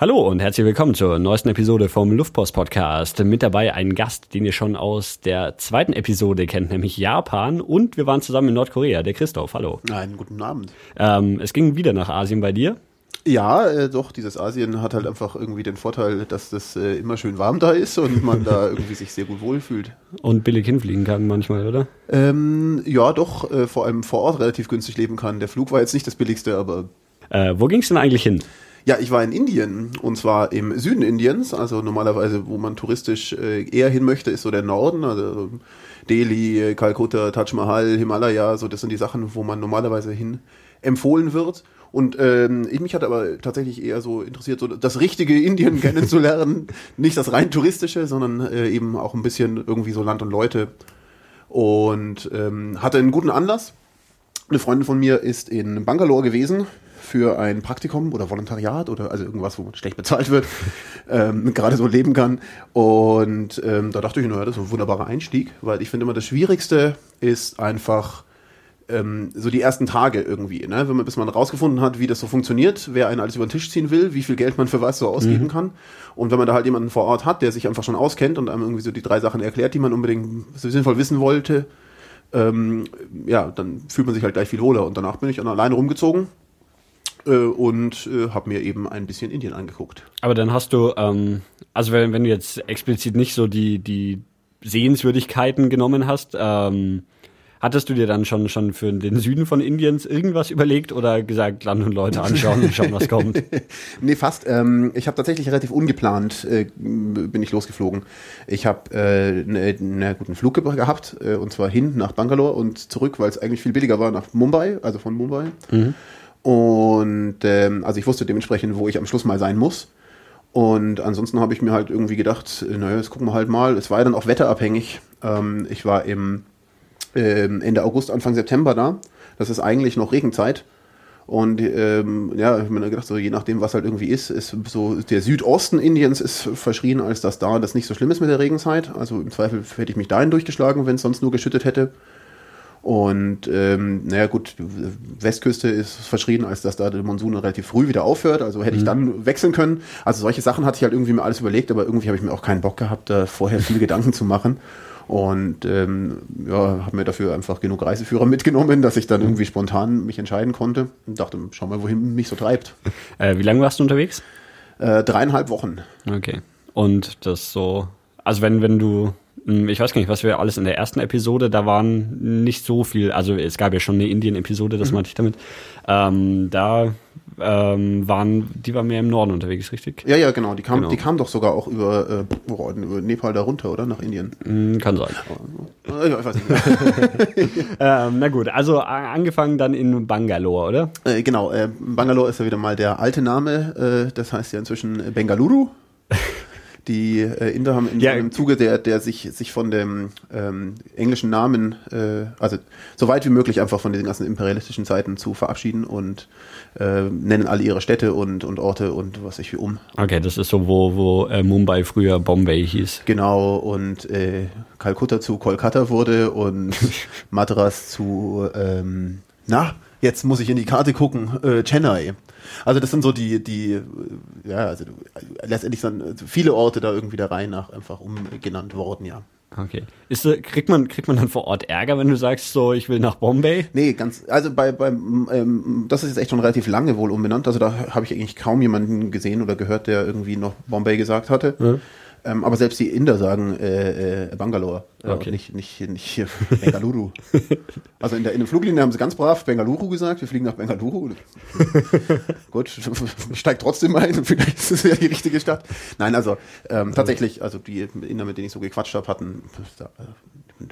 Hallo und herzlich willkommen zur neuesten Episode vom Luftpost Podcast. Mit dabei ein Gast, den ihr schon aus der zweiten Episode kennt, nämlich Japan. Und wir waren zusammen in Nordkorea, der Christoph. Hallo. Einen guten Abend. Ähm, es ging wieder nach Asien bei dir. Ja, äh, doch, dieses Asien hat halt einfach irgendwie den Vorteil, dass das äh, immer schön warm da ist und man da irgendwie sich sehr gut wohlfühlt. Und billig hinfliegen kann manchmal, oder? Ähm, ja, doch, äh, vor allem vor Ort relativ günstig leben kann. Der Flug war jetzt nicht das billigste, aber. Äh, wo ging es denn eigentlich hin? Ja, ich war in Indien und zwar im Süden Indiens. Also normalerweise, wo man touristisch äh, eher hin möchte, ist so der Norden. Also Delhi, Kalkutta, Taj Mahal, Himalaya. So, das sind die Sachen, wo man normalerweise hin empfohlen wird. Und ähm, ich mich hat aber tatsächlich eher so interessiert, so das richtige Indien kennenzulernen. Nicht das rein touristische, sondern äh, eben auch ein bisschen irgendwie so Land und Leute. Und ähm, hatte einen guten Anlass. Eine Freundin von mir ist in Bangalore gewesen für ein Praktikum oder Volontariat oder also irgendwas, wo man schlecht bezahlt wird, ähm, gerade so leben kann. Und ähm, da dachte ich, naja, das ist ein wunderbarer Einstieg, weil ich finde immer das Schwierigste ist einfach ähm, so die ersten Tage irgendwie, ne? wenn man, bis man rausgefunden hat, wie das so funktioniert, wer einen alles über den Tisch ziehen will, wie viel Geld man für was so ausgeben mhm. kann. Und wenn man da halt jemanden vor Ort hat, der sich einfach schon auskennt und einem irgendwie so die drei Sachen erklärt, die man unbedingt so sinnvoll wissen wollte, ähm, ja, dann fühlt man sich halt gleich viel wohler. Und danach bin ich dann alleine rumgezogen und äh, habe mir eben ein bisschen Indien angeguckt. Aber dann hast du, ähm, also wenn, wenn du jetzt explizit nicht so die, die Sehenswürdigkeiten genommen hast, ähm, Hattest du dir dann schon, schon für den Süden von Indiens irgendwas überlegt oder gesagt, Land und Leute anschauen und schauen, was kommt? nee, fast. Ähm, ich habe tatsächlich relativ ungeplant äh, bin ich losgeflogen. Ich habe äh, einen ne, guten Flug gehabt äh, und zwar hin nach Bangalore und zurück, weil es eigentlich viel billiger war nach Mumbai, also von Mumbai. Mhm. Und ähm, also ich wusste dementsprechend, wo ich am Schluss mal sein muss. Und ansonsten habe ich mir halt irgendwie gedacht, äh, naja, jetzt gucken wir halt mal. Es war ja dann auch wetterabhängig. Ähm, ich war im ähm, Ende August, Anfang September da. Das ist eigentlich noch Regenzeit. Und ähm, ja, ich habe mir gedacht, so je nachdem, was halt irgendwie ist, ist so der Südosten Indiens ist verschrien, als dass da das nicht so schlimm ist mit der Regenzeit. Also im Zweifel hätte ich mich dahin durchgeschlagen, wenn es sonst nur geschüttet hätte. Und ähm, naja gut, Westküste ist verschrien, als dass da der Monsun relativ früh wieder aufhört. Also hätte mhm. ich dann wechseln können. Also solche Sachen hatte ich halt irgendwie mir alles überlegt, aber irgendwie habe ich mir auch keinen Bock gehabt, da vorher viele Gedanken zu machen. Und ähm, ja, habe mir dafür einfach genug Reiseführer mitgenommen, dass ich dann irgendwie spontan mich entscheiden konnte und dachte, schau mal, wohin mich so treibt. Äh, wie lange warst du unterwegs? Äh, dreieinhalb Wochen. Okay. Und das so, also wenn, wenn du ich weiß gar nicht, was wir alles in der ersten Episode, da waren nicht so viel, also es gab ja schon eine Indien-Episode, das mhm. meinte ich damit. Ähm, da ähm, waren, die war mehr im Norden unterwegs, richtig? Ja, ja, genau. Die kam, genau. die kam doch sogar auch über, äh, über Nepal da runter, oder? Nach Indien. Mm, kann sein. Oh, ich weiß nicht. ähm, na gut, also angefangen dann in Bangalore, oder? Äh, genau, äh, Bangalore ist ja wieder mal der alte Name, äh, das heißt ja inzwischen Bengaluru. Die äh, Inder haben in ja. einem Zuge, der, der sich, sich von dem ähm, englischen Namen, äh, also so weit wie möglich einfach von den ganzen imperialistischen Zeiten zu verabschieden und äh, nennen alle ihre Städte und, und Orte und was ich wie um. Okay, das ist so, wo, wo äh, Mumbai früher Bombay hieß. Genau, und äh, Kalkutta zu Kolkata wurde und Madras zu, ähm, na, jetzt muss ich in die Karte gucken, äh, Chennai. Also das sind so die, die, ja, also letztendlich sind viele Orte da irgendwie der Reihe nach einfach umgenannt worden, ja. Okay. Ist, kriegt, man, kriegt man dann vor Ort Ärger, wenn du sagst, so, ich will nach Bombay? Nee, ganz, also bei, bei ähm, das ist jetzt echt schon relativ lange wohl umbenannt. Also da habe ich eigentlich kaum jemanden gesehen oder gehört, der irgendwie noch Bombay gesagt hatte. Ja. Ähm, aber selbst die Inder sagen äh, äh, Bangalore, okay. nicht, nicht, nicht Bengaluru. also in der, in der Fluglinie haben sie ganz brav Bengaluru gesagt, wir fliegen nach Bengaluru. Gut, steigt trotzdem ein, vielleicht ist es ja die richtige Stadt. Nein, also ähm, tatsächlich, also die Inder, mit denen ich so gequatscht habe, hatten da, äh,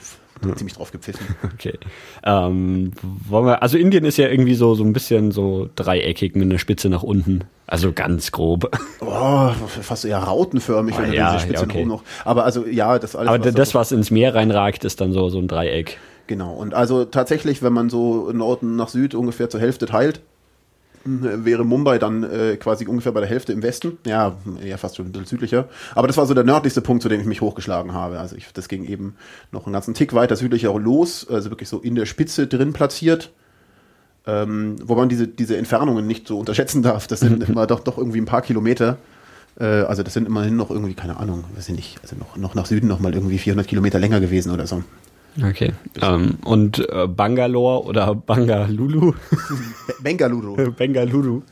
ziemlich drauf gepfiffen. Okay. Ähm, wollen wir, also Indien ist ja irgendwie so, so ein bisschen so dreieckig mit einer Spitze nach unten. Also ganz grob. Oh, fast eher rautenförmig, wenn oh, ja, diese Spitze ja, okay. noch. Aber also ja, das alles. Aber was das, was ins Meer reinragt, ist dann so, so ein Dreieck. Genau. Und also tatsächlich, wenn man so Norden nach Süd ungefähr zur Hälfte teilt, hm, wäre Mumbai dann äh, quasi ungefähr bei der Hälfte im Westen. Ja, eher fast schon ein bisschen südlicher. Aber das war so der nördlichste Punkt, zu dem ich mich hochgeschlagen habe. Also ich, das ging eben noch einen ganzen Tick weiter südlicher los, also wirklich so in der Spitze drin platziert. Ähm, wo man diese, diese Entfernungen nicht so unterschätzen darf. Das sind immer doch, doch irgendwie ein paar Kilometer. Äh, also das sind immerhin noch irgendwie, keine Ahnung, weiß ich nicht, also noch, noch nach Süden noch mal irgendwie 400 Kilometer länger gewesen oder so. Okay. Ähm, und äh, Bangalore oder Bangalulu? Bengaluru. Bengaluru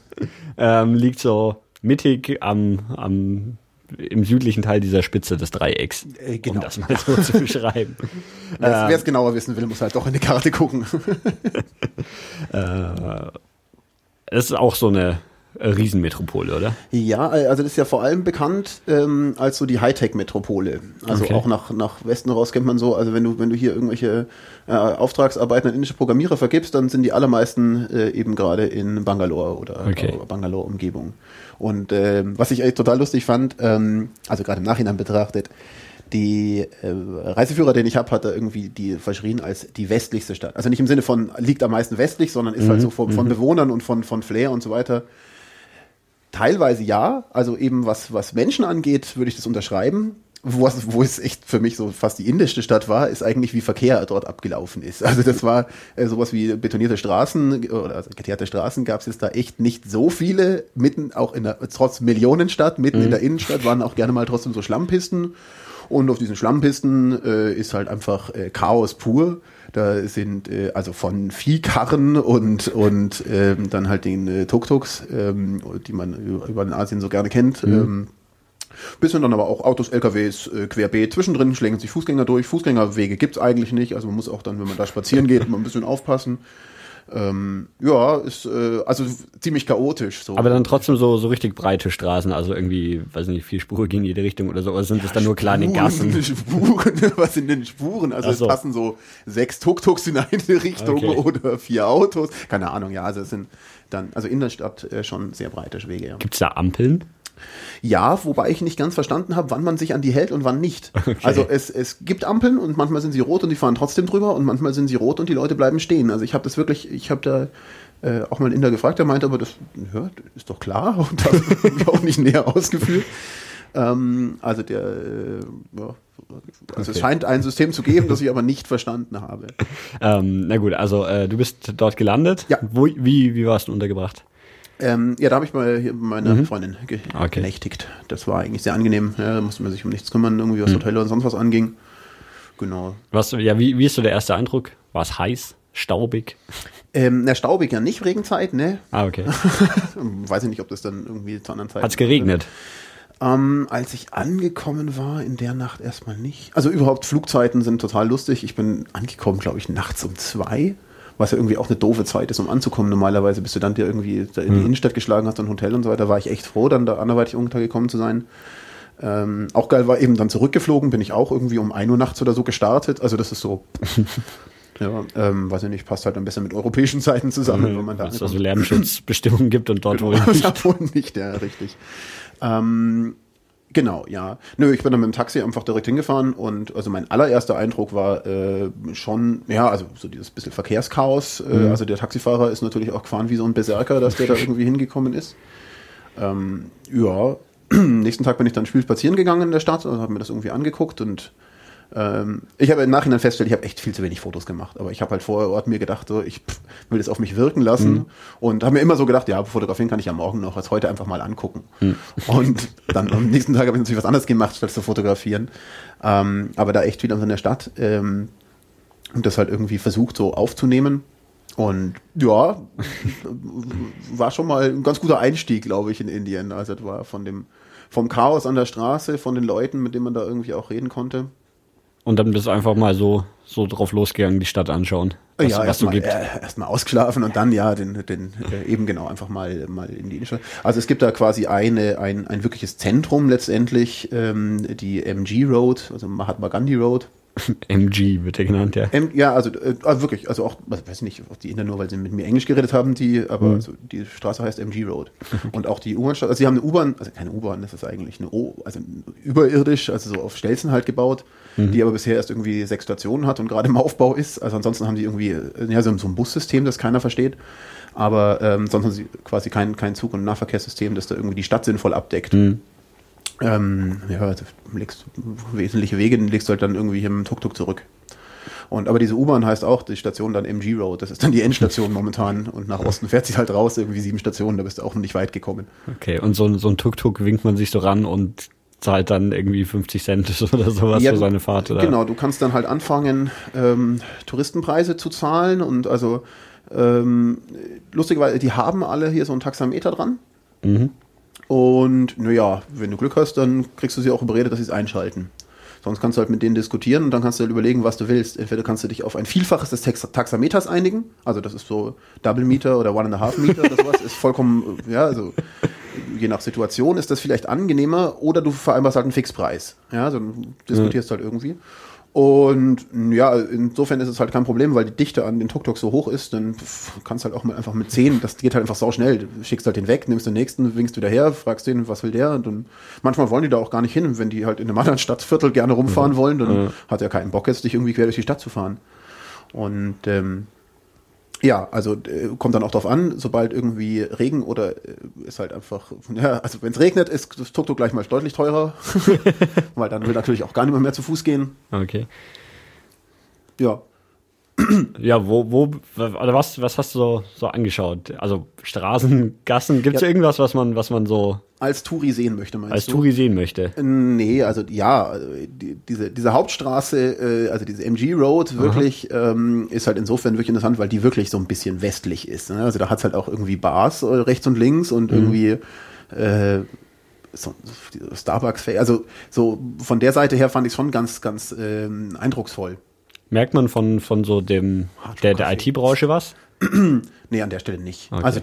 ähm, liegt so mittig am, am im südlichen Teil dieser Spitze des Dreiecks, Äh, genau. um das mal so zu beschreiben. Wer es genauer wissen will, muss halt doch in die Karte gucken. Äh, es ist auch so eine Riesenmetropole, oder? Ja, äh, also das ist ja vor allem bekannt ähm, als so die Hightech-Metropole. Also Okay. auch nach, nach Westen raus kennt man so, also wenn du, wenn du hier irgendwelche äh, Auftragsarbeiten an indische Programmierer vergibst, dann sind die allermeisten äh, eben gerade in Bangalore oder Okay. äh, Bangalore-Umgebung. Und ähm, was ich echt total lustig fand, ähm, also gerade im Nachhinein betrachtet, die äh, Reiseführer, den ich habe, hat er irgendwie die verschrien als die westlichste Stadt. Also nicht im Sinne von liegt am meisten westlich, sondern ist halt so von, von Bewohnern und von, von Flair und so weiter Teilweise ja, also eben was, was Menschen angeht, würde ich das unterschreiben. Wo es, wo es echt für mich so fast die indischste Stadt war, ist eigentlich, wie Verkehr dort abgelaufen ist. Also das war äh, sowas wie betonierte Straßen oder also geteerte Straßen gab es jetzt da echt nicht so viele. Mitten auch in der, trotz Millionenstadt, mitten in der Innenstadt waren auch gerne mal trotzdem so Schlammpisten. Und auf diesen Schlammpisten äh, ist halt einfach äh, Chaos pur. Da sind äh, also von Viehkarren und, und ähm, dann halt den äh, Tuk-Tuks, ähm, die man über- über in Asien so gerne kennt. Ähm, bisschen dann aber auch Autos, LKWs, äh, querbeet. Zwischendrin schlägen sich Fußgänger durch. Fußgängerwege gibt's eigentlich nicht. Also man muss auch dann, wenn man da spazieren geht, mal ein bisschen aufpassen. Ähm, ja, ist äh, also ziemlich chaotisch. So. Aber dann trotzdem so, so richtig breite Straßen, also irgendwie, weiß nicht, vier Spuren in jede Richtung oder so, oder sind es dann nur kleine Gassen? Spuren, was sind denn Spuren? Also Ach es so. passen so sechs Tuk-Tuks in eine Richtung Okay. oder vier Autos. Keine Ahnung, ja, also es sind dann, also in der Stadt äh, schon sehr breite Wege. Ja. Gibt's da Ampeln? Ja, wobei ich nicht ganz verstanden habe, wann man sich an die hält und wann nicht. Also es, es gibt Ampeln und manchmal sind sie rot und die fahren trotzdem drüber und manchmal sind sie rot und die Leute bleiben stehen. Also ich habe das wirklich, ich habe da äh, auch mal einen Inder gefragt, der meinte, aber das ja, ist doch klar und das habe ich auch nicht näher ausgeführt. Ähm, also der, äh, ja, also es Okay. scheint ein System zu geben, das ich aber nicht verstanden habe. Ähm, na gut, also äh, du bist dort gelandet. Ja. Wo, wie, wie warst du untergebracht? Ähm, ja, da habe ich mal hier meine Freundin ge Mhm. Okay. genächtigt. Das war eigentlich sehr angenehm. Ja, da musste man sich um nichts kümmern, irgendwie Mhm. was Hotel und sonst was anging. Genau. Was, ja, wie, wie ist so der erste Eindruck? War es heiß? Staubig? Ähm, na, staubig ja nicht, Regenzeit, ne? Ah, okay. Weiß ich nicht, ob das dann irgendwie zu anderen Zeiten. Hat's geregnet? Ähm, als ich angekommen war, in der Nacht erstmal nicht. Also überhaupt Flugzeiten sind total lustig. Ich bin angekommen, glaube ich, nachts um zwei, was ja irgendwie auch eine doofe Zeit ist, um anzukommen. Normalerweise bist du dann dir irgendwie da in die Innenstadt geschlagen, hast ein Hotel und so weiter. War ich echt froh, dann da anderweitig untergekommen zu sein. Ähm, auch geil war eben dann zurückgeflogen, bin ich auch irgendwie um 1 Uhr nachts oder so gestartet. Also das ist so, ja, ähm, weiß ich nicht, passt halt ein bisschen mit europäischen Zeiten zusammen, wenn man da es also Lärmschutzbestimmungen gibt und dort wohl Genau, nicht. da wohl nicht, ja, richtig. Ähm, genau, ja. Nö, ich bin dann mit dem Taxi einfach direkt hingefahren und also mein allererster Eindruck war äh, schon, ja, also so dieses bisschen Verkehrschaos. Äh, also der Taxifahrer ist natürlich auch gefahren wie so ein Berserker, dass der da irgendwie hingekommen ist. Ähm, ja, nächsten Tag bin ich dann viel spazieren gegangen in der Stadt und habe mir das irgendwie angeguckt und ich habe im Nachhinein festgestellt, ich habe echt viel zu wenig Fotos gemacht, aber ich habe halt vor Ort mir gedacht, so, ich pff, will das auf mich wirken lassen und habe mir immer so gedacht, ja, fotografieren kann ich ja morgen noch, als heute einfach mal angucken. Und dann am nächsten Tag habe ich natürlich was anderes gemacht, statt zu fotografieren. Ähm, aber da echt wieder in der Stadt ähm, und das halt irgendwie versucht so aufzunehmen. Und ja, war schon mal ein ganz guter Einstieg, glaube ich, in Indien. Also das war von dem, vom Chaos an der Straße, von den Leuten, mit denen man da irgendwie auch reden konnte. Und dann bist du einfach mal so, so drauf losgegangen, die Stadt anschauen, was, ja, erstmal äh, erst ausgeschlafen und dann ja, den, den äh, eben genau einfach mal mal in die Innenstadt. Also es gibt da quasi eine ein, ein wirkliches Zentrum letztendlich, ähm, die MG Road, also Mahatma Gandhi Road. MG wird der genannt, ja. Ähm, ja, also äh, ah, wirklich, also auch, was weiß ich nicht, auch die Inder nur, weil sie mit mir Englisch geredet haben, die, aber also die Straße heißt MG Road. Und auch die U-Bahn, also sie haben eine U-Bahn, also keine U-Bahn, das ist eigentlich eine O, also überirdisch, also so auf Stelzen halt gebaut, die aber bisher erst irgendwie sechs Stationen hat und gerade im Aufbau ist. Also ansonsten haben die irgendwie, äh, ja, so so ein Bussystem, das keiner versteht. Aber ähm, sonst haben sie quasi kein, kein Zug- und Nahverkehrssystem, das da irgendwie die Stadt sinnvoll abdeckt. Ähm, ja, also legst wesentliche Wege legst du halt dann irgendwie im Tuk-Tuk zurück. Und aber diese U-Bahn heißt auch die Station dann MG Road. Das ist dann die Endstation momentan. Und nach Osten fährt sie halt raus, irgendwie sieben Stationen, da bist du auch noch nicht weit gekommen. Okay, und so, so ein Tuk-Tuk winkt man sich so ran und zahlt dann irgendwie 50 Cent oder sowas ja, für seine Fahrt. Oder? Genau, du kannst dann halt anfangen, ähm, Touristenpreise zu zahlen und also ähm, lustigerweise, die haben alle hier so ein Taxameter dran. Mhm. Und naja, wenn du Glück hast, dann kriegst du sie auch überredet, dass sie es einschalten. Sonst kannst du halt mit denen diskutieren und dann kannst du halt überlegen, was du willst. Entweder kannst du dich auf ein Vielfaches des Tax Taxameters einigen, also das ist so Double Meter oder One and a Half Meter oder sowas, ist vollkommen, ja, also je nach Situation ist das vielleicht angenehmer oder du vereinbarst halt einen Fixpreis. Ja, also diskutierst mhm. halt irgendwie. Und ja, insofern ist es halt kein Problem, weil die Dichte an den Tuk-Tuk so hoch ist, dann kannst du halt auch mal einfach mit 10, das geht halt einfach sau schnell. Du schickst halt den weg, nimmst den nächsten, winkst wieder her, fragst den, was will der? Und dann, manchmal wollen die da auch gar nicht hin. Wenn die halt in einem anderen Stadtviertel gerne rumfahren wollen, dann mhm. hat er keinen Bock jetzt, dich irgendwie quer durch die Stadt zu fahren. Und ähm, ja, also äh, kommt dann auch drauf an, sobald irgendwie Regen oder äh, ist halt einfach, ja, also wenn es regnet, ist das Tuk-Tuk gleich mal deutlich teurer, weil dann will natürlich auch gar nicht mehr, mehr zu Fuß gehen. Okay. Ja. Ja, wo, wo, oder was, was hast du so, so angeschaut? Also Straßen, Gassen, gibt es ja. irgendwas, was man, was man so als Touri sehen möchte, meinst als du? Als Touri sehen möchte. Nee, also ja, die, diese, diese Hauptstraße, äh, also diese MG Road wirklich, ähm, ist halt insofern wirklich interessant, weil die wirklich so ein bisschen westlich ist. Ne? Also da hat's halt auch irgendwie Bars äh, rechts und links und mhm. irgendwie äh, so, Starbucks, also so von der Seite her fand ich schon ganz, ganz ähm, eindrucksvoll. Merkt man von, von so dem der, der IT-Branche was? nee, an der Stelle nicht. Okay. Also,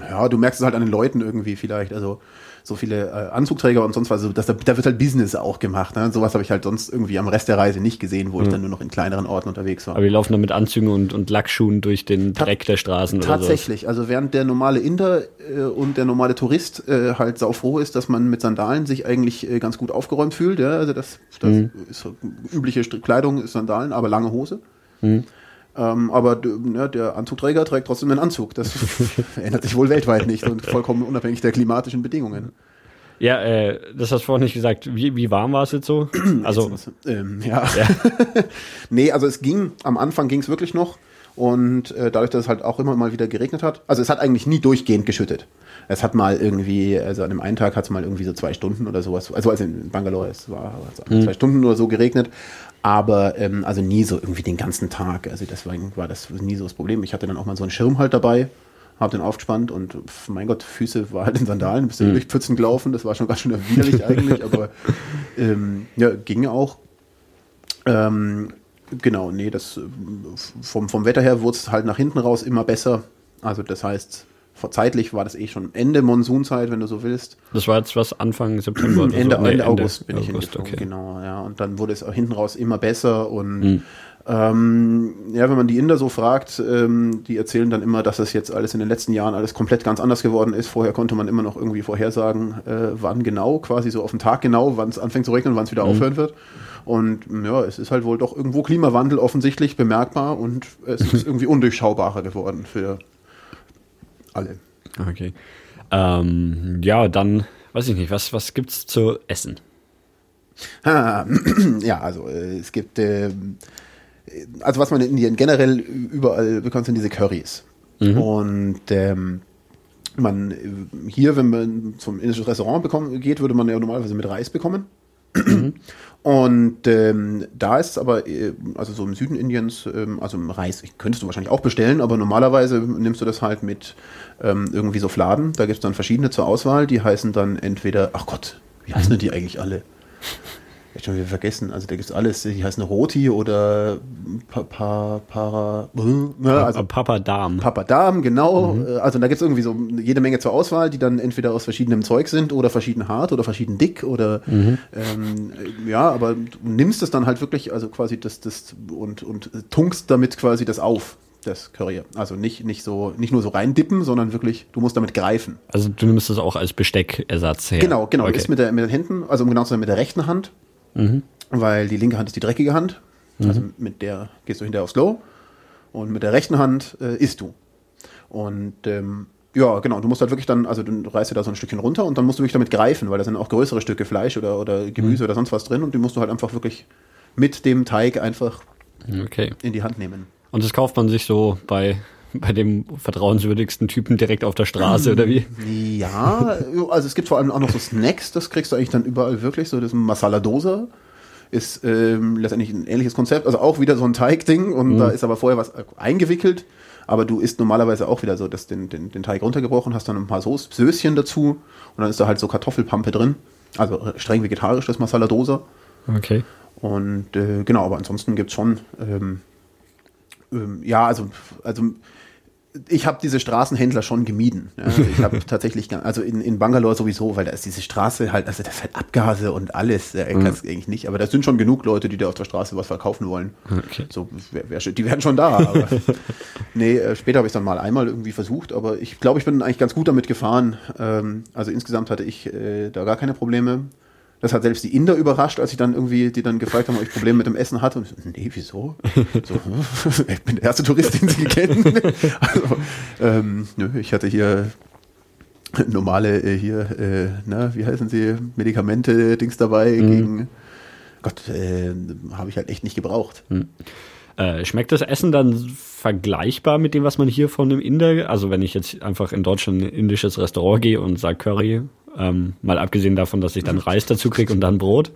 ja, du merkst es halt an den Leuten irgendwie vielleicht. Also, so viele äh, Anzugträger und sonst was. Also, das, da wird halt Business auch gemacht. Ne? Sowas habe ich halt sonst irgendwie am Rest der Reise nicht gesehen, wo mhm. ich dann nur noch in kleineren Orten unterwegs war. Aber die laufen dann mit Anzügen und, und Lackschuhen durch den Dreck der Straßen oder Tatsächlich. So. Also, während der normale Inder äh, und der normale Tourist äh, halt saufroh ist, dass man mit Sandalen sich eigentlich äh, ganz gut aufgeräumt fühlt. Ja? Also, das, das mhm. ist übliche Kleidung, ist Sandalen, aber lange Hose. Mhm. Ähm, aber ne, der Anzugträger trägt trotzdem einen Anzug. Das ändert sich wohl weltweit nicht und vollkommen unabhängig der klimatischen Bedingungen. Ja, äh, das hast du vorhin nicht gesagt. Wie, wie warm war es jetzt so? Also, ähm, ja. ja. nee, also es ging, am Anfang ging es wirklich noch. Und äh, dadurch, dass es halt auch immer mal wieder geregnet hat, also es hat eigentlich nie durchgehend geschüttet. Es hat mal irgendwie, also an dem einen Tag hat es mal irgendwie so zwei Stunden oder sowas, also als in Bangalore es war, also mhm. zwei Stunden oder so geregnet, aber ähm, also nie so irgendwie den ganzen Tag. Also deswegen war das nie so das Problem. Ich hatte dann auch mal so einen Schirm halt dabei, habe den aufgespannt und mein Gott, Füße war halt in Sandalen, bist du mhm. durch Pfützen gelaufen, das war schon ganz schön widerlich eigentlich, aber ähm, ja, ging auch. Ähm, genau, nee, das vom, vom Wetter her wurde es halt nach hinten raus immer besser. Also das heißt, zeitlich war das eh schon Ende Monsunzeit, wenn du so willst. Das war jetzt was Anfang September? Ende, so? nee, Ende, August bin Ende ich August, okay. genau, ja. Und dann wurde es auch hinten raus immer besser und hm. ähm, ja, wenn man die Inder so fragt, ähm, die erzählen dann immer, dass das jetzt alles in den letzten Jahren alles komplett ganz anders geworden ist. Vorher konnte man immer noch irgendwie vorhersagen, äh, wann genau, quasi so auf den Tag genau, wann es anfängt zu regnen und wann es wieder hm. aufhören wird. Und ja, es ist halt wohl doch irgendwo Klimawandel offensichtlich bemerkbar und es ist irgendwie undurchschaubarer geworden für alle. Okay. Ähm, ja, dann weiß ich nicht, was, was es zu essen? ja, also äh, es gibt, äh, also was man in Indien generell überall bekommt, sind diese Curries. Mhm. Und ähm, man hier, wenn man zum indischen Restaurant bekommen, geht, würde man ja normalerweise mit Reis bekommen. Mhm. Und ähm, da ist es aber, äh, also so im Süden Indiens, ähm, also im Reis, könntest du wahrscheinlich auch bestellen, aber normalerweise nimmst du das halt mit ähm, irgendwie so Fladen. Da gibt es dann verschiedene zur Auswahl, die heißen dann entweder, ach Gott, wie heißen denn die eigentlich alle? Ich habe schon wieder vergessen. Also da gibt es alles. Die heißen Roti oder pa, pa, para, äh, also Papadam. Papadam, genau. Mhm. Äh, also da gibt es irgendwie so jede Menge zur Auswahl, die dann entweder aus verschiedenem Zeug sind oder verschieden hart oder verschieden dick oder mhm. ähm, ja, aber du nimmst es dann halt wirklich, also quasi das, das und, und tunkst damit quasi das auf das Curry. Also nicht, nicht so, nicht nur so reindippen, sondern wirklich, du musst damit greifen. Also du nimmst es auch als Besteckersatz her. Genau, genau. Okay. Du isst mit, der, mit den Händen, also um genau zu sein, mit der rechten Hand Mhm. Weil die linke Hand ist die dreckige Hand. Mhm. Also mit der gehst du hinterher aufs Low. Und mit der rechten Hand äh, isst du. Und ähm, ja, genau, du musst halt wirklich dann, also du reißt dir da so ein Stückchen runter und dann musst du wirklich damit greifen, weil da sind auch größere Stücke Fleisch oder, oder Gemüse mhm. oder sonst was drin und die musst du halt einfach wirklich mit dem Teig einfach Okay. in die Hand nehmen. Und das kauft man sich so bei, bei dem vertrauenswürdigsten Typen direkt auf der Straße oder wie? Ja, also es gibt vor allem auch noch so Snacks, das kriegst du eigentlich dann überall wirklich, so das Masala Dosa ist ähm, letztendlich ein ähnliches Konzept, also auch wieder so ein Teigding und da ist aber vorher was eingewickelt, aber du isst normalerweise auch wieder so das, den, den, den Teig runtergebrochen, hast dann ein paar Soß, Söschen dazu und dann ist da halt so Kartoffelpampe drin, also streng vegetarisch das Masala Dosa Okay. und äh, genau, aber ansonsten gibt es schon, ähm, ähm, ja, also, also ich habe diese Straßenhändler schon gemieden. Ja. Also ich habe tatsächlich, also in, in Bangalore sowieso, weil da ist diese Straße halt, also das halt Abgase und alles, äh, kannst eigentlich nicht. Aber da sind schon genug Leute, die da auf der Straße was verkaufen wollen. Okay. So, wer, wer, die werden schon da. Aber nee, äh, später habe ich dann mal einmal irgendwie versucht, aber ich glaube, ich bin eigentlich ganz gut damit gefahren. Ähm, also insgesamt hatte ich äh, da gar keine Probleme. Das hat selbst die Inder überrascht, als ich dann irgendwie, die dann gefragt haben, ob ich Probleme mit dem Essen hatte. Und ich so, nee, wieso? So, ich bin der erste Tourist, den sie kennen. Also, ähm, nö, ich hatte hier normale, äh, hier, äh, na, wie heißen sie, Medikamente, Dings dabei gegen, Gott, äh, habe ich halt echt nicht gebraucht. Äh, schmeckt das Essen dann vergleichbar mit dem, was man hier von einem Inder, also wenn ich jetzt einfach in Deutschland in ein indisches Restaurant gehe und sage Curry, ähm, mal abgesehen davon, dass ich dann Reis dazu kriege und dann Brot.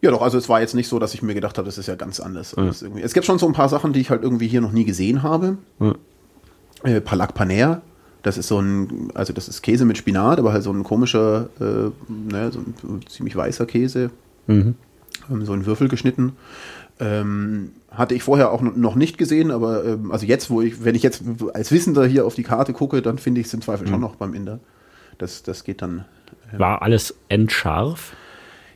Ja, doch, also es war jetzt nicht so, dass ich mir gedacht habe, das ist ja ganz anders. als irgendwie. Es gibt schon so ein paar Sachen, die ich halt irgendwie hier noch nie gesehen habe. Ja. Äh, Palak Paner, das ist so ein, also das ist Käse mit Spinat, aber halt so ein komischer, äh, ne, so ein ziemlich weißer Käse, Mhm. ähm, so in Würfel geschnitten. Ähm, hatte ich vorher auch noch nicht gesehen, aber ähm, also jetzt, wo ich, wenn ich jetzt als Wissender hier auf die Karte gucke, dann finde ich es im Zweifel schon noch beim Inder. Das, das geht dann War alles endscharf?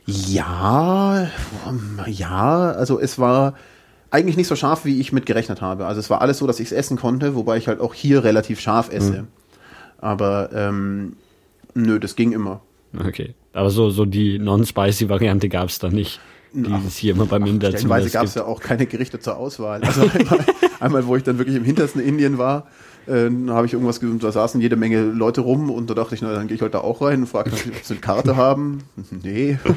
Ja, ähm, ja, also es war eigentlich nicht so scharf, wie ich mit gerechnet habe. Also es war alles so, dass ich es essen konnte, wobei ich halt auch hier relativ scharf esse. Aber ähm, nö, das ging immer. Okay. Aber so, so die non-spicy Variante gab es da nicht. Die es hier immer beim Inder Stellenweise gab es ja auch keine Gerichte zur Auswahl. Also einmal, einmal wo ich dann wirklich im hintersten Indien war, äh, habe ich irgendwas gesehen, da saßen jede Menge Leute rum und da dachte ich, na dann gehe ich heute da auch rein und frage ob sie eine Karte haben. Nee.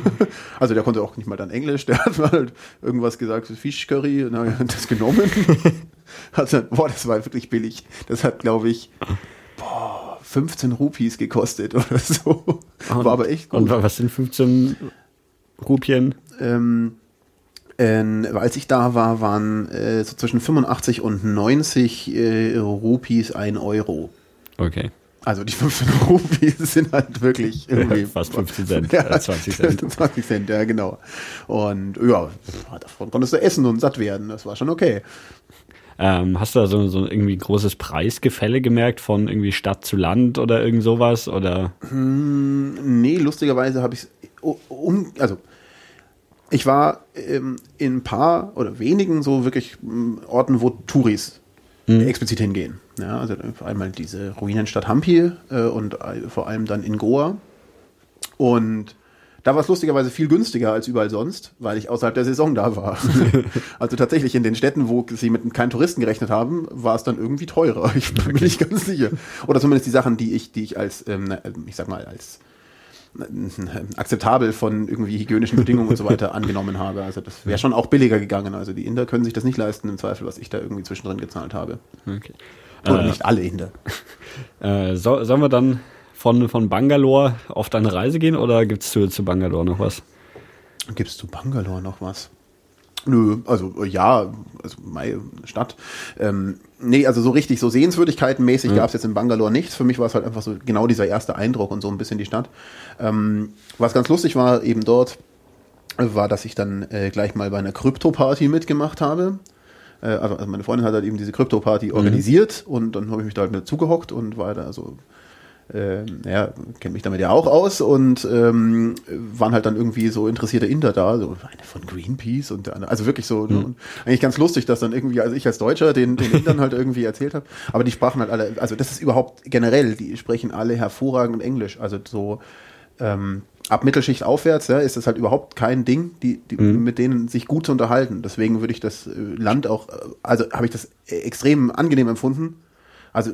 Also der konnte auch nicht mal dann Englisch, der hat halt irgendwas gesagt, Fish Curry, und dann habe ich das genommen. Hat dann, boah, das war wirklich billig. Das hat, glaube ich, boah, 15 Rupees gekostet oder so. War aber echt gut. Und wa- was sind 15 Rupien? Ähm, ähm, als ich da war, waren äh, so zwischen 85 und 90 äh, Rupees ein Euro. Okay. Also die 15 Rupees sind halt wirklich irgendwie Fast 15 Cent, Ja, äh, 20 Cent. 20 Cent, ja genau. Und ja, davon konntest du essen und satt werden. Das war schon okay. Ähm, hast du da so, so irgendwie großes Preisgefälle gemerkt von irgendwie Stadt zu Land oder irgend sowas? Oder Nee, lustigerweise habe ich es um, also ich war ähm, in ein paar oder wenigen so wirklich ähm, Orten, wo Touris explizit hingehen. Ja, also einmal diese Ruinenstadt Hampi äh, und äh, vor allem dann in Goa. Und da war es lustigerweise viel günstiger als überall sonst, weil ich außerhalb der Saison da war. also tatsächlich in den Städten, wo sie mit keinen Touristen gerechnet haben, war es dann irgendwie teurer. Ich bin mir nicht ganz sicher. Oder zumindest die Sachen, die ich, die ich als, ähm, ich sag mal, als akzeptabel von irgendwie hygienischen Bedingungen und so weiter angenommen habe. Also das wäre schon auch billiger gegangen. Also die Inder können sich das nicht leisten, im Zweifel, was ich da irgendwie zwischendrin gezahlt habe. okay. Oder Äh, nicht alle Inder. Äh, so, sollen wir dann von, von Bangalore auf deine Reise gehen oder gibt es zu, zu Bangalore noch was? Gibt es zu Bangalore noch was? Nö, also äh, ja, also meine Stadt. Ähm, nee, also so richtig, so Sehenswürdigkeitenmäßig gab es jetzt in Bangalore nichts. Für mich war es halt einfach so genau dieser erste Eindruck und so ein bisschen die Stadt. Ähm, was ganz lustig war eben dort, war, dass ich dann äh, gleich mal bei einer Krypto-Party mitgemacht habe. Äh, also, also meine Freundin hat halt eben diese Krypto-Party organisiert und dann habe ich mich da halt mit zugehockt und war da so ähm, ja, kenne mich damit ja auch aus und ähm, waren halt dann irgendwie so interessierte Inder da, so eine von Greenpeace und der andere, also wirklich so, ne, und eigentlich ganz lustig, dass dann irgendwie, also ich als Deutscher den, den Indern halt irgendwie erzählt habe, aber die sprachen halt alle, also das ist überhaupt generell, die sprechen alle hervorragend Englisch, also so ähm, ab Mittelschicht aufwärts, ja, ist das halt überhaupt kein Ding, die, die mit denen sich gut zu unterhalten. Deswegen würde ich das äh, Land auch, äh, also habe ich das äh, extrem angenehm empfunden. Also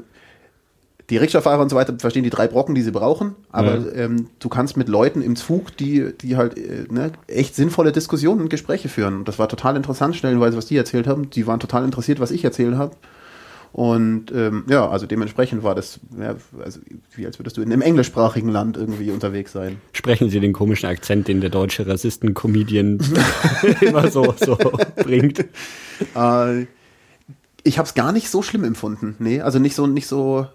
die Rikscha-Fahrer und so weiter verstehen die drei Brocken, die sie brauchen, aber Ja. ähm, du kannst mit Leuten im Zug, die, die halt äh, ne, echt sinnvolle Diskussionen und Gespräche führen. Und das war total interessant, stellenweise, was die erzählt haben. Die waren total interessiert, was ich erzählt habe. Und ähm, ja, also dementsprechend war das, ja, also wie als würdest du in einem englischsprachigen Land irgendwie unterwegs sein. Sprechen Sie den komischen Akzent, den der deutsche Rassisten-Comedian immer so, so bringt. Äh, ich habe es gar nicht so schlimm empfunden. Nee, also nicht so, nicht so,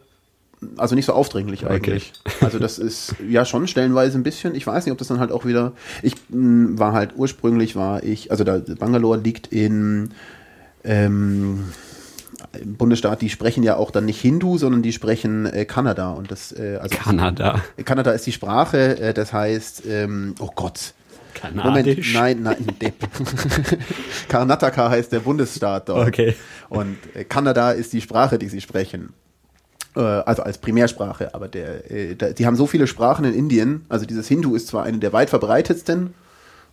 also nicht so aufdringlich eigentlich. Also das ist ja schon stellenweise ein bisschen. Ich weiß nicht, ob das dann halt auch wieder. Ich mh, war halt ursprünglich war ich, also da Bangalore liegt in ähm, im Bundesstaat, die sprechen ja auch dann nicht Hindu, sondern die sprechen äh, Kanada und das äh, also Kanada. Kanada ist die Sprache, äh, das heißt, ähm, oh Gott. Kanadisch. Moment, nein, nein, Depp. Karnataka heißt der Bundesstaat dort. Okay. Und äh, Kanada ist die Sprache, die sie sprechen. Äh, also als Primärsprache, aber der, äh, die haben so viele Sprachen in Indien. Also dieses Hindu ist zwar eine der weit verbreitetsten.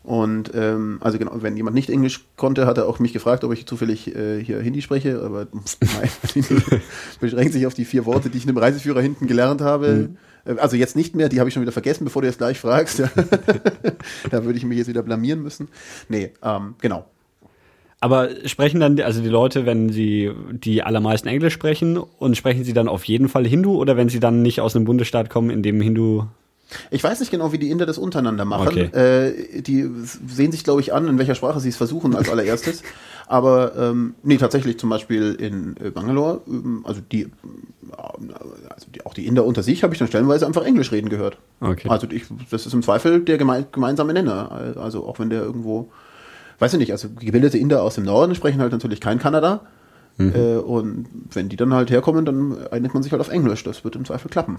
Und ähm, also genau, wenn jemand nicht Englisch konnte, hat er auch mich gefragt, ob ich zufällig äh, hier Hindi spreche, aber nein, beschränkt sich auf die vier Worte, die ich in einem Reiseführer hinten gelernt habe. Äh, Also jetzt nicht mehr, die habe ich schon wieder vergessen, bevor du jetzt gleich fragst. da würde ich mich jetzt wieder blamieren müssen. Nee, ähm, genau. Aber sprechen dann, also die Leute, wenn sie die allermeisten Englisch sprechen und sprechen sie dann auf jeden Fall Hindu oder wenn sie dann nicht aus einem Bundesstaat kommen, in dem Hindu Ich weiß nicht genau, wie die Inder das untereinander machen. Okay. Äh, die sehen sich, glaube ich, an, in welcher Sprache sie es versuchen als allererstes. Aber ähm, nee, tatsächlich zum Beispiel in äh, Bangalore, ähm, also die, äh, also die, auch die Inder unter sich habe ich dann stellenweise einfach Englisch reden gehört. Okay. Also ich, das ist im Zweifel der geme gemeinsame Nenner. Also auch wenn der irgendwo, weiß ich nicht, also gebildete Inder aus dem Norden sprechen halt natürlich kein Kanada. Äh, und wenn die dann halt herkommen, dann einigt man sich halt auf Englisch. Das wird im Zweifel klappen.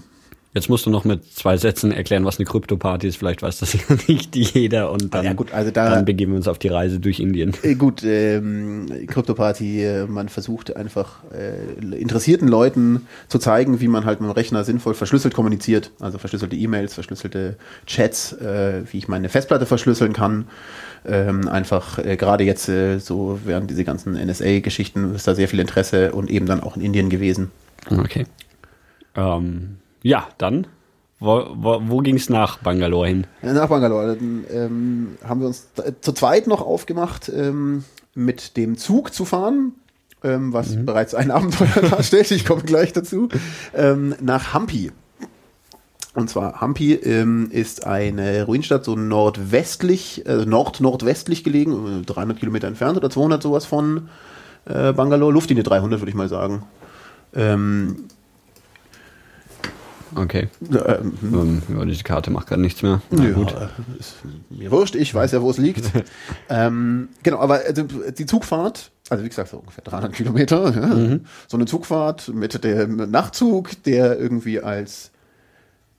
Jetzt musst du noch mit zwei Sätzen erklären, was eine Krypto-Party ist. Vielleicht weiß das ja nicht jeder. Und dann, ja gut, also da- dann begeben wir uns auf die Reise durch Indien. Äh, Gut, ähm, Krypto-Party, äh, man versucht einfach äh, interessierten Leuten zu zeigen, wie man halt mit dem Rechner sinnvoll verschlüsselt kommuniziert. Also verschlüsselte E-Mails, verschlüsselte Chats, äh, wie ich meine Festplatte verschlüsseln kann. Ähm, einfach äh, gerade jetzt äh, so während diese ganzen NSA-Geschichten ist da sehr viel Interesse und eben dann auch in Indien gewesen. Okay. Ähm, ja, dann. Wo, wo, wo ging es nach Bangalore hin? Äh, Nach Bangalore dann, ähm, haben wir uns zu zweit noch aufgemacht, ähm, mit dem Zug zu fahren, ähm, was bereits ein Abenteuer darstellt. Ich komme gleich dazu. Ähm, nach Hampi. Und zwar Hampi ähm, ist eine Ruinenstadt, so nordwestlich, äh, nord-nordwestlich gelegen, äh, 300 Kilometer entfernt oder 200 sowas von äh, Bangalore. Luftlinie 300 würde ich mal sagen. Ähm, Okay. ähm, Ähm, ja, diese Karte macht gerade nichts mehr. Na ja, gut. Ist mir wurscht, ich weiß ja, wo es liegt. ähm, genau, aber also, die Zugfahrt, also wie gesagt, so ungefähr 300 Kilometer, ja, so eine Zugfahrt mit dem Nachtzug, der irgendwie als,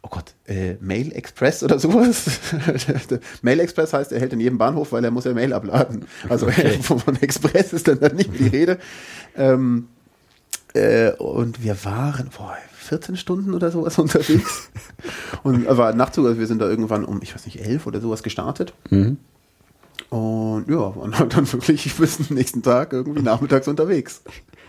oh Gott, äh, Mail Express oder sowas. Mail Express heißt, er hält in jedem Bahnhof, weil er muss ja Mail abladen. Also Okay. von, von Express ist dann nicht mehr die Rede. Ähm, äh, und wir waren, boah, 14 Stunden oder sowas unterwegs. und aber Nachtzug, also wir sind da irgendwann um, ich weiß nicht, 11 oder sowas gestartet. Mhm. Und ja, waren halt dann wirklich bis zum nächsten Tag irgendwie nachmittags unterwegs.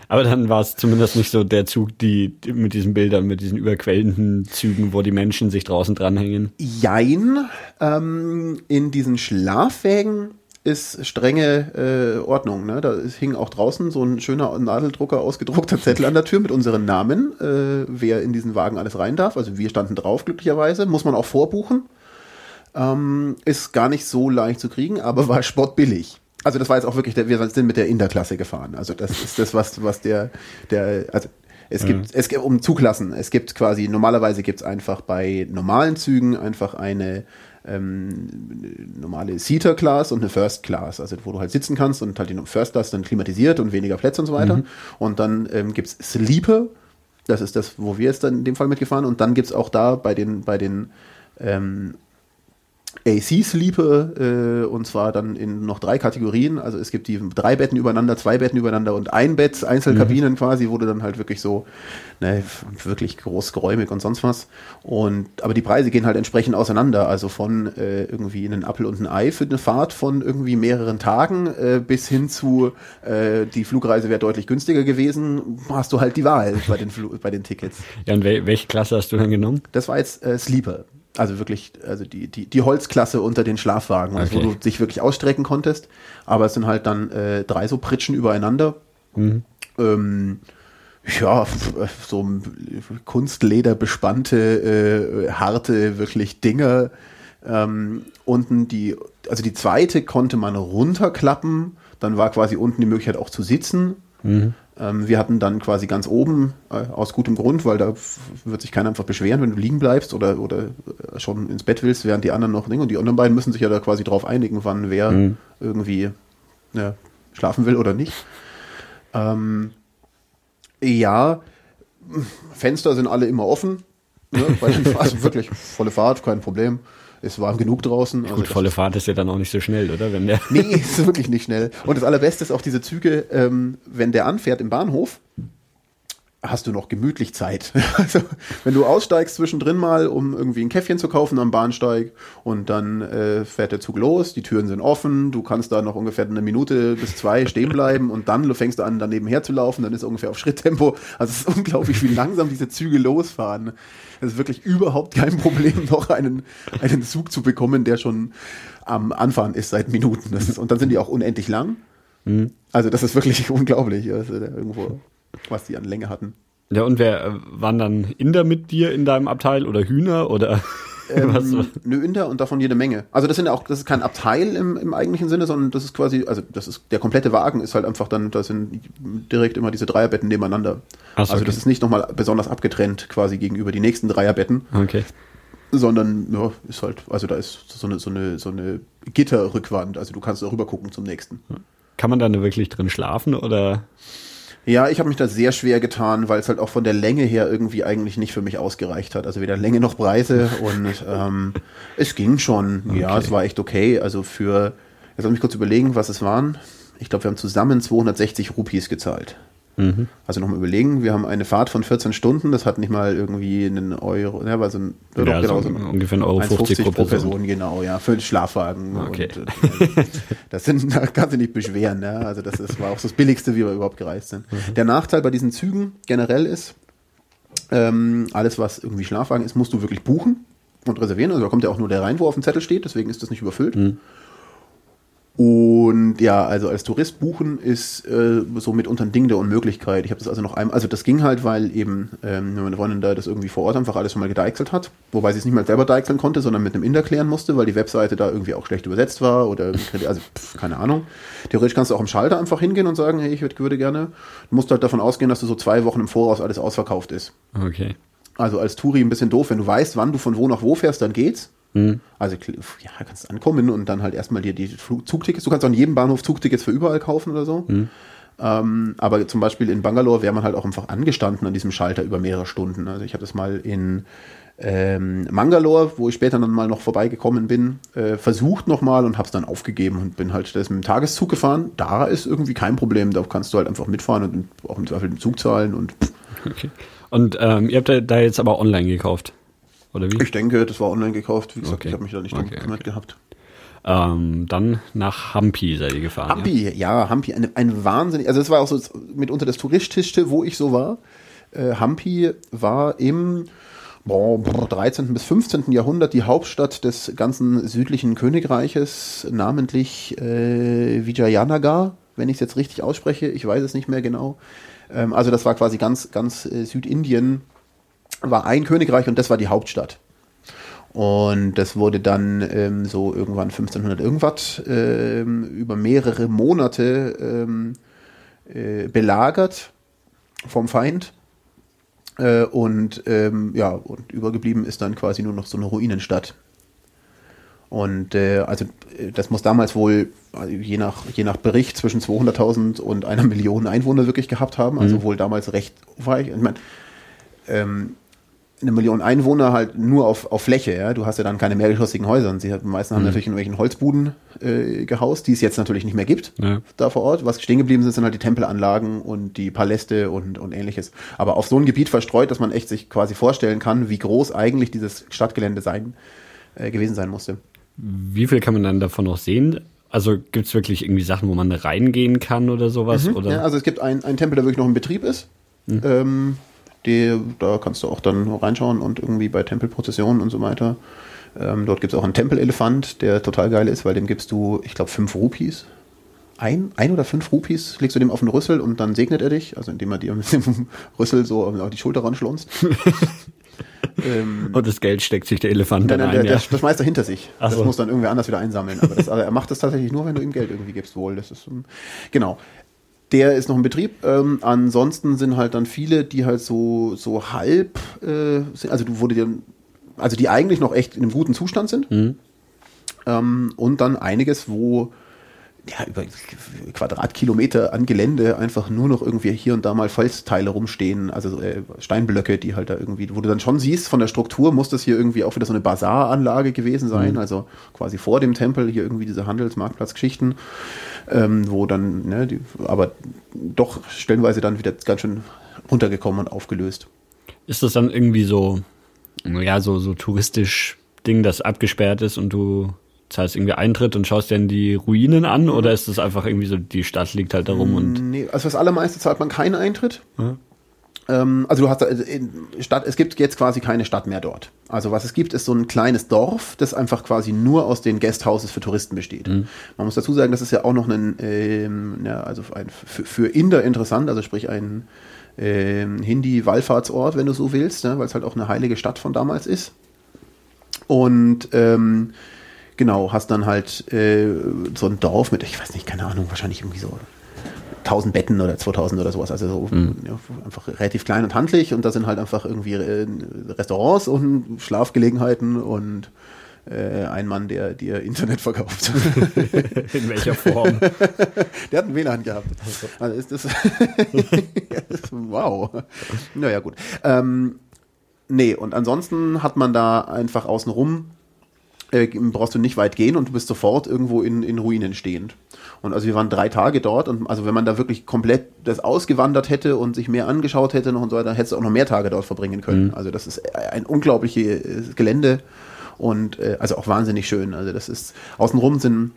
Aber dann war es zumindest nicht so der Zug, die, die mit diesen Bildern, mit diesen überquellenden Zügen, wo die Menschen sich draußen dranhängen. Jein, ähm, in diesen Schlafwägen ist strenge äh, Ordnung. Ne? Da ist, hing auch draußen so ein schöner Nadeldrucker ausgedruckter Zettel an der Tür mit unseren Namen, äh, wer in diesen Wagen alles rein darf. Also wir standen drauf, glücklicherweise. Muss man auch vorbuchen. Ähm, ist gar nicht so leicht zu kriegen, aber war spottbillig. Also das war jetzt auch wirklich, der, wir sind mit der Inderklasse gefahren. Also das ist das, was, was der, der, also es gibt, es gibt um Zugklassen. Es gibt quasi, normalerweise gibt es einfach bei normalen Zügen einfach eine ähm, normale Seater Class und eine First Class, also wo du halt sitzen kannst und halt die First Class dann klimatisiert und weniger Plätze und so weiter. Und dann ähm, gibt es Sleeper, das ist das, wo wir jetzt dann in dem Fall mitgefahren. Und dann gibt es auch da bei den, bei den ähm, AC Sleeper äh, und zwar dann in noch drei Kategorien. Also es gibt die drei Betten übereinander, zwei Betten übereinander und ein Bett, Einzelkabinen mhm. quasi, wurde dann halt wirklich so ne, wirklich großgeräumig und sonst was. Und aber die Preise gehen halt entsprechend auseinander. Also von äh, irgendwie einen Apfel und ein Ei für eine Fahrt von irgendwie mehreren Tagen äh, bis hin zu äh, die Flugreise wäre deutlich günstiger gewesen. Hast du halt die Wahl bei den Fl bei den Tickets. Ja und wel welche Klasse hast du dann genommen? Das war jetzt äh, Sleeper. Also wirklich, also die, die, die Holzklasse unter den Schlafwagen, also okay. wo du dich wirklich ausstrecken konntest. Aber es sind halt dann äh, drei so Pritschen übereinander. Mhm. Ähm, ja, so Kunstleder bespannte, äh, harte, wirklich Dinge. Ähm, unten die, also die zweite konnte man runterklappen, dann war quasi unten die Möglichkeit auch zu sitzen. Mhm. Ähm, wir hatten dann quasi ganz oben, äh, aus gutem Grund, weil da wird sich keiner einfach beschweren, wenn du liegen bleibst oder, oder äh, schon ins Bett willst, während die anderen noch Dinge. Und die anderen beiden müssen sich ja da quasi drauf einigen, wann wer mhm. irgendwie ja, schlafen will oder nicht. Ähm, ja, Fenster sind alle immer offen. Ne? also wirklich volle Fahrt, kein Problem es war genug draußen. Also Gut, volle Fahrt ist ja dann auch nicht so schnell, oder? Wenn der nee, ist wirklich nicht schnell. Und das Allerbeste ist auch diese Züge, ähm, wenn der anfährt im Bahnhof, hast du noch gemütlich Zeit. Also, wenn du aussteigst zwischendrin mal, um irgendwie ein Käffchen zu kaufen am Bahnsteig und dann äh, fährt der Zug los, die Türen sind offen, du kannst da noch ungefähr eine Minute bis zwei stehen bleiben und dann fängst du an, daneben herzulaufen, dann ist ungefähr auf Schritttempo. Also es ist unglaublich, wie langsam diese Züge losfahren. Es ist wirklich überhaupt kein Problem, noch einen, einen Zug zu bekommen, der schon am Anfahren ist seit Minuten. Ist, und dann sind die auch unendlich lang. Mhm. Also das ist wirklich unglaublich, also irgendwo, was die an Länge hatten. Ja, und wer äh, waren dann Inder mit dir in deinem Abteil oder Hühner oder? Ähm, Nö, Inder und davon jede Menge. Also das sind ja auch, das ist kein Abteil im, im eigentlichen Sinne, sondern das ist quasi, also das ist, der komplette Wagen ist halt einfach dann, da sind direkt immer diese Dreierbetten nebeneinander. So, also okay. das ist nicht nochmal besonders abgetrennt quasi gegenüber die nächsten Dreierbetten. Okay. Sondern, ja, ist halt, also da ist so eine, so eine, so eine Gitterrückwand, also du kannst darüber gucken zum nächsten. Kann man da wirklich drin schlafen oder? Ja, ich habe mich da sehr schwer getan, weil es halt auch von der Länge her irgendwie eigentlich nicht für mich ausgereicht hat. Also weder Länge noch Preise und ähm, es ging schon. Okay. Ja, es war echt okay. Also für, jetzt lass mich kurz überlegen, was es waren. Ich glaube, wir haben zusammen 260 Rupees gezahlt. Mhm. Also nochmal überlegen, wir haben eine Fahrt von 14 Stunden, das hat nicht mal irgendwie einen Euro, ja, so ein, ja, doch, genau, so ungefähr ein Euro 50 pro, Person. Person. genau, ja, für den Schlafwagen. Okay. Und, äh, das sind, da kannst du nicht beschweren, ja. Also das ist, war auch so das Billigste, wie wir überhaupt gereist sind. Mhm. Der Nachteil bei diesen Zügen generell ist, ähm, alles, was irgendwie Schlafwagen ist, musst du wirklich buchen und reservieren. Also da kommt ja auch nur der rein, wo auf dem Zettel steht, deswegen ist das nicht überfüllt. Mhm. Und ja, also als Tourist buchen ist äh, so mitunter ein Ding der Unmöglichkeit. Ich habe das also noch einmal, also das ging halt, weil eben ähm, meine Freundin da das irgendwie vor Ort einfach alles schon mal gedeichselt hat, wobei sie es nicht mal selber deichseln konnte, sondern mit einem Inder klären musste, weil die Webseite da irgendwie auch schlecht übersetzt war oder also pf, keine Ahnung. Theoretisch kannst du auch im Schalter einfach hingehen und sagen, hey, ich würde gerne. Du musst halt davon ausgehen, dass du so zwei Wochen im Voraus alles ausverkauft ist. Okay. Also als Touri ein bisschen doof, wenn du weißt, wann du von wo nach wo fährst, dann geht's. Mhm. Also ja, kannst ankommen und dann halt erstmal dir die Zugtickets. Du kannst auch in jedem Bahnhof Zugtickets für überall kaufen oder so. Mhm. Ähm, aber zum Beispiel in Bangalore wäre man halt auch einfach angestanden an diesem Schalter über mehrere Stunden. Also ich habe das mal in ähm, Mangalore, wo ich später dann mal noch vorbeigekommen bin, äh, versucht nochmal und habe es dann aufgegeben und bin halt das mit dem Tageszug gefahren. Da ist irgendwie kein Problem, da kannst du halt einfach mitfahren und auch im Zweifel den Zug zahlen und. Okay. Und ähm, ihr habt da jetzt aber online gekauft? Oder wie? Ich denke, das war online gekauft. Wie gesagt, okay. ich habe mich da nicht okay, drum gekümmert okay. gehabt. Ähm, dann nach Hampi seid ihr gefahren. Hampi, ja, ja Hampi, ein, ein wahnsinnig, also es war auch so mitunter das Touristischste, wo ich so war. Äh, Hampi war im boah, 13. bis 15. Jahrhundert die Hauptstadt des ganzen südlichen Königreiches, namentlich äh, Vijayanagar, wenn ich es jetzt richtig ausspreche. Ich weiß es nicht mehr genau. Ähm, also das war quasi ganz, ganz äh, Südindien war ein Königreich und das war die Hauptstadt. Und das wurde dann ähm, so irgendwann 1500 irgendwas ähm, über mehrere Monate ähm, äh, belagert vom Feind. Äh, und ähm, ja, und übergeblieben ist dann quasi nur noch so eine Ruinenstadt. Und äh, also äh, das muss damals wohl, also je, nach, je nach Bericht, zwischen 200.000 und einer Million Einwohner wirklich gehabt haben. Also mhm. wohl damals recht weich. Ich meine, ähm, eine Million Einwohner halt nur auf, auf Fläche, ja. Du hast ja dann keine mehrgeschossigen Häuser. Und sie hat, meisten haben natürlich in irgendwelchen Holzbuden äh, gehaust, die es jetzt natürlich nicht mehr gibt Ja. da vor Ort. Was stehen geblieben sind, sind halt die Tempelanlagen und die Paläste und, und ähnliches. Aber auf so ein Gebiet verstreut, dass man echt sich quasi vorstellen kann, wie groß eigentlich dieses Stadtgelände sein, äh, gewesen sein musste. Wie viel kann man dann davon noch sehen? Also gibt es wirklich irgendwie Sachen, wo man reingehen kann oder sowas? Oder? Ja, also es gibt einen Tempel, der wirklich noch in Betrieb ist. Ähm, die, da kannst du auch dann reinschauen und irgendwie bei Tempelprozessionen und so weiter. Ähm, dort gibt es auch einen Tempelelefant, der total geil ist, weil dem gibst du, ich glaube, fünf Rupies. Ein, ein oder fünf Rupies legst du dem auf den Rüssel und dann segnet er dich, also indem er dir mit dem Rüssel so auf die Schulter ranschlunzt. ähm, Und das Geld steckt sich der Elefant Nein, dann nein, der, ein. der, ja. das schmeißt er hinter sich. Ach das so. muss dann irgendwer anders wieder einsammeln. Aber das, also er macht das tatsächlich nur, wenn du ihm Geld irgendwie gibst, wohl. Das ist genau. Der ist noch in Betrieb. Ähm, ansonsten sind halt dann viele, die halt so so halb, äh, sind, also du wurde dir, also die eigentlich noch echt in einem guten Zustand sind. Ähm, und dann einiges, wo ja, über Quadratkilometer an Gelände einfach nur noch irgendwie hier und da mal Felsteile rumstehen, also äh, Steinblöcke, die halt da irgendwie, wo du dann schon siehst, von der Struktur muss das hier irgendwie auch wieder so eine Bazaranlage gewesen sein, also quasi vor dem Tempel hier irgendwie diese Handelsmarktplatzgeschichten, ähm, wo dann, ne, die, aber doch stellenweise dann wieder ganz schön runtergekommen und aufgelöst. Ist das dann irgendwie so, ja, so, so touristisch Ding, das abgesperrt ist und du zahlst irgendwie Eintritt und schaust dir dann die Ruinen an oder ist das einfach irgendwie so, die Stadt liegt halt da rum und Nee, also das allermeiste zahlt man keinen Eintritt. Ähm, also du hast da, in Stadt, es gibt jetzt quasi keine Stadt mehr dort. Also was es gibt, ist so ein kleines Dorf, das einfach quasi nur aus den Guesthouses für Touristen besteht. Man muss dazu sagen, das ist ja auch noch ein, ähm, ja, also ein, für, für Inder interessant, also sprich ein ähm, Hindi-Wallfahrtsort, wenn du so willst, ne, weil es halt auch eine heilige Stadt von damals ist. Und ähm, genau, hast dann halt äh, so ein Dorf mit, ich weiß nicht, keine Ahnung, wahrscheinlich irgendwie so 1000 Betten oder 2000 oder sowas. Also so ja, einfach relativ klein und handlich und da sind halt einfach irgendwie äh, Restaurants und Schlafgelegenheiten und äh, ein Mann, der dir Internet verkauft. in welcher Form. der hat ein WLAN gehabt. Also ist das wow. Naja, gut. Ähm, nee, und ansonsten hat man da einfach außenrum äh, brauchst du nicht weit gehen und du bist sofort irgendwo in, in Ruinen stehend. Und also wir waren drei Tage dort und also wenn man da wirklich komplett das ausgewandert hätte und sich mehr angeschaut hätte noch und so weiter, hättest du auch noch mehr Tage dort verbringen können. Also das ist ein unglaubliches Gelände und äh, also auch wahnsinnig schön. Also das ist außenrum sind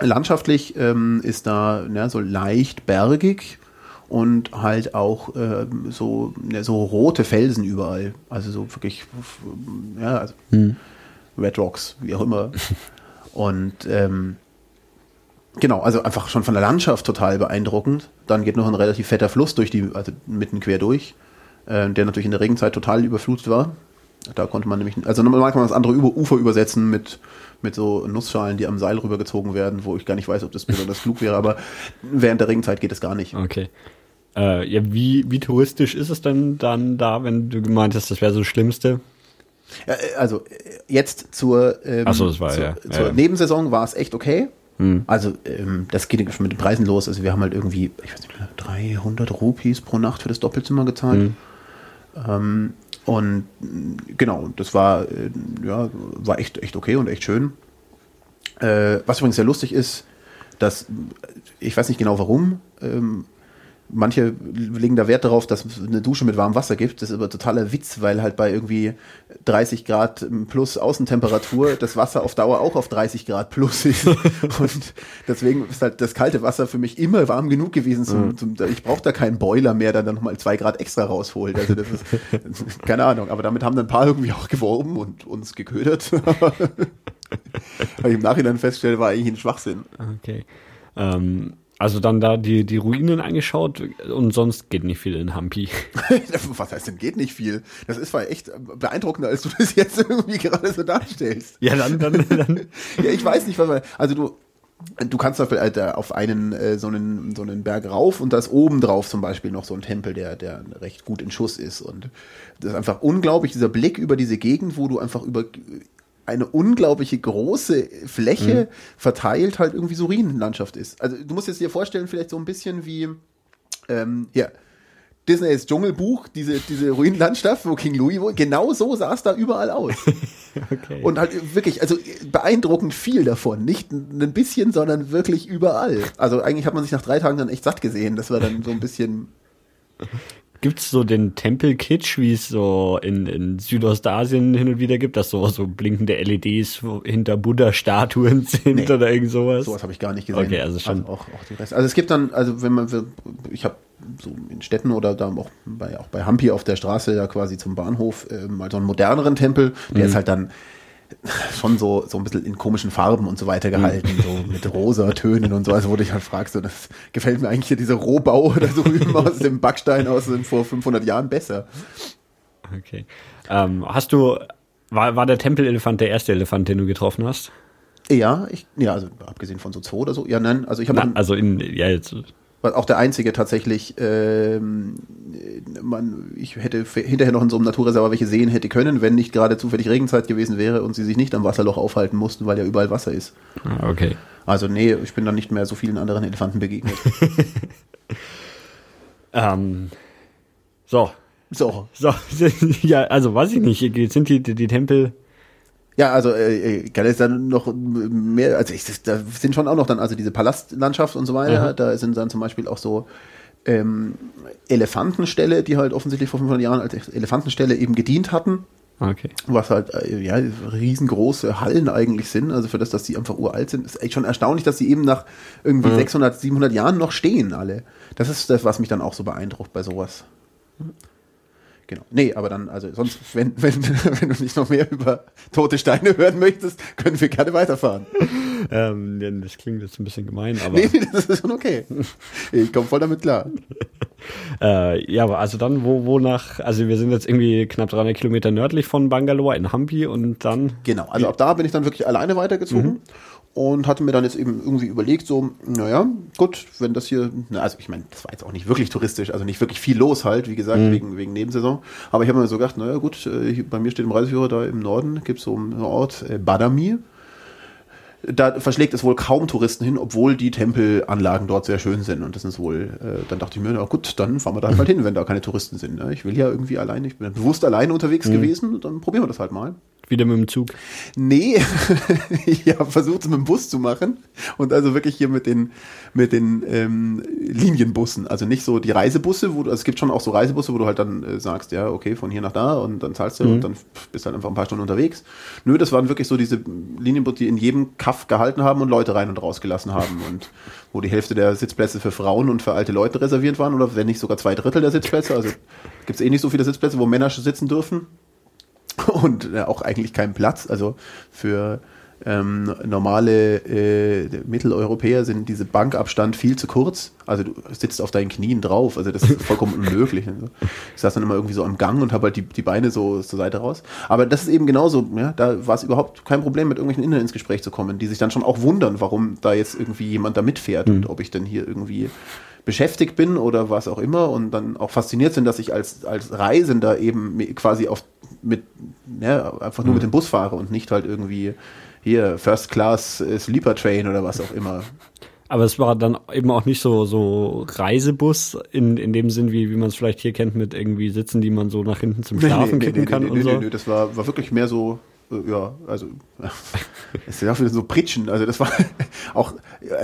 landschaftlich ähm, ist da ne, so leicht bergig und halt auch ähm, so, ne, so rote Felsen überall. Also so wirklich, ja, also Red Rocks, wie auch immer. Und ähm, genau, also einfach schon von der Landschaft total beeindruckend. Dann geht noch ein relativ fetter Fluss durch die, also mitten quer durch, äh, der natürlich in der Regenzeit total überflutet war. Da konnte man nämlich, also normal kann man das andere Ufer übersetzen mit, mit so Nussschalen, die am Seil rübergezogen werden, wo ich gar nicht weiß, ob das besonders klug wäre, aber während der Regenzeit geht es gar nicht. Okay. Äh, ja, wie, wie touristisch ist es denn dann da, wenn du gemeint hast, das wäre so das Schlimmste? Ja, äh, Also äh, jetzt zur, ähm, so, war, zur, ja. zur Ja. Nebensaison war es echt okay. Also ähm, das geht schon mit den Preisen los. Also wir haben halt irgendwie, ich weiß nicht, 300 Rupees pro Nacht für das Doppelzimmer gezahlt. Ähm, und genau, das war äh, ja war echt echt okay und echt schön. Äh, was übrigens sehr lustig ist, dass ich weiß nicht genau warum. Ähm, Manche legen da Wert darauf, dass es eine Dusche mit warmem Wasser gibt. Das ist aber totaler Witz, weil halt bei irgendwie 30 Grad plus Außentemperatur das Wasser auf Dauer auch auf 30 Grad plus ist. Und deswegen ist halt das kalte Wasser für mich immer warm genug gewesen. Zum, zum, ich brauche da keinen Boiler mehr, der dann nochmal zwei Grad extra rausholt. Also das ist, keine Ahnung. Aber damit haben dann ein paar irgendwie auch geworben und uns geködert. Weil ich im Nachhinein feststelle, war eigentlich ein Schwachsinn. Okay. Ähm, also dann da die, die Ruinen angeschaut und sonst geht nicht viel in Hampi. Was heißt denn, geht nicht viel? Das ist zwar echt beeindruckender, als du das jetzt irgendwie gerade so darstellst. Ja, dann, dann, dann. Ja, ich weiß nicht, was man, also du, du kannst auf, äh, da auf einen, äh, so einen, so einen Berg rauf und da ist oben drauf zum Beispiel noch so ein Tempel, der, der recht gut in Schuss ist und das ist einfach unglaublich, dieser Blick über diese Gegend, wo du einfach über eine unglaubliche große Fläche verteilt halt irgendwie so Ruinenlandschaft ist. Also du musst jetzt dir vorstellen, vielleicht so ein bisschen wie, ähm, ja, Disneys Dschungelbuch, diese, diese Ruinenlandschaft, wo King Louis wohnt, genau so sah es da überall aus. okay. Und halt wirklich, also beeindruckend viel davon. Nicht ein bisschen, sondern wirklich überall. Also eigentlich hat man sich nach drei Tagen dann echt satt gesehen. Das war dann so ein bisschen. Gibt's so den Tempel-Kitsch, wie es so in, in Südostasien hin und wieder gibt, dass so, so blinkende LEDs hinter Buddha-Statuen sind nee, oder irgend sowas? Sowas habe ich gar nicht gesehen. Okay, also schon. Also auch, auch die Rest. Also es gibt dann, also wenn man, ich habe so in Städten oder da auch bei, auch bei Hampi auf der Straße ja quasi zum Bahnhof äh, mal so einen moderneren Tempel, der mhm. ist halt dann schon so, so ein bisschen in komischen Farben und so weiter mhm. gehalten, mhm. so mit rosa Tönen und so. Also, wo du dich halt fragst, so, das gefällt mir eigentlich hier dieser Rohbau da drüben aus dem Backstein aus vor 500 Jahren besser. Okay. Ähm, hast du, war, war der Tempelelefant der erste Elefant, den du getroffen hast? Ja, ich, ja, also abgesehen von so zwei oder so. Ja, nein, also ich habe. Also in, ja, jetzt auch der einzige tatsächlich, ähm, man, ich hätte hinterher noch in so einem Naturreservat welche sehen hätte können, wenn nicht gerade zufällig Regenzeit gewesen wäre und sie sich nicht am Wasserloch aufhalten mussten, weil ja überall Wasser ist. Ah, okay. Also nee, ich bin dann nicht mehr so vielen anderen Elefanten begegnet. ähm, so. So. So. ja, also weiß ich nicht, sind die, die Tempel ja, also äh, äh, kann es dann noch mehr, also ich, da sind schon auch noch dann also diese Palastlandschaft und so weiter. Mhm. Da sind dann zum Beispiel auch so ähm, Elefantenställe, die halt offensichtlich vor 500 Jahren als Elefantenställe eben gedient hatten. Okay. Was halt äh, ja riesengroße Hallen eigentlich sind. Also für das, dass die einfach uralt sind, ist echt schon erstaunlich, dass sie eben nach irgendwie mhm. 600, 700 Jahren noch stehen alle. Das ist das, was mich dann auch so beeindruckt bei sowas. Genau. Nee, aber dann, also sonst, wenn, wenn, wenn du nicht noch mehr über tote Steine hören möchtest, können wir gerne weiterfahren. Ähm, das klingt jetzt ein bisschen gemein, aber. Nee, das ist schon okay. Ich komme voll damit klar. äh, ja, aber also dann, wo, wo nach, also wir sind jetzt irgendwie knapp 300 Kilometer nördlich von Bangalore in Hampi und dann. Genau, also ab da bin ich dann wirklich alleine weitergezogen. Mhm und hatte mir dann jetzt eben irgendwie überlegt, so, naja, gut, wenn das hier, na, also ich meine, das war jetzt auch nicht wirklich touristisch, also nicht wirklich viel los halt, wie gesagt, mhm. wegen, wegen Nebensaison. Aber ich habe mir so gedacht, naja, gut, äh, bei mir steht im Reiseführer da im Norden, gibt es so einen Ort, äh, Badami. Da verschlägt es wohl kaum Touristen hin, obwohl die Tempelanlagen dort sehr schön sind. Und das ist wohl, äh, dann dachte ich mir, na gut, dann fahren wir da halt hin, wenn da keine Touristen sind. Ne? Ich will ja irgendwie allein, ich bin bewusst alleine unterwegs mhm. gewesen, dann probieren wir das halt mal. Wieder mit dem Zug? Nee, ich habe versucht, es mit dem Bus zu machen. Und also wirklich hier mit den, mit den ähm, Linienbussen. Also nicht so die Reisebusse, wo du, also es gibt schon auch so Reisebusse, wo du halt dann äh, sagst, ja, okay, von hier nach da und dann zahlst du mhm. und dann bist du halt einfach ein paar Stunden unterwegs. Nö, das waren wirklich so diese Linienbusse, die in jedem Kaff gehalten haben und Leute rein und rausgelassen haben. Und wo die Hälfte der Sitzplätze für Frauen und für alte Leute reserviert waren oder wenn nicht sogar zwei Drittel der Sitzplätze. Also gibt es eh nicht so viele Sitzplätze, wo Männer sitzen dürfen und äh, auch eigentlich keinen Platz. Also für ähm, normale äh, Mitteleuropäer sind diese Bankabstand viel zu kurz. Also du sitzt auf deinen Knien drauf. Also das ist vollkommen unmöglich. Also ich saß dann immer irgendwie so am Gang und habe halt die, die Beine so zur Seite raus. Aber das ist eben genauso. Ja, da war es überhaupt kein Problem, mit irgendwelchen Indern ins Gespräch zu kommen, die sich dann schon auch wundern, warum da jetzt irgendwie jemand da mitfährt mhm. und ob ich denn hier irgendwie beschäftigt bin oder was auch immer und dann auch fasziniert sind, dass ich als, als Reisender eben quasi auf mit, ja, einfach nur mhm. mit dem Bus fahre und nicht halt irgendwie hier First Class Sleeper Train oder was auch immer. Aber es war dann eben auch nicht so, so Reisebus in, in dem Sinn, wie, wie man es vielleicht hier kennt, mit irgendwie Sitzen, die man so nach hinten zum Schlafen nee, nee, kippen nee, kann nee, und nee, so. Nee, das war, war wirklich mehr so, ja, also es ist ja auch wieder so Pritschen. Also das war auch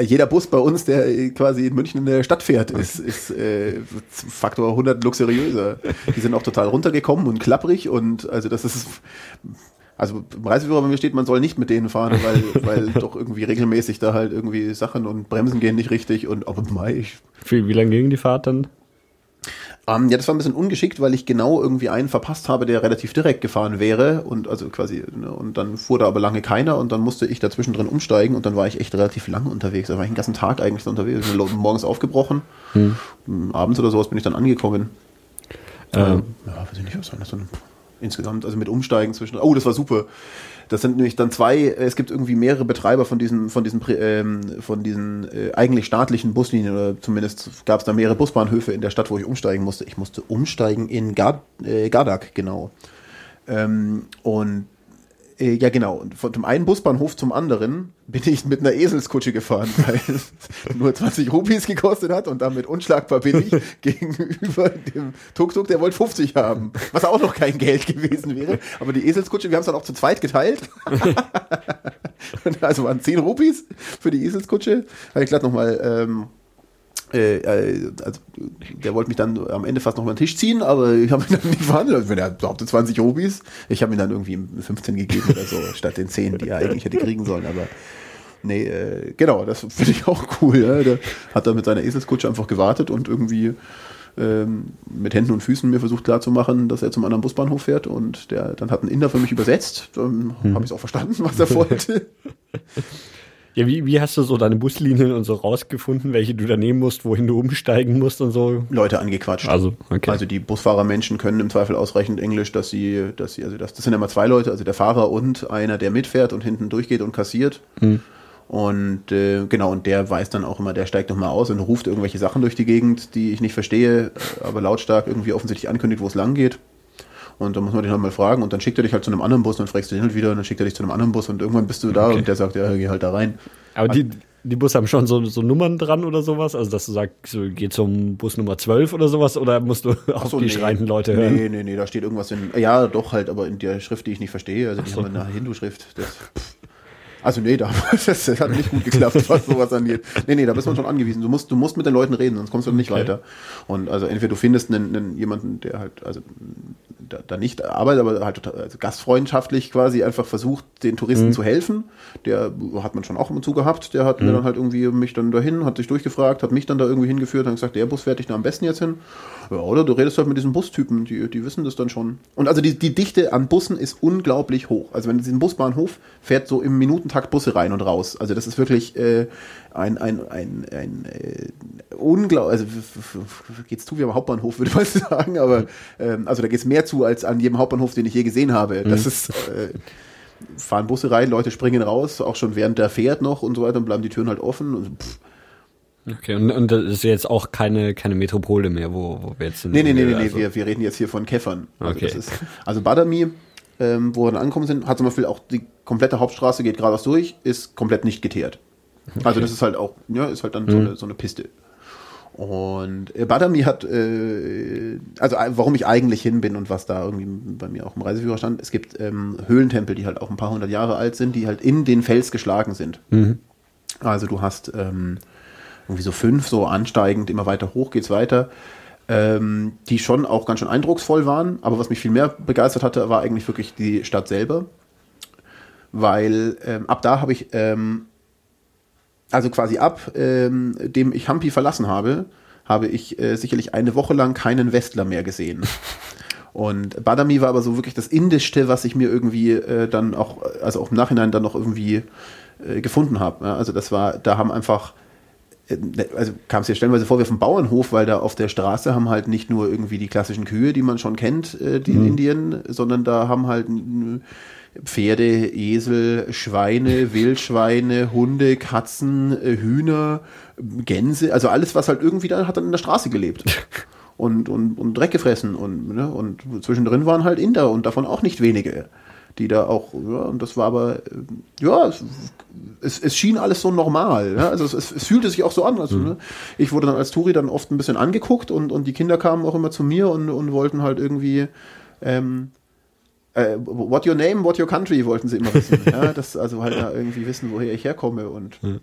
jeder Bus bei uns, der quasi in München in der Stadt fährt, ist, ist äh, Faktor 100 luxuriöser. Die sind auch total runtergekommen und klapprig und also das ist also im Reiseführer bei mir steht, man soll nicht mit denen fahren, weil, weil doch irgendwie regelmäßig da halt irgendwie Sachen und Bremsen gehen nicht richtig und aber mei, ich. Wie, wie lange ging die Fahrt dann? Ähm, ja, das war ein bisschen ungeschickt, weil ich genau irgendwie einen verpasst habe, der relativ direkt gefahren wäre und also quasi, ne, und dann fuhr da aber lange keiner und dann musste ich dazwischen drin umsteigen und dann war ich echt relativ lange unterwegs. Da war ich den ganzen Tag eigentlich unterwegs. Ich bin morgens aufgebrochen, hm. abends oder sowas bin ich dann angekommen. Ähm, ja, weiß ich nicht, was war das dann? Insgesamt, also mit Umsteigen zwischen. Oh, das war super. Das sind nämlich dann zwei, es gibt irgendwie mehrere Betreiber von diesen, von diesen, ähm, von diesen äh, eigentlich staatlichen Buslinien oder zumindest gab es da mehrere Busbahnhöfe in der Stadt, wo ich umsteigen musste. Ich musste umsteigen in Gard, äh, Gardak, genau. Ähm, und Äh, ja, genau. Und von dem einen Busbahnhof zum anderen bin ich mit einer Eselskutsche gefahren, weil es nur 20 Rupees gekostet hat und damit unschlagbar billig gegenüber dem Tuk-Tuk, der wollte 50 haben. Was auch noch kein Geld gewesen wäre. Aber die Eselskutsche, wir haben es dann auch zu zweit geteilt. also waren 10 Rupees für die Eselskutsche. Habe ich glatt nochmal ähm, äh, äh, also, der wollte mich dann am Ende fast noch mal den Tisch ziehen, aber ich habe ihn dann nicht verhandelt. Wenn er behauptet 20 Rubis, ich habe ihm dann irgendwie 15 gegeben oder so, statt den 10, die er eigentlich hätte kriegen sollen. Aber nee, äh, genau, das finde ich auch cool. Ja. Der hat dann mit seiner Eselskutsche einfach gewartet und irgendwie ähm, mit Händen und Füßen mir versucht klarzumachen, dass er zum anderen Busbahnhof fährt und der dann hat ein Inder für mich übersetzt. Dann hm. habe ich es auch verstanden, was er wollte. Ja, wie, wie hast du so deine Buslinien und so rausgefunden, welche du da nehmen musst, wohin du umsteigen musst und so? Leute angequatscht. Also, okay. Also die Busfahrermenschen können im Zweifel ausreichend Englisch, dass sie, dass sie, also das, das sind immer zwei Leute, also der Fahrer und einer, der mitfährt und hinten durchgeht und kassiert. Hm. Und äh, genau, und der weiß dann auch immer, der steigt nochmal aus und ruft irgendwelche Sachen durch die Gegend, die ich nicht verstehe, aber lautstark irgendwie offensichtlich ankündigt, wo es lang geht. Und dann muss man den halt mal fragen und dann schickt er dich halt zu einem anderen Bus und dann fragst du den halt wieder und dann schickt er dich zu einem anderen Bus und irgendwann bist du da okay. und der sagt, ja, geh halt da rein. Aber die, die Bus haben schon so, so Nummern dran oder sowas? Also, dass du sagst, so, geh zum Bus Nummer 12 oder sowas? Oder musst du auch so, die nee. schreienden Leute hören? Nee, nee, nee, da steht irgendwas in, ja, doch halt, aber in der Schrift, die ich nicht verstehe. Also, die so. haben eine Hindu-Schrift. Das, pff. Also nee, da, das hat nicht gut geklappt, was sowas angeht. Nee, nee, da bist man schon angewiesen. Du musst, du musst mit den Leuten reden, sonst kommst du nicht okay. weiter. Und also entweder du findest einen, einen jemanden, der halt, also da, da nicht arbeitet, aber halt also gastfreundschaftlich quasi einfach versucht, den Touristen mhm. zu helfen. Der hat man schon auch immer zu gehabt. Der hat mhm. mir dann halt irgendwie mich dann dahin, hat sich durchgefragt, hat mich dann da irgendwie hingeführt und gesagt, der Bus fährt dich da am besten jetzt hin. Ja, oder du redest halt mit diesen Bustypen, die, die wissen das dann schon. Und also die, die Dichte an Bussen ist unglaublich hoch. Also wenn du diesen Busbahnhof fährt so im Minutentakt Busse rein und raus. Also das ist wirklich äh, ein, ein, ein, ein äh, unglaublich, also geht's zu wie am Hauptbahnhof, würde man sagen, aber ähm, also da geht's mehr zu als an jedem Hauptbahnhof, den ich je gesehen habe. Das mhm. ist äh, fahren Busse rein, Leute springen raus, auch schon während der fährt noch und so weiter und bleiben die Türen halt offen. Und, pff, Okay, und, und das ist jetzt auch keine, keine Metropole mehr, wo, wo wir jetzt sind. Nee, nee, nee, nee, also. wir, wir reden jetzt hier von Käffern. Also okay. Ist, also Badami, ähm, wo wir dann angekommen sind, hat zum Beispiel auch die komplette Hauptstraße geht geradeaus durch, ist komplett nicht geteert. Okay. Also das ist halt auch, ja, ist halt dann mhm. so, eine, so eine Piste. Und äh, Badami hat, äh, also äh, warum ich eigentlich hin bin und was da irgendwie bei mir auch im Reiseführer stand, es gibt ähm, Höhlentempel, die halt auch ein paar hundert Jahre alt sind, die halt in den Fels geschlagen sind. Mhm. Also du hast ähm, irgendwie so fünf, so ansteigend, immer weiter hoch geht's weiter, ähm, die schon auch ganz schön eindrucksvoll waren. Aber was mich viel mehr begeistert hatte, war eigentlich wirklich die Stadt selber. Weil ähm, ab da habe ich, ähm, also quasi ab ähm, dem ich Hampi verlassen habe, habe ich äh, sicherlich eine Woche lang keinen Westler mehr gesehen. Und Badami war aber so wirklich das Indischste, was ich mir irgendwie äh, dann auch, also auch im Nachhinein dann noch irgendwie äh, gefunden habe. Ja, also das war, da haben einfach also kam es ja stellenweise vor wie auf dem Bauernhof, weil da auf der Straße haben halt nicht nur irgendwie die klassischen Kühe, die man schon kennt, äh, die mhm. in Indien, sondern da haben halt Pferde, Esel, Schweine, Wildschweine, Hunde, Katzen, äh, Hühner, Gänse, also alles, was halt irgendwie da hat dann in der Straße gelebt. Und, und, und Dreck gefressen und, ne, und zwischendrin waren halt Inder und davon auch nicht wenige die da auch, ja, und das war aber, äh, ja, es, es schien alles so normal. Ja? Also es, es, es fühlte sich auch so an. Also, mhm. ne? Ich wurde dann als Touri dann oft ein bisschen angeguckt und, und die Kinder kamen auch immer zu mir und, und wollten halt irgendwie ähm, äh, what your name, what your country wollten sie immer wissen. ja? Das, also halt da irgendwie wissen, woher ich herkomme und mhm.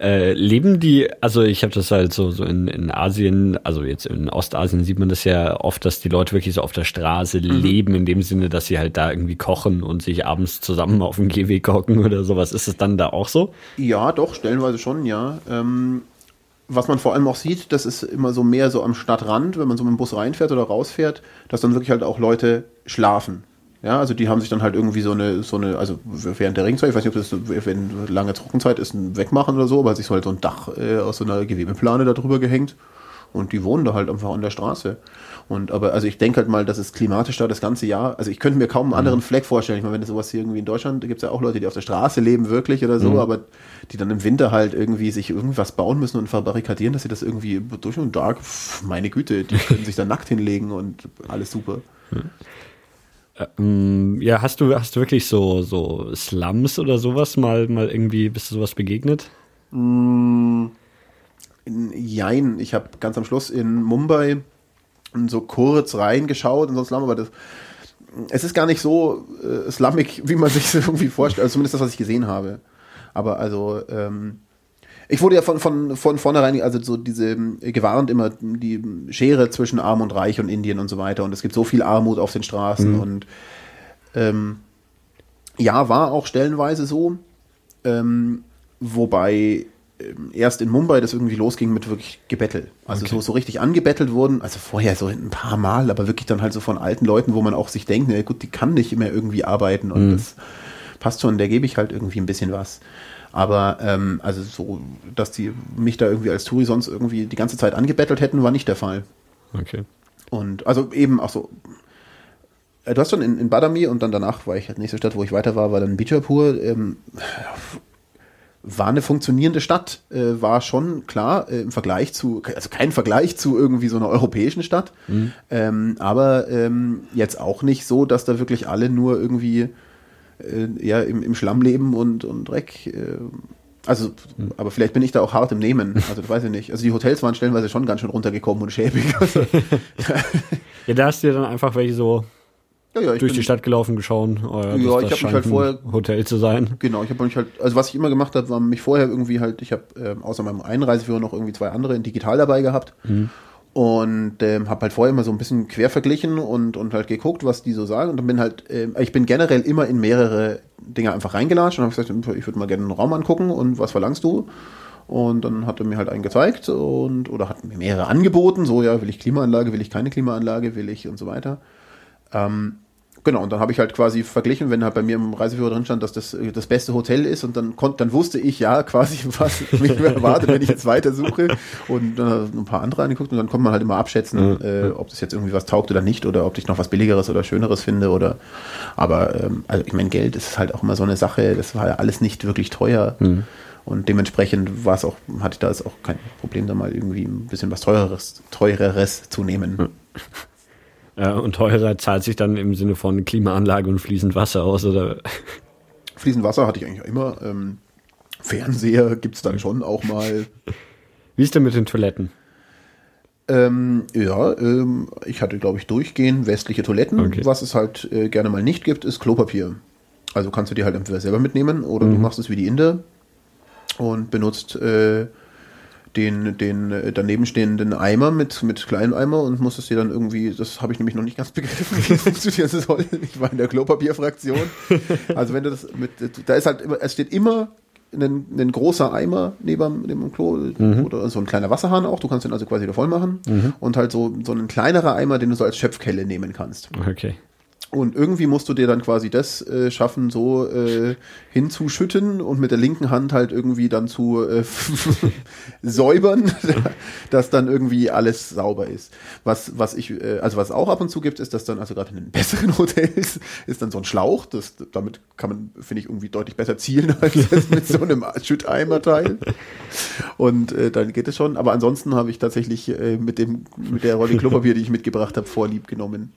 Äh, leben die, also ich habe das halt so, so in, in Asien, also jetzt in Ostasien sieht man das ja oft, dass die Leute wirklich so auf der Straße mhm. leben, in dem Sinne, dass sie halt da irgendwie kochen und sich abends zusammen auf dem Gehweg hocken oder sowas. Ist es dann da auch so? Ja, doch, stellenweise schon, ja. Ähm, was man vor allem auch sieht, das ist immer so mehr so am Stadtrand, wenn man so mit dem Bus reinfährt oder rausfährt, dass dann wirklich halt auch Leute schlafen. Ja, also die haben sich dann halt irgendwie so eine, so eine, also während der Regenzeit, ich weiß nicht, ob das wenn lange Trockenzeit ist, ein Wegmachen oder so, aber sich so halt so ein Dach äh, aus so einer Gewebeplane da drüber gehängt und die wohnen da halt einfach an der Straße. Und aber, also ich denke halt mal, dass es klimatisch da das ganze Jahr, also ich könnte mir kaum einen anderen mhm. Fleck vorstellen. Ich meine, wenn es sowas hier irgendwie in Deutschland, gibt es ja auch Leute, die auf der Straße leben wirklich oder so, mhm. aber die dann im Winter halt irgendwie sich irgendwas bauen müssen und verbarrikadieren, dass sie das irgendwie durch und dark, meine Güte, die können sich da nackt hinlegen und alles super. Mhm. Ähm, ja, hast du, hast du wirklich so, so Slums oder sowas mal, mal irgendwie, bist du sowas begegnet? Mm, jein, ich habe ganz am Schluss in Mumbai so kurz reingeschaut in so Slum, aber das, es ist gar nicht so äh, slummig, wie man sich irgendwie vorstellt, also zumindest das, was ich gesehen habe. Aber also, ähm, ich wurde ja von, von, von vornherein, also so diese äh, gewarnt immer die Schere zwischen Arm und Reich und Indien und so weiter. Und es gibt so viel Armut auf den Straßen mhm. und ähm, ja, war auch stellenweise so. Ähm, wobei ähm, erst in Mumbai das irgendwie losging mit wirklich Gebettel. Also okay. so, so richtig angebettelt wurden, also vorher so ein paar Mal, aber wirklich dann halt so von alten Leuten, wo man auch sich denkt, na gut, die kann nicht mehr irgendwie arbeiten und mhm. das passt schon, der gebe ich halt irgendwie ein bisschen was. Aber ähm, also so, dass die mich da irgendwie als Touri sonst irgendwie die ganze Zeit angebettelt hätten, war nicht der Fall. Okay. Und also eben auch so. Äh, du hast schon in, in Badami und dann danach war ich halt nächste Stadt, wo ich weiter war, war dann Bijapur. Ähm, war eine funktionierende Stadt, äh, war schon klar äh, im Vergleich zu, also kein Vergleich zu irgendwie so einer europäischen Stadt, mhm. ähm, aber ähm, jetzt auch nicht so, dass da wirklich alle nur irgendwie ja, im, im Schlamm leben und, und Dreck. Äh, also, hm. aber vielleicht bin ich da auch hart im Nehmen. Also, das weiß ich nicht. Also, die Hotels waren stellenweise schon ganz schön runtergekommen und schäbig. Also, ja, da hast du dann einfach welche so ja, ja, durch die Stadt gelaufen, geschaut. Oh ja, ja ich habe mich halt vorher Hotel zu sein. Genau, ich habe mich halt, also was ich immer gemacht habe, war mich vorher irgendwie halt, ich habe äh, außer meinem Einreiseführer noch irgendwie zwei andere in digital dabei gehabt. Mhm. Und ähm, habe halt vorher immer so ein bisschen quer verglichen und, und halt geguckt, was die so sagen. Und dann bin halt, äh, ich bin generell immer in mehrere Dinge einfach reingelatscht und habe gesagt, ich würde mal gerne einen Raum angucken und was verlangst du? Und dann hat er mir halt einen gezeigt und oder hat mir mehrere angeboten, so ja, will ich Klimaanlage, will ich keine Klimaanlage, will ich und so weiter. Ähm, Genau, und dann habe ich halt quasi verglichen, wenn halt bei mir im Reiseführer drin stand, dass das äh, das beste Hotel ist und dann konnte, dann wusste ich ja quasi, was mich erwartet, wenn ich jetzt weiter suche und dann äh, ein paar andere angeguckt und dann konnte man halt immer abschätzen, mhm. äh, ob das jetzt irgendwie was taugt oder nicht oder ob ich noch was billigeres oder schöneres finde oder aber ähm, also ich meine Geld ist halt auch immer so eine Sache, das war ja alles nicht wirklich teuer. Mhm. Und dementsprechend war es auch, hatte ich da auch kein Problem, da mal irgendwie ein bisschen was teureres, teureres zu nehmen. Mhm. Äh, und teurer zahlt sich dann im Sinne von Klimaanlage und fließend Wasser aus, oder? Fließend Wasser hatte ich eigentlich immer. Ähm, Fernseher gibt es dann schon auch mal. Wie ist denn mit den Toiletten? Ähm, ja, ähm, ich hatte, glaube ich, durchgehend westliche Toiletten. Okay. Was es halt äh, gerne mal nicht gibt, ist Klopapier. Also kannst du dir halt entweder selber mitnehmen oder mhm. du machst es wie die Inder und benutzt äh, den, den äh, daneben stehenden Eimer mit, mit kleinem Eimer und muss es dir dann irgendwie, das habe ich nämlich noch nicht ganz begriffen, wie es funktionieren soll. Ich war in der Klopapierfraktion. Also wenn du das mit, da ist halt immer, es steht immer ein, ein großer Eimer neben, neben dem Klo mhm. oder so ein kleiner Wasserhahn auch. Du kannst den also quasi wieder voll machen. Mhm. Und halt so, so ein kleinerer Eimer, den du so als Schöpfkelle nehmen kannst. Okay. Und irgendwie musst du dir dann quasi das äh, schaffen, so äh, hinzuschütten und mit der linken Hand halt irgendwie dann zu äh, säubern, dass dann irgendwie alles sauber ist. Was, was ich, äh, also was auch ab und zu gibt, ist, dass dann, also gerade in den besseren Hotels, ist dann so ein Schlauch. Das, damit kann man, finde ich, irgendwie deutlich besser zielen als mit so einem Schütteimer-Teil. Und äh, dann geht es schon. Aber ansonsten habe ich tatsächlich äh, mit dem, mit der Rolle Klopapier, die ich mitgebracht habe, vorlieb genommen.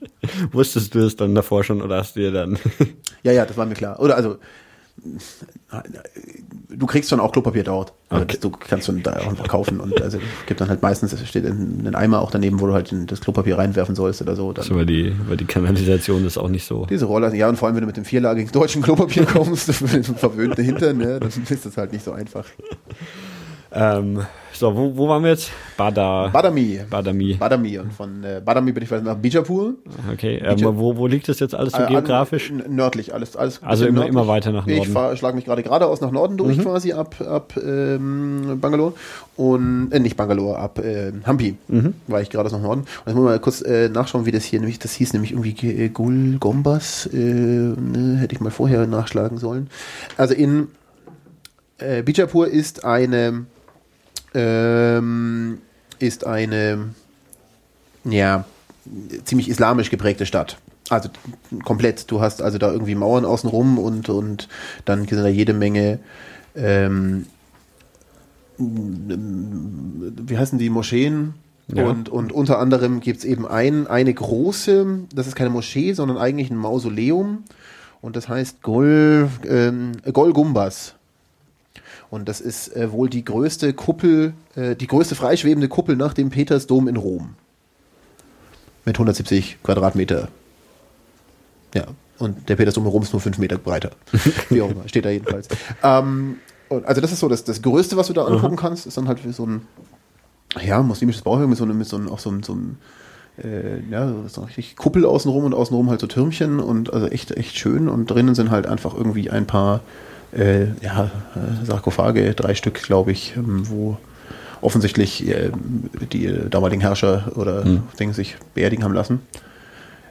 Wusstest du es dann davor schon oder hast du dir dann? ja, ja, das war mir klar. Oder also du kriegst schon auch Klopapier dort. Also okay. Du kannst schon da auch einfach kaufen und also gibt dann halt meistens, es steht ein Eimer auch daneben, wo du halt das Klopapier reinwerfen sollst oder so. Dann, so weil die, weil die Kanalisation ist auch nicht so. Diese Roller, ja und vor allem wenn du mit dem vierlagigen deutschen Klopapier kommst, mit dem verwöhnten Hintern, ne, dann ist das halt nicht so einfach. Ähm, so, wo, wo waren wir jetzt? Bada, Badami. Badami. Badami. Und von äh, Badami bin ich weiter nach Bijapur. Okay, ähm, wo, wo liegt das jetzt alles so äh, geografisch? nördlich, alles. alles also immer, immer weiter nach Norden. Ich schlage mich gerade geradeaus nach Norden durch, mhm. quasi ab, ab ähm, Bangalore. Und, äh, nicht Bangalore, ab äh, Hampi mhm. war ich gerade nach Norden. Und jetzt muss mal kurz äh, nachschauen, wie das hier nämlich, das hieß nämlich irgendwie äh, Gul Gombas. Äh, ne, hätte ich mal vorher nachschlagen sollen. Also in äh, Bijapur ist eine ähm, ist eine ja ziemlich islamisch geprägte Stadt. Also komplett. Du hast also da irgendwie Mauern außenrum und, und dann sind da jede Menge ähm, wie heißen die Moscheen? Ja. Und, und unter anderem gibt es eben ein, eine große, das ist keine Moschee, sondern eigentlich ein Mausoleum. Und das heißt Gol, ähm, Golgumbas. Und das ist äh, wohl die größte Kuppel, äh, die größte freischwebende Kuppel nach dem Petersdom in Rom. Mit 170 Quadratmeter. Ja, und der Petersdom in Rom ist nur 5 Meter breiter. Wie auch immer, steht da jedenfalls. Ähm, also das ist so das, das Größte, was du da angucken mhm. kannst, ist dann halt so ein ja, muslimisches Bauwerk mit so einem, mit so einem, auch so einem, so einem äh, ja, so richtig Kuppel außenrum und außenrum halt so Türmchen und also echt, echt schön und drinnen sind halt einfach irgendwie ein paar äh, ja, äh, Sarkophage, drei Stück, glaube ich, ähm, wo offensichtlich äh, die damaligen Herrscher oder hm. Dinge sich beerdigen haben lassen.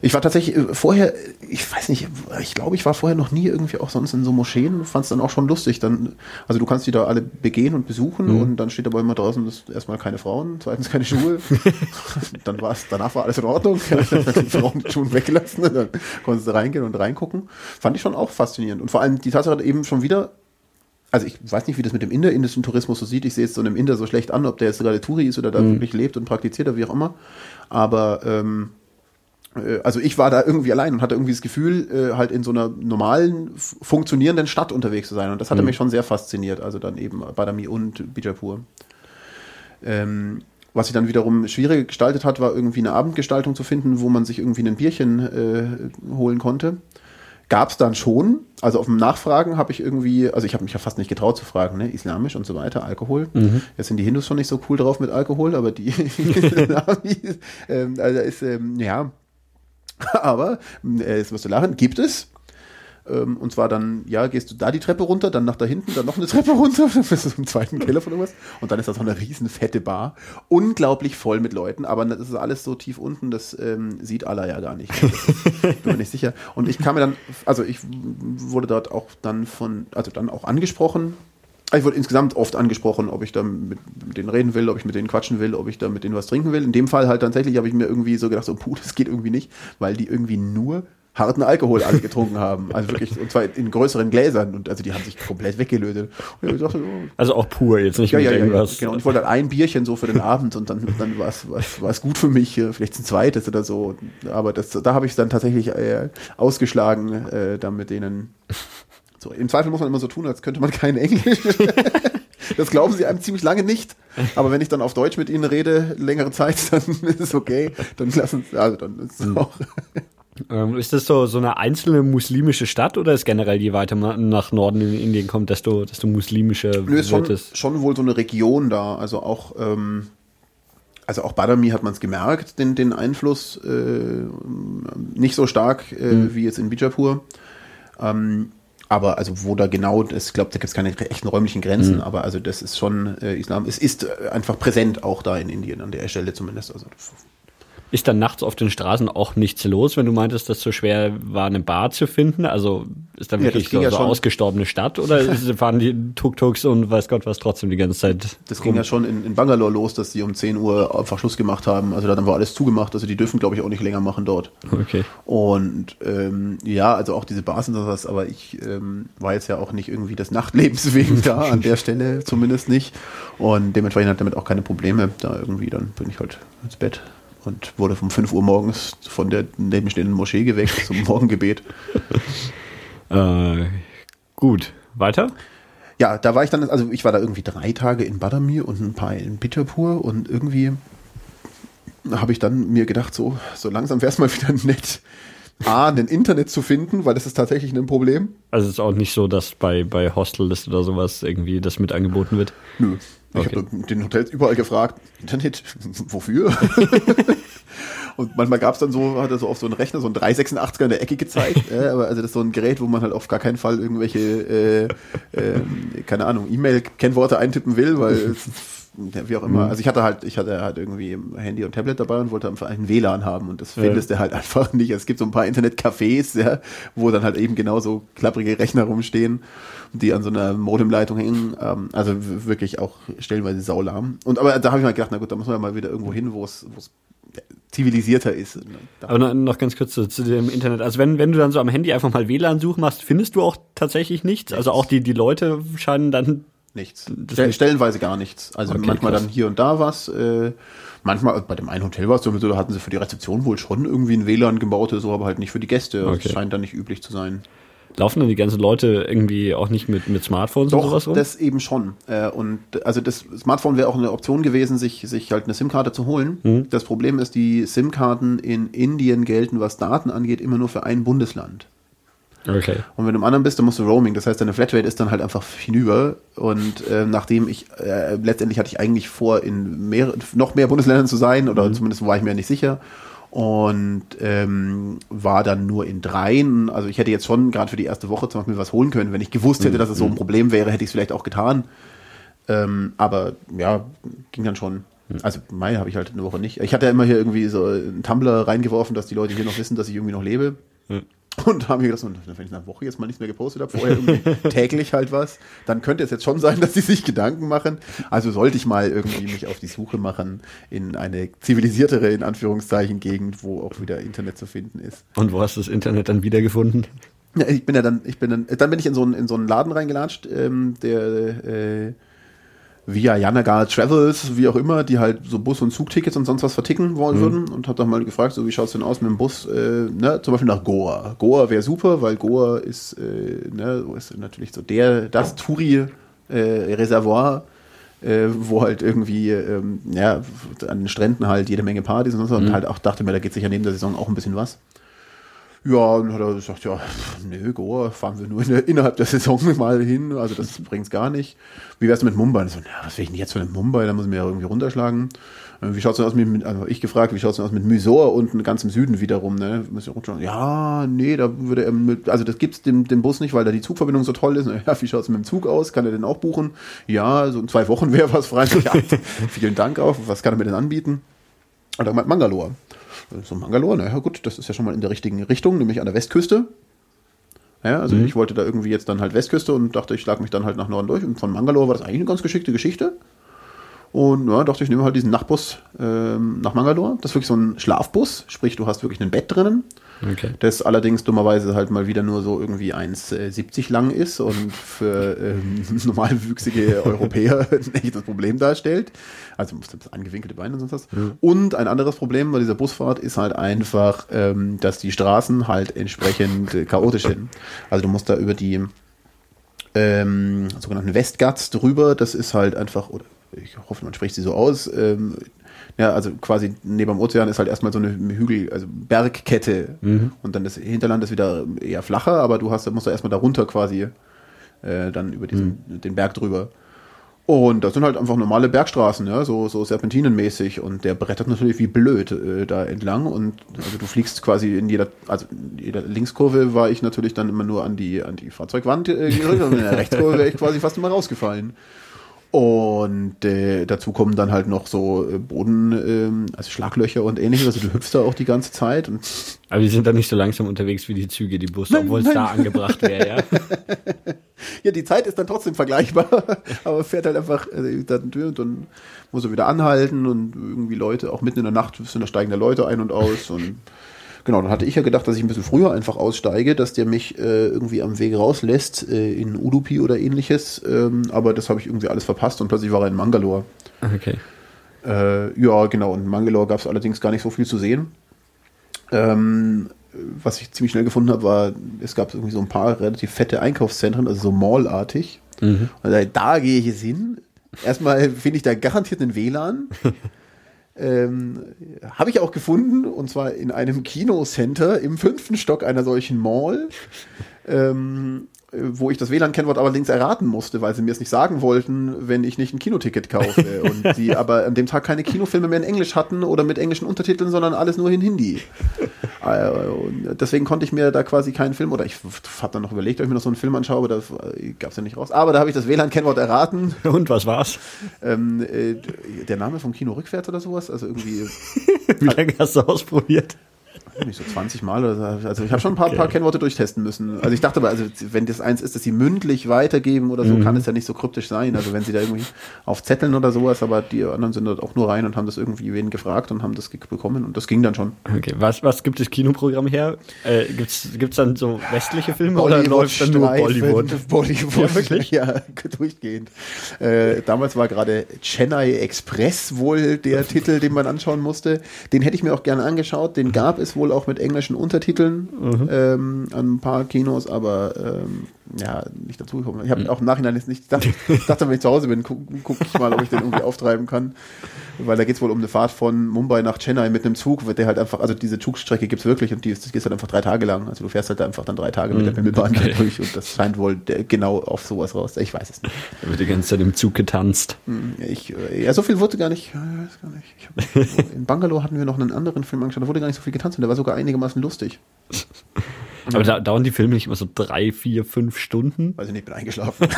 Ich war tatsächlich äh, vorher, ich weiß nicht, ich glaube, ich war vorher noch nie irgendwie auch sonst in so Moscheen, fand es dann auch schon lustig. Dann, also du kannst die da alle begehen und besuchen mhm. und dann steht aber immer draußen, dass erstmal keine Frauen, zweitens keine Schuhe. dann war es, danach war alles in Ordnung. die Frauen die Schuhe weggelassen, dann konntest du reingehen und reingucken. Fand ich schon auch faszinierend. Und vor allem die Tatsache eben schon wieder, also ich weiß nicht, wie das mit dem inderindischen Tourismus so sieht. Ich sehe es so einem Inder so schlecht an, ob der jetzt gerade Touri ist oder da mhm. wirklich lebt und praktiziert oder wie auch immer. Aber ähm, äh, also ich war da irgendwie allein und hatte irgendwie das Gefühl, äh, halt in so einer normalen, funktionierenden Stadt unterwegs zu sein. Und das hatte mhm. mich schon sehr fasziniert. Also dann eben Badami und Bijapur. Ähm, was sich dann wiederum schwierig gestaltet hat, war irgendwie eine Abendgestaltung zu finden, wo man sich irgendwie ein Bierchen äh, holen konnte. Gab es dann schon. Also auf dem Nachfragen habe ich irgendwie, also ich habe mich ja fast nicht getraut zu fragen, ne? islamisch und so weiter, Alkohol. Mhm. Jetzt sind die Hindus schon nicht so cool drauf mit Alkohol, aber die, ähm, also ist, ähm, ja, Aber, äh, jetzt wirst du lachen, gibt es. Ähm, und zwar dann, ja, gehst du da die Treppe runter, dann nach da hinten, dann noch eine Treppe runter, dann bist du im zweiten Keller von irgendwas. Und dann ist das so eine riesen fette Bar. Unglaublich voll mit Leuten, aber das ist alles so tief unten, das ähm, sieht Allah ja gar nicht. Ich bin mir nicht sicher. Und ich kam mir dann, also ich wurde dort auch dann von, also dann auch angesprochen, ich wurde insgesamt oft angesprochen, ob ich da mit, mit, denen reden will, ob ich mit denen quatschen will, ob ich da mit denen was trinken will. In dem Fall halt tatsächlich habe ich mir irgendwie so gedacht, so, puh, das geht irgendwie nicht, weil die irgendwie nur harten Alkohol alle getrunken haben. Also wirklich, und zwar in größeren Gläsern. Und also die haben sich komplett weggelötet. Dachte, oh. Also auch pur, jetzt nicht ja, mit ja, irgendwas. Ja, genau. Und ich wollte halt ein Bierchen so für den Abend und dann, dann war es gut für mich, vielleicht ein zweites oder so. Aber das, da habe ich es dann tatsächlich äh, ausgeschlagen, äh, dann mit denen so, Im Zweifel muss man immer so tun, als könnte man kein Englisch. das glauben sie einem ziemlich lange nicht. Aber wenn ich dann auf Deutsch mit ihnen rede, längere Zeit, dann ist es okay. Dann lassen sie, also dann ist es mhm. auch. Ähm, ist das so, so eine einzelne muslimische Stadt oder ist generell, je weiter man nach Norden in Indien kommt, desto, desto muslimischer Nö, ist wird schon, es? schon wohl so eine Region da. Also auch, ähm, also auch Badami hat man es gemerkt, den, den Einfluss äh, nicht so stark äh, mhm. wie jetzt in Bijapur. Ähm, aber also wo da genau, ich glaube, da gibt es keine echten räumlichen Grenzen, mhm. aber also das ist schon äh, Islam. Es ist äh, einfach präsent auch da in Indien, an der Stelle zumindest. Also ist dann nachts auf den Straßen auch nichts los, wenn du meintest, dass es so schwer war, eine Bar zu finden? Also ist da wirklich ja, so, ja so ausgestorbene Stadt oder fahren die Tuk-Tuks und weiß Gott was trotzdem die ganze Zeit? Das rum? ging ja schon in, in Bangalore los, dass sie um 10 Uhr einfach Schluss gemacht haben. Also dann war alles zugemacht. Also die dürfen, glaube ich, auch nicht länger machen dort. Okay. Und ähm, ja, also auch diese Bars und sowas, aber ich ähm, war jetzt ja auch nicht irgendwie des Nachtlebens wegen da, an der Stelle zumindest nicht. Und dementsprechend hat damit auch keine Probleme. Da irgendwie, dann bin ich halt ins Bett und wurde um 5 Uhr morgens von der nebenstehenden Moschee geweckt zum Morgengebet. äh, gut, weiter? Ja, da war ich dann, also ich war da irgendwie drei Tage in Badamir und ein paar in Bitterpur und irgendwie habe ich dann mir gedacht, so, so langsam wäre es mal wieder nett, A, ein Internet zu finden, weil das ist tatsächlich ein Problem. Also es ist auch nicht so, dass bei, bei Hostellist oder sowas irgendwie das mit angeboten wird? Nö. Ich okay. habe den Hotels überall gefragt, Internet, wofür? und manchmal gab es dann so, hat er so auf so einen Rechner so einen 386er in der Ecke gezeigt. äh, aber also das ist so ein Gerät, wo man halt auf gar keinen Fall irgendwelche, äh, äh, keine Ahnung, E-Mail-Kennworte eintippen will, weil es wie auch immer. Mhm. Also ich hatte halt, ich hatte halt irgendwie Handy und Tablet dabei und wollte einfach einen WLAN haben und das findest ja. du halt einfach nicht. Es gibt so ein paar Internetcafés, ja, wo dann halt eben genau so klapprige Rechner rumstehen, die an so einer Modemleitung hängen. Ähm, also wirklich auch stellenweise saulahm. Und aber da habe ich mal gedacht, na gut, da muss man ja mal wieder irgendwo hin, wo es, wo es zivilisierter ist. Aber noch ganz kurz zu, zu, dem Internet. Also wenn, wenn du dann so am Handy einfach mal WLAN suchen machst, findest du auch tatsächlich nichts. Also auch die, die Leute scheinen dann Nichts. Stell, stellenweise gar nichts. Also Okay, manchmal krass. dann hier und da was. Äh, manchmal, bei dem einen Hotel war es so, da hatten sie für die Rezeption wohl schon irgendwie ein WLAN gebaut oder so, aber halt nicht für die Gäste. Also Okay. Das scheint dann nicht üblich zu sein. Laufen dann die ganzen Leute irgendwie auch nicht mit, mit Smartphones und Doch, sowas rum? das eben schon. Äh, und also das Smartphone wäre auch eine Option gewesen, sich, sich halt eine SIM-Karte zu holen. Mhm. Das Problem ist, die SIM-Karten in Indien gelten, was Daten angeht, immer nur für ein Bundesland. Okay. Und wenn du im anderen bist, dann musst du Roaming. Das heißt, deine Flatrate ist dann halt einfach hinüber. Und äh, nachdem ich, äh, letztendlich hatte ich eigentlich vor, in mehr, noch mehr Bundesländern zu sein, oder zumindest war ich mir nicht sicher. Und ähm, war dann nur in dreien. Also ich hätte jetzt schon gerade für die erste Woche zum Beispiel was holen können. Wenn ich gewusst hätte, dass es so ein Problem wäre, hätte ich es vielleicht auch getan. Ähm, aber ja, ging dann schon. Also Mai habe ich halt eine Woche nicht. Ich hatte ja immer hier irgendwie so einen Tumblr reingeworfen, dass die Leute hier noch wissen, dass ich irgendwie noch lebe. Und haben mir gedacht, wenn ich eine Woche jetzt mal nichts mehr gepostet habe, vorher irgendwie täglich halt was, dann könnte es jetzt schon sein, dass sie sich Gedanken machen. Also sollte ich mal irgendwie mich auf die Suche machen in eine zivilisiertere, in Anführungszeichen, Gegend, wo auch wieder Internet zu finden ist. Und wo hast du das Internet dann wiedergefunden? Ja, ich bin ja dann, ich bin dann, dann bin ich in so einen, in so einen Laden reingelatscht, ähm, der äh, via Yanagar Travels, wie auch immer, die halt so Bus- und Zugtickets und sonst was verticken wollen würden. Und hab dann mal gefragt, so wie schaut's denn aus mit dem Bus, äh, ne, zum Beispiel nach Goa. Goa wäre super, weil Goa ist, äh, ne, ist natürlich so der, das Touri-Reservoir, äh, wo halt irgendwie, ähm, ja, an den Stränden halt jede Menge Partys und so. Und halt auch dachte mir, da geht sicher neben der Saison auch ein bisschen was. Ja, und hat er gesagt, ja, nö, Goa fahren wir nur in der, innerhalb der Saison mal hin, also das bringt's gar nicht. Wie wär's mit Mumbai? Und so, na, was will ich denn jetzt von Mumbai? Da muss ich mir ja irgendwie runterschlagen. Äh, Wie schaut's denn aus mit, also ich gefragt, wie schaut's denn aus mit Mysore unten ganz im Süden wiederum, ne? Ja, nee, da würde er mit, also das gibt's dem, dem Bus nicht, weil da die Zugverbindung so toll ist. Ja, wie schaut's mit dem Zug aus? Kann er den auch buchen? Ja, so in zwei Wochen wäre was frei. Ja, vielen Dank auch. Was kann er mir denn anbieten? Und dann meint Mangalore. So Mangalore, naja gut, das ist ja schon mal in der richtigen Richtung, nämlich an der Westküste. Ja, also ich wollte da irgendwie jetzt dann halt Westküste und dachte, ich schlag mich dann halt nach Norden durch. Und von Mangalore war das eigentlich eine ganz geschickte Geschichte. Und ja, dachte ich, nehme halt diesen Nachtbus ähm, nach Mangalore. Das ist wirklich so ein Schlafbus, sprich, du hast wirklich ein Bett drinnen. Okay. Das allerdings dummerweise halt mal wieder nur so irgendwie 1,70 lang ist und für ähm, normalwüchsige Europäer ein echtes Problem darstellt. Also das angewinkelte Beine und sonst was. Und ein anderes Problem bei dieser Busfahrt ist halt einfach, ähm, dass die Straßen halt entsprechend äh, chaotisch sind. Also du musst da über die ähm, sogenannten Westgats drüber. Das ist halt einfach, oder ich hoffe, man spricht sie so aus. Ähm, ja, also quasi neben dem Ozean ist halt erstmal so eine Hügel, also Bergkette. Und dann das Hinterland ist wieder eher flacher, aber du hast, musst da erstmal da runter quasi äh, dann über diesen, den Berg drüber. Und das sind halt einfach normale Bergstraßen, ja, so, so serpentinenmäßig. Und der brettert natürlich wie blöd äh, da entlang. Und also du fliegst quasi in jeder, also in jeder Linkskurve war ich natürlich dann immer nur an die, an die Fahrzeugwand äh, gerückt und in der Rechtskurve wäre ich quasi fast immer rausgefallen. Und äh, dazu kommen dann halt noch so äh, Boden, ähm, also Schlaglöcher und ähnliches. Also du hüpfst da auch die ganze Zeit. Und Aber die sind dann nicht so langsam unterwegs wie die Züge, die Busse, obwohl es da angebracht wäre, ja. ja, die Zeit ist dann trotzdem vergleichbar, aber fährt halt einfach, äh, dann, dann muss er wieder anhalten und irgendwie Leute, auch mitten in der Nacht sind da steigen da Leute ein und aus und genau, dann hatte ich ja gedacht, dass ich ein bisschen früher einfach aussteige, dass der mich äh, irgendwie am Weg rauslässt äh, in Udupi oder ähnliches, ähm, aber das habe ich irgendwie alles verpasst und plötzlich war er in Mangalore. Okay. Äh, ja, genau. In Mangalore gab es allerdings gar nicht so viel zu sehen. Ähm, was ich ziemlich schnell gefunden habe, war, es gab irgendwie so ein paar relativ fette Einkaufszentren, also so Mall-artig. Und da, da gehe ich jetzt hin. Erstmal finde ich da garantiert einen WLAN. ähm, habe ich auch gefunden, und zwar in einem Kinocenter im fünften Stock einer solchen Mall. Ähm, äh, wo ich das WLAN-Kennwort allerdings erraten musste, weil sie mir es nicht sagen wollten, wenn ich nicht ein Kinoticket kaufe. Und sie aber an dem Tag keine Kinofilme mehr in Englisch hatten oder mit englischen Untertiteln, sondern alles nur in Hindi. Äh, und deswegen konnte ich mir da quasi keinen Film, oder ich habe dann noch überlegt, ob ich mir noch so einen Film anschaue, aber da gab es ja nicht raus. Aber da habe ich das WLAN-Kennwort erraten. Und was war's? Ähm, äh, der Name vom Kino rückwärts oder sowas, also irgendwie Wie lange hast du ausprobiert? Nicht so 20 Mal oder so. Also ich habe schon ein paar, okay. paar Kennworte durchtesten müssen. Also ich dachte aber, also wenn das eins ist, dass sie mündlich weitergeben oder so, mhm. kann es ja nicht so kryptisch sein. Also wenn sie da irgendwie auf Zetteln oder sowas, aber die anderen sind dort auch nur rein und haben das irgendwie wen gefragt und haben das bekommen und das ging dann schon. Okay, was, was gibt das Kinoprogramm her? Äh, gibt's, gibt's dann so westliche Filme oder läuft dann nur Bollywood? Bollywood, ja, wirklich? Ja, durchgehend. Äh, damals war gerade Chennai Express wohl der Titel, den man anschauen musste. Den hätte ich mir auch gerne angeschaut. Den gab es wohl auch mit englischen Untertiteln mhm. ähm, an ein paar Kinos, aber ähm, ja, nicht dazu gekommen. Ich habe mhm. auch im Nachhinein jetzt nicht, dachte, dachte, wenn ich zu Hause bin, gucke guck ich mal, ob ich den irgendwie auftreiben kann. Weil da geht es wohl um eine Fahrt von Mumbai nach Chennai mit einem Zug, wird der halt einfach, also diese Zugstrecke gibt es wirklich und die ist, geht halt einfach drei Tage lang. Also du fährst halt einfach dann drei Tage mit der Bimmelbahn mhm. okay. durch und das scheint wohl genau auf sowas raus. Ich weiß es nicht. Da wird die ganze Zeit im Zug getanzt. Mhm, ich, äh, ja, so viel wurde gar nicht. Ich weiß gar nicht. Hab, in Bangalore hatten wir noch einen anderen Film angeschaut, da wurde gar nicht so viel getanzt und der war sogar einigermaßen lustig. Aber da dauern die Filme nicht immer so drei, vier, fünf Stunden? Weiß ich nicht, bin eingeschlafen.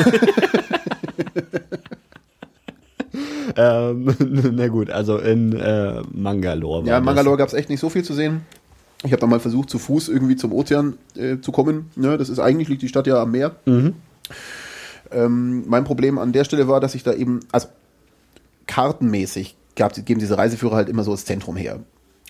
ähm, na gut, also in äh, Mangalore. Ja, in Mangalore gab es echt nicht so viel zu sehen. Ich habe da mal versucht, zu Fuß irgendwie zum Ozean äh, zu kommen. Ja, das ist eigentlich liegt die Stadt ja am Meer. Mhm. Ähm, mein Problem an der Stelle war, dass ich da eben, also kartenmäßig gab, geben diese Reiseführer halt immer so das Zentrum her.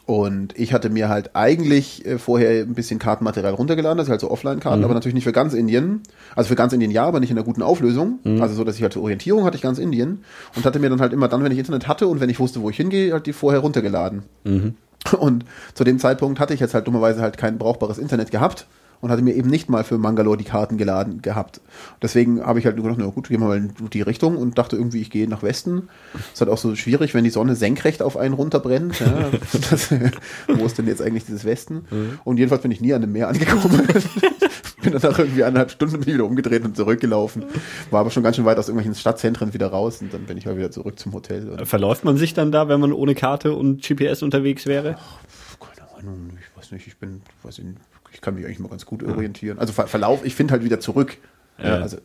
Und ich hatte mir halt eigentlich äh, vorher ein bisschen Kartenmaterial runtergeladen, das ist halt so Offline-Karten, mhm. aber natürlich nicht für ganz Indien. Also für ganz Indien ja, aber nicht in einer guten Auflösung. Mhm. Also so, dass ich halt zur Orientierung hatte ich ganz Indien und hatte mir dann halt immer dann, wenn ich Internet hatte und wenn ich wusste, wo ich hingehe, halt die vorher runtergeladen. Mhm. Und zu dem Zeitpunkt hatte ich jetzt halt dummerweise halt kein brauchbares Internet gehabt und hatte mir eben nicht mal für Mangalore die Karten geladen gehabt. Deswegen habe ich halt nur gedacht, na gut, gehen wir mal in die Richtung und dachte irgendwie, ich gehe nach Westen. Ist halt auch so schwierig, wenn die Sonne senkrecht auf einen runterbrennt. Ja, das, wo ist denn jetzt eigentlich dieses Westen? Mhm. Und jedenfalls bin ich nie an dem Meer angekommen. bin dann nach irgendwie eineinhalb Stunden wieder umgedreht und zurückgelaufen. War aber schon ganz schön weit aus irgendwelchen Stadtzentren wieder raus und dann bin ich mal wieder zurück zum Hotel. Verläuft man sich dann da, wenn man ohne Karte und GPS unterwegs wäre? Ach, keine Ahnung, ich weiß nicht, ich bin, weiß nicht, ich kann mich eigentlich mal ganz gut orientieren. Also Ver Verlauf, ich finde halt wieder zurück. Ja. also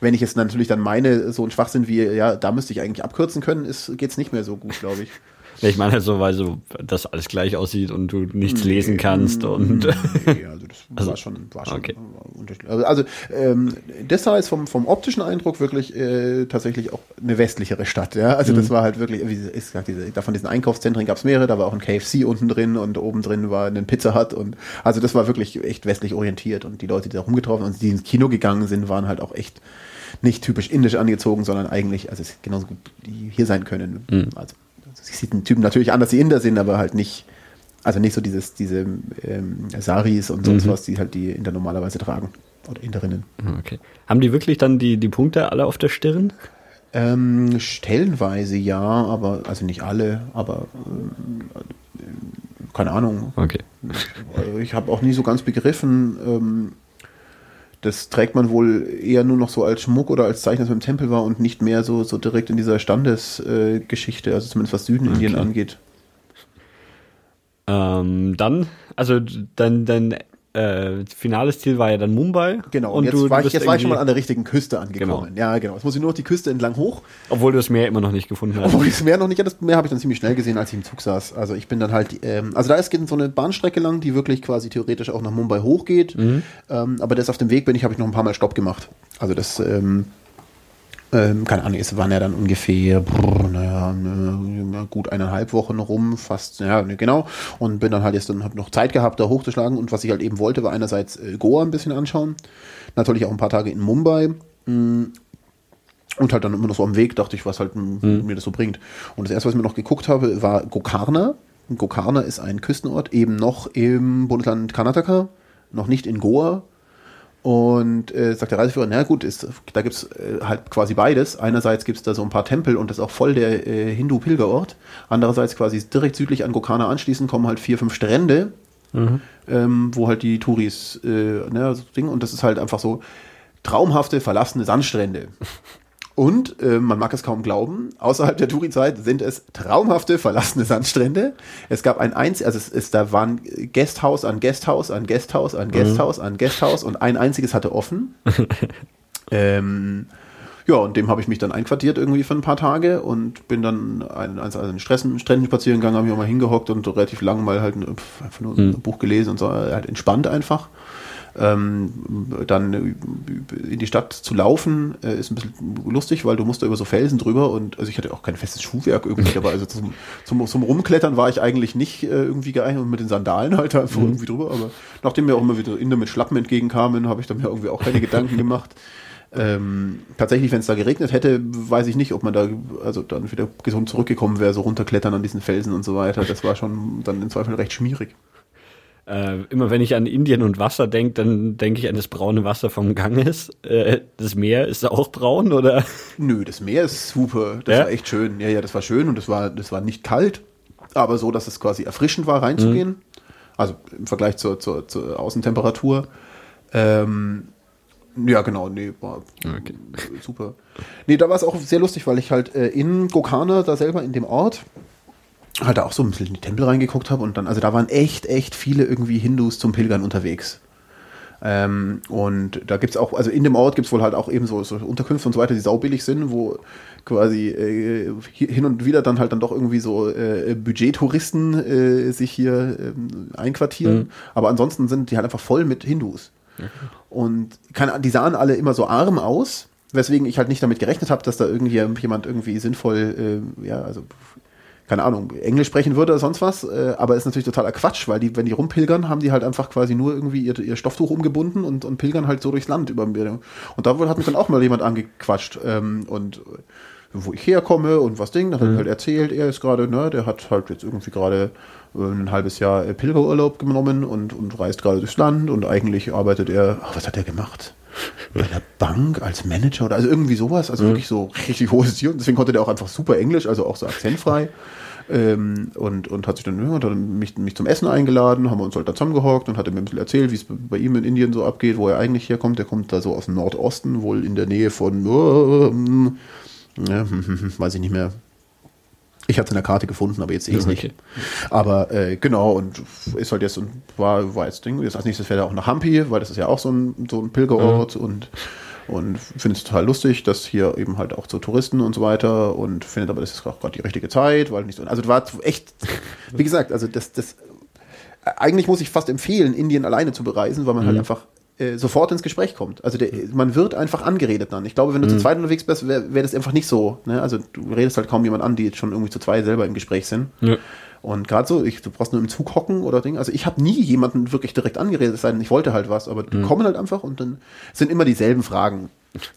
wenn ich jetzt natürlich dann meine, so ein Schwachsinn wie, ja, da müsste ich eigentlich abkürzen können, geht es nicht mehr so gut, glaube ich. Ich meine halt so, weil so das alles gleich aussieht und du nichts nee, lesen kannst und. Nee, also das also, war schon, war schon okay. unterschiedlich. Also, also ähm, Dessau ist vom, vom optischen Eindruck wirklich äh, tatsächlich auch eine westlichere Stadt, ja. Also mhm. das war halt wirklich, wie ist gesagt, diese, davon diesen Einkaufszentren gab es mehrere, da war auch ein KFC unten drin und oben drin war ein Pizza Hut und also das war wirklich echt westlich orientiert und die Leute, die da rumgetroffen und die ins Kino gegangen sind, waren halt auch echt nicht typisch indisch angezogen, sondern eigentlich, also genauso gut die hier sein können. Mhm. Also sieht ein Typen natürlich an, dass sie Inder sind, aber halt nicht, also nicht so dieses, diese ähm, Saris und sonst mhm. was, die halt die Inder normalerweise tragen. Oder Inderinnen. Okay. Haben die wirklich dann die, die Punkte alle auf der Stirn? Ähm, stellenweise ja, aber, also nicht alle, aber äh, keine Ahnung. Okay. Ich habe auch nie so ganz begriffen, ähm, das trägt man wohl eher nur noch so als Schmuck oder als Zeichen, dass man im Tempel war und nicht mehr so, so direkt in dieser Standesgeschichte, äh, also zumindest was Süden Indien okay. angeht. Ähm, dann, also dein, dein äh, finales Ziel war ja dann Mumbai. Genau, und jetzt, du, war, ich, jetzt war ich schon mal an der richtigen Küste angekommen. Genau. Ja, genau. Jetzt muss ich nur noch die Küste entlang hoch. Obwohl du das Meer immer noch nicht gefunden hast. Obwohl ich das Meer noch nicht, ja, das Meer habe ich dann ziemlich schnell gesehen, als ich im Zug saß. Also ich bin dann halt, ähm, also da ist geht so eine Bahnstrecke lang, die wirklich quasi theoretisch auch nach Mumbai hochgeht. Mhm. Ähm, aber das auf dem Weg bin ich, habe ich noch ein paar Mal Stopp gemacht. Also das, ähm, ähm, keine Ahnung, es waren ja dann ungefähr, brr, naja, ne, gut eineinhalb Wochen rum, fast, ja, ne, genau. Und bin dann halt jetzt dann hab noch Zeit gehabt, da hochzuschlagen. Und was ich halt eben wollte, war einerseits äh, Goa ein bisschen anschauen. Natürlich auch ein paar Tage in Mumbai. Mh, mm, und halt dann immer noch so am Weg dachte ich, was halt mhm. mir das so bringt. Und das erste, was ich mir noch geguckt habe, war Gokarna. Gokarna ist ein Küstenort, eben noch im Bundesland Karnataka, noch nicht in Goa. Und äh, sagt der Reiseführer, na gut, ist, da gibt's äh, halt quasi beides. Einerseits gibt's da so ein paar Tempel und das ist auch voll der äh, Hindu-Pilgerort. Andererseits quasi direkt südlich an Gokana anschließend kommen halt vier, fünf Strände, mhm. ähm, wo halt die Touris, ne, so Ding, und das ist halt einfach so traumhafte, verlassene Sandstrände. Und äh, man mag es kaum glauben, außerhalb der Touri-Zeit sind es traumhafte verlassene Sandstrände. Es gab ein einziges, also es ist, da waren Guesthouse an Guesthouse an Guesthouse an Guesthouse mhm. an Guesthouse und ein einziges hatte offen. ähm, Ja, und dem habe ich mich dann einquartiert irgendwie für ein paar Tage und bin dann ein, also einen Stressen, Stränden spazieren gegangen, habe mich auch mal hingehockt und relativ lang mal halt einfach nur ein Buch gelesen und so, halt entspannt einfach. Ähm, dann in die Stadt zu laufen äh, ist ein bisschen lustig, weil du musst da über so Felsen drüber und also ich hatte auch kein festes Schuhwerk irgendwie, aber also zum, zum, zum Rumklettern war ich eigentlich nicht äh, irgendwie geeignet und mit den Sandalen halt einfach mhm. irgendwie drüber, aber nachdem mir auch immer wieder Inder mit Schlappen entgegenkamen, habe ich dann mir irgendwie auch keine Gedanken gemacht. Ähm, tatsächlich, wenn es da geregnet hätte, weiß ich nicht, ob man da also dann wieder gesund zurückgekommen wäre, so runterklettern an diesen Felsen und so weiter. Das war schon dann im Zweifel recht schmierig. Äh, immer wenn ich an Indien und Wasser denke, dann denke ich an das braune Wasser vom Ganges. Äh, das Meer ist auch braun, oder? Nö, das Meer ist super. Das ja? war echt schön. Ja, ja, das war schön und das war, das war nicht kalt, aber so, dass es quasi erfrischend war, reinzugehen. Mhm. Also im Vergleich zur, zur, zur Außentemperatur. Ähm, ja, genau, nee, war okay. super. Nee, da war es auch sehr lustig, weil ich halt äh, in Gokana, da selber in dem Ort, halt auch so ein bisschen in die Tempel reingeguckt habe und dann, also da waren echt, echt viele irgendwie Hindus zum Pilgern unterwegs. Ähm, und da gibt es auch, also in dem Ort gibt es wohl halt auch eben so, so, Unterkünfte und so weiter, die saubillig sind, wo quasi äh, hin und wieder dann halt dann doch irgendwie so äh, Budgettouristen äh, sich hier ähm, einquartieren. Mhm. Aber ansonsten sind die halt einfach voll mit Hindus. Und kann, die sahen alle immer so arm aus, weswegen ich halt nicht damit gerechnet habe, dass da irgendwie jemand irgendwie sinnvoll, äh, ja, also keine Ahnung, Englisch sprechen würde oder sonst was, äh, aber ist natürlich totaler Quatsch, weil die, wenn die rumpilgern, haben die halt einfach quasi nur irgendwie ihr, ihr Stofftuch umgebunden und, und pilgern halt so durchs Land über mir. Und da hat mich dann auch mal jemand angequatscht ähm, und wo ich herkomme und was Ding, dann hat er mhm. halt erzählt, er ist gerade, ne, der hat halt jetzt irgendwie gerade äh, ein halbes Jahr Pilgerurlaub genommen und, und reist gerade durchs Land und eigentlich arbeitet er, ach, was hat er gemacht? Bei der Bank als Manager oder also irgendwie sowas, also mhm. wirklich so richtig hohes Tier. Und deswegen konnte der auch einfach super Englisch, also auch so akzentfrei. Ähm, und, und hat sich dann, ja, dann mich, mich zum Essen eingeladen, haben wir uns halt da zusammengehockt und hat mir ein bisschen erzählt, wie es bei ihm in Indien so abgeht, wo er eigentlich herkommt. Der kommt da so aus dem Nordosten, wohl in der Nähe von, äh, äh, weiß ich nicht mehr, ich hatte es in der Karte gefunden, aber jetzt eh okay. nicht. Aber äh, genau, und ist halt jetzt und war, war jetzt Ding. Jetzt als nächstes fährt er auch nach Hampi, weil das ist ja auch so ein, so ein Pilgerort mhm. und und finde es total lustig, dass hier eben halt auch zu Touristen und so weiter und findet aber, das ist auch gerade die richtige Zeit, weil nicht so, also war echt, wie gesagt, also das, das, eigentlich muss ich fast empfehlen, Indien alleine zu bereisen, weil man halt mhm. halt einfach äh, sofort ins Gespräch kommt. Also der, man wird einfach angeredet dann. Ich glaube, wenn du mhm. zu zweit unterwegs bist, wäre wär das einfach nicht so. Ne? Also du redest halt kaum jemand an, die jetzt schon irgendwie zu zweit selber im Gespräch sind. Ja. Und gerade so, ich, du brauchst nur im Zug hocken oder Ding. Also ich habe nie jemanden wirklich direkt angeredet, es sei denn, ich wollte halt was, aber die mhm. kommen halt einfach und dann sind immer dieselben Fragen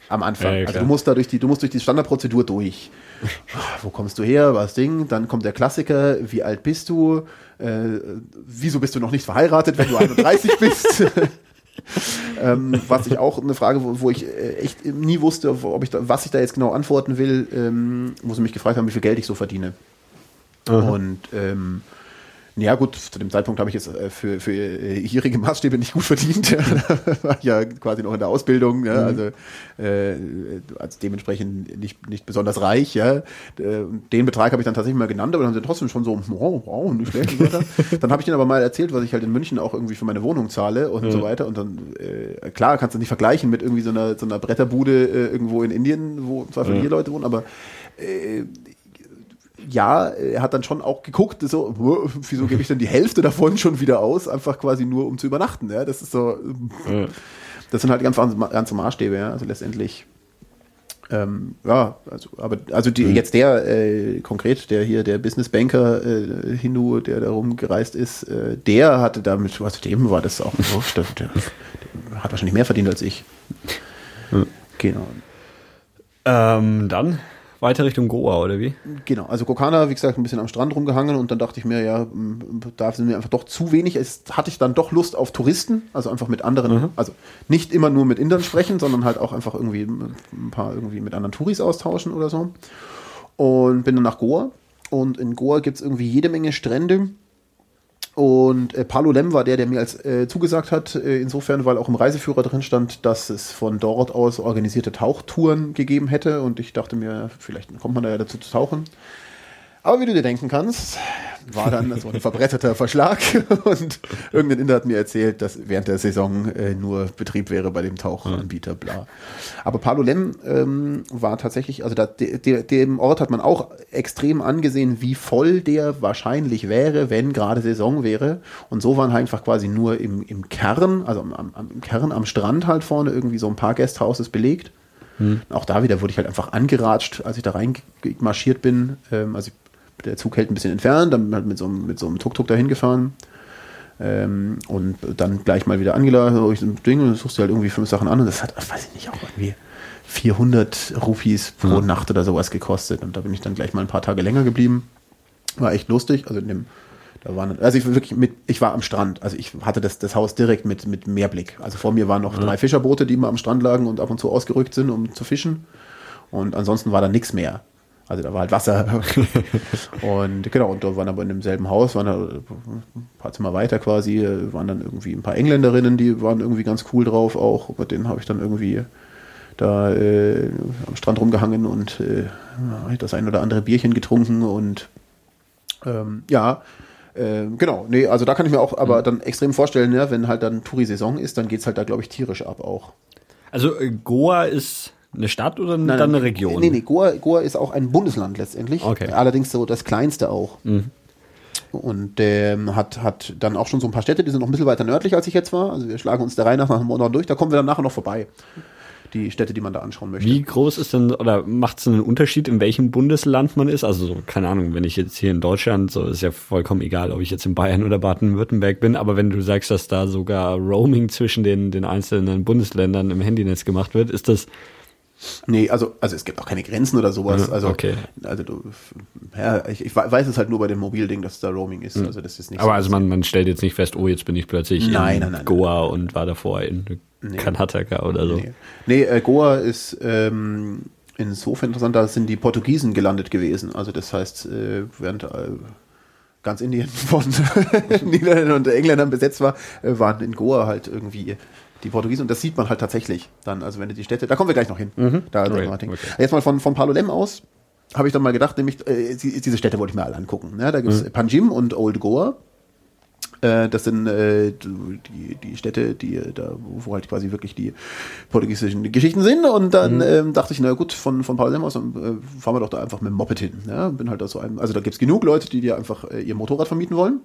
am Anfang. Ja, also du musst da durch die, du musst durch die Standardprozedur durch. Wo kommst du her? Was Ding? Dann kommt der Klassiker, wie alt bist du? Äh, wieso bist du noch nicht verheiratet, wenn du 31 bist? ähm, was ich auch eine Frage, wo, wo ich äh, echt nie wusste, ob ich da, was ich da jetzt genau antworten will, ähm, wo sie mich gefragt haben, wie viel Geld ich so verdiene. Aha. Und ähm, ja gut, zu dem Zeitpunkt habe ich jetzt äh, für, für ihrige Maßstäbe nicht gut verdient. war ja quasi noch in der Ausbildung, ja, mhm. also, äh, also dementsprechend nicht, nicht besonders reich. Ja. Äh, den Betrag habe ich dann tatsächlich mal genannt, aber dann sind trotzdem schon so, wow, wow, nicht schlecht. dann habe ich ihnen aber mal erzählt, was ich halt in München auch irgendwie für meine Wohnung zahle und mhm. so weiter. Und dann, äh, klar, kannst du nicht vergleichen mit irgendwie so einer, so einer Bretterbude äh, irgendwo in Indien, wo zwar mhm. hier Leute wohnen, aber äh, ja, er hat dann schon auch geguckt, so, wieso gebe ich denn die Hälfte davon schon wieder aus, einfach quasi nur um zu übernachten, ja, das ist so, das sind halt ganz ganze Maßstäbe, ja, also letztendlich, ähm, ja, also, aber, also die, mhm. jetzt der, äh, konkret, der hier, der Businessbanker, äh, Hindu, der da rumgereist ist, äh, der hatte damit, was dem war das auch so, der, der, der hat wahrscheinlich mehr verdient als ich. Mhm. Genau. Ähm, dann weiter Richtung Goa, oder wie? Genau, also Kokana, wie gesagt, ein bisschen am Strand rumgehangen und dann dachte ich mir, ja, da sind mir einfach doch zu wenig. Es hatte ich dann doch Lust auf Touristen, also einfach mit anderen, mhm. also nicht immer nur mit Indern sprechen, sondern halt auch einfach irgendwie ein paar irgendwie mit anderen Touris austauschen oder so. Und bin dann nach Goa. Und in Goa gibt es irgendwie jede Menge Strände und äh, Palo Lem war der, der mir als äh, zugesagt hat, äh, insofern, weil auch im Reiseführer drin stand, dass es von dort aus organisierte Tauchtouren gegeben hätte. Und ich dachte mir, vielleicht kommt man da ja dazu zu tauchen. Aber wie du dir denken kannst, war dann so ein verbretterter Verschlag und irgendein Inder hat mir erzählt, dass während der Saison äh, nur Betrieb wäre bei dem Tauchanbieter, bla. Aber Palolem ähm, war tatsächlich, also da, de, de, dem Ort hat man auch extrem angesehen, wie voll der wahrscheinlich wäre, wenn gerade Saison wäre. Und so waren halt einfach quasi nur im, im Kern, also am, am, im Kern am Strand halt vorne irgendwie so ein paar Guesthouses belegt. Hm. Auch da wieder wurde ich halt einfach angeratscht, als ich da reinmarschiert bin. Ähm, also der Zug hält ein bisschen entfernt, dann halt mit so, einem, mit so einem Tuk-Tuk dahin gefahren. Ähm, und dann gleich mal wieder angeladen, so ich so ein Ding, und suchst dir halt irgendwie fünf Sachen an und das hat, weiß ich nicht, auch irgendwie 400 Rupees pro ja. Nacht oder sowas gekostet. Und da bin ich dann gleich mal ein paar Tage länger geblieben. War echt lustig. Also in dem, da waren, also ich wirklich mit, ich war am Strand. Also ich hatte das, das Haus direkt mit, mit Meerblick. Also vor mir waren noch ja. drei Fischerboote, die immer am Strand lagen und ab und zu ausgerückt sind, um zu fischen. Und ansonsten war da nichts mehr. Also da war halt Wasser. und genau, und da waren aber in demselben Haus, waren da ein paar Zimmer weiter quasi, waren dann irgendwie ein paar Engländerinnen, die waren irgendwie ganz cool drauf auch. Mit denen habe ich dann irgendwie da äh, am Strand rumgehangen und äh, das ein oder andere Bierchen getrunken und ähm, ja, äh, genau, nee, also da kann ich mir auch aber mhm. dann extrem vorstellen, ja, wenn halt dann Touri-Saison ist, dann geht es halt da, glaube ich, tierisch ab auch. Also äh, Goa ist eine Stadt oder nein, dann eine Region? Nee, nee, Goa, Goa ist auch ein Bundesland letztendlich. Okay. Allerdings so das kleinste auch. Mhm. Und ähm, hat, hat dann auch schon so ein paar Städte, die sind noch ein bisschen weiter nördlich, als ich jetzt war. Also wir schlagen uns der Reihe nach nach dem Norden durch. Da kommen wir dann nachher noch vorbei die Städte, die man da anschauen möchte. Wie groß ist denn, oder macht es einen Unterschied, in welchem Bundesland man ist? Also, so, keine Ahnung, wenn ich jetzt hier in Deutschland, so ist ja vollkommen egal, ob ich jetzt in Bayern oder Baden-Württemberg bin, aber wenn du sagst, dass da sogar Roaming zwischen den, den einzelnen Bundesländern im Handynetz gemacht wird, ist das Nee, also, also es gibt auch keine Grenzen oder sowas. Also, okay. also du, ja, ich, ich weiß es halt nur bei dem Mobilding, dass da Roaming ist. Also das ist nicht Aber so also man, man stellt jetzt nicht fest, oh, jetzt bin ich plötzlich nein, in nein, nein, Goa und war davor in nee. Karnataka oder so. Nee, nee äh, Goa ist ähm, insofern interessant, da sind die Portugiesen gelandet gewesen. Also das heißt, äh, während äh, ganz Indien von Niederländern und Engländern besetzt war, äh, waren in Goa halt irgendwie die Portugiesen. Und das sieht man halt tatsächlich dann. Also wenn du die Städte, da kommen wir gleich noch hin. Mhm. Da, okay. Okay. Jetzt mal von, von Palolem aus habe ich dann mal gedacht, nämlich äh, diese Städte wollte ich mir alle angucken. Ja, da gibt es mhm. Panjim und Old Goa. Äh, das sind äh, die, die Städte, die da, wo halt quasi wirklich die portugiesischen Geschichten sind. Und dann mhm. ähm, dachte ich, na gut, von, von Palolem aus äh, fahren wir doch da einfach mit dem Moped hin. Ja, bin halt da so ein, also da gibt es genug Leute, die dir einfach äh, ihr Motorrad vermieten wollen.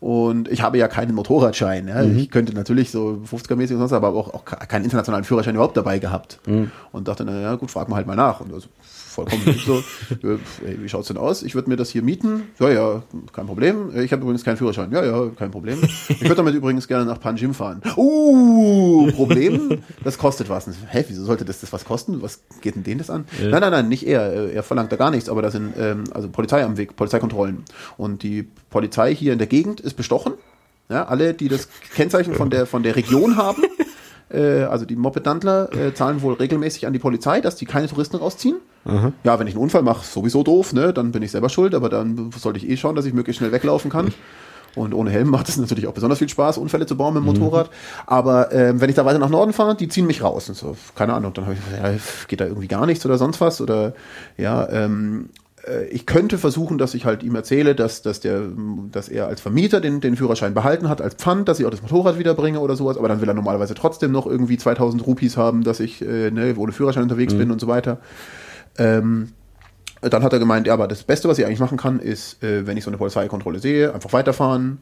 Und ich habe ja keinen Motorradschein. Ja. Mhm. Ich könnte natürlich so 50er-mäßig und sonst, aber auch, auch keinen internationalen Führerschein überhaupt dabei gehabt. Mhm. Und dachte, na ja, gut, frag mal halt mal nach. Und also, vollkommen so, wie schaut's denn aus? Ich würde mir das hier mieten. Ja, ja, kein Problem. Ich habe übrigens keinen Führerschein. Ja, ja, kein Problem. Ich würde damit übrigens gerne nach Panjim fahren. Uh, Problem, das kostet was. Hä, wieso sollte das, das was kosten? Was geht denn denen das an? Ja. Nein, nein, nein, nicht er. Er verlangt da gar nichts, aber da sind ähm, also Polizei am Weg, Polizeikontrollen. Und die Polizei hier in der Gegend ist bestochen. Ja, alle, die das Kennzeichen von der, von der Region haben, äh, also die Mopedantler, äh, zahlen wohl regelmäßig an die Polizei, dass die keine Touristen rausziehen. Aha. Ja, wenn ich einen Unfall mache, sowieso doof, ne? Dann bin ich selber schuld, aber dann sollte ich eh schauen, dass ich möglichst schnell weglaufen kann. Und ohne Helm macht es natürlich auch besonders viel Spaß, Unfälle zu bauen mit dem mhm. Motorrad. Aber ähm, wenn ich da weiter nach Norden fahre, die ziehen mich raus. Und so, keine Ahnung, dann habe ich gesagt, ja, geht da irgendwie gar nichts oder sonst was. Oder ja, ähm, äh, ich könnte versuchen, dass ich halt ihm erzähle, dass, dass, der, dass er als Vermieter den, den Führerschein behalten hat, als Pfand, dass ich auch das Motorrad wiederbringe oder sowas, aber dann will er normalerweise trotzdem noch irgendwie 2000 Rupies haben, dass ich äh, ne, ohne Führerschein unterwegs mhm. bin und so weiter. Ähm, dann hat er gemeint, ja, aber das Beste, was ich eigentlich machen kann, ist, äh, wenn ich so eine Polizeikontrolle sehe, einfach weiterfahren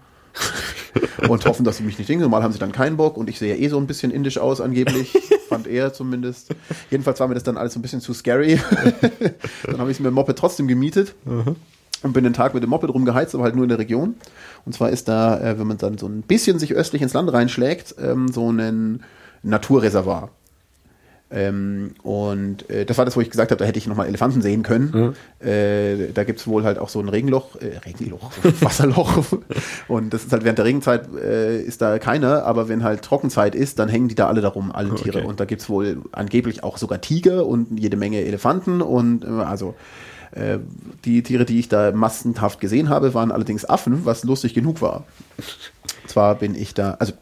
und hoffen, dass sie mich nicht dingen. Normal haben sie dann keinen Bock und ich sehe ja eh so ein bisschen indisch aus, angeblich. Fand er zumindest. Jedenfalls war mir das dann alles so ein bisschen zu scary. dann habe ich es mir Moped trotzdem gemietet. Mhm. Und bin den Tag mit dem Moped rumgeheizt, aber halt nur in der Region. Und zwar ist da, äh, wenn man dann so ein bisschen sich östlich ins Land reinschlägt, ähm, so ein Naturreservoir. Ähm, und äh, das war das, wo ich gesagt habe, da hätte ich nochmal Elefanten sehen können. Mhm. Äh, da gibt es wohl halt auch so ein Regenloch, äh, Regenloch, Wasserloch. und das ist halt während der Regenzeit äh, ist da keiner, aber wenn halt Trockenzeit ist, dann hängen die da alle darum, alle Tiere. Okay. Und da gibt es wohl angeblich auch sogar Tiger und jede Menge Elefanten und äh, also äh, die Tiere, die ich da massenhaft gesehen habe, waren allerdings Affen, was lustig genug war. Zwar bin ich da, also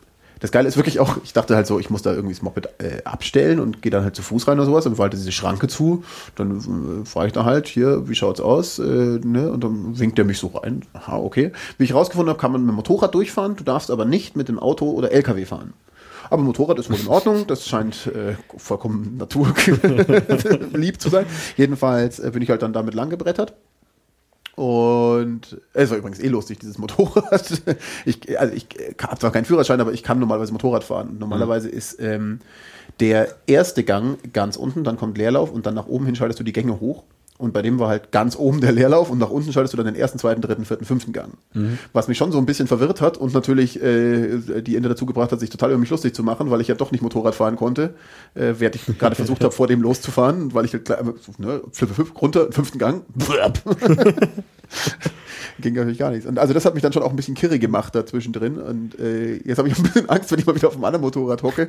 das Geile ist wirklich auch, ich dachte halt so, ich muss da irgendwie das Moped äh, abstellen und gehe dann halt zu Fuß rein oder sowas und halt diese Schranke zu. Dann äh, frage ich da halt, hier, wie schaut's aus? Äh, ne? Und dann winkt er mich so rein. Aha, okay. Wie ich rausgefunden habe, kann man mit dem Motorrad durchfahren, du darfst aber nicht mit dem Auto oder LKW fahren. Aber Motorrad ist wohl in Ordnung, das scheint äh, vollkommen naturlieb zu sein. Jedenfalls äh, bin ich halt dann damit lang gebrettert. Und es war übrigens eh lustig, dieses Motorrad. Ich, also ich habe zwar keinen Führerschein, aber ich kann normalerweise Motorrad fahren. Normalerweise mhm. ist ähm, der erste Gang ganz unten, dann kommt Leerlauf und dann nach oben hin schaltest du die Gänge hoch. Und bei dem war halt ganz oben der Leerlauf und nach unten schaltest du dann den ersten, zweiten, dritten, vierten, fünften Gang. Mhm. Was mich schon so ein bisschen verwirrt hat und natürlich äh, die Ende dazu gebracht hat, sich total über mich lustig zu machen, weil ich ja doch nicht Motorrad fahren konnte, äh, während ich gerade versucht habe, vor dem loszufahren, weil ich halt gleich, ne, flip, flip, runter, fünften Gang. Ging natürlich gar nichts. Und also das hat mich dann schon auch ein bisschen kirre gemacht dazwischen drin. Und äh, jetzt habe ich ein bisschen Angst, wenn ich mal wieder auf einem anderen Motorrad hocke,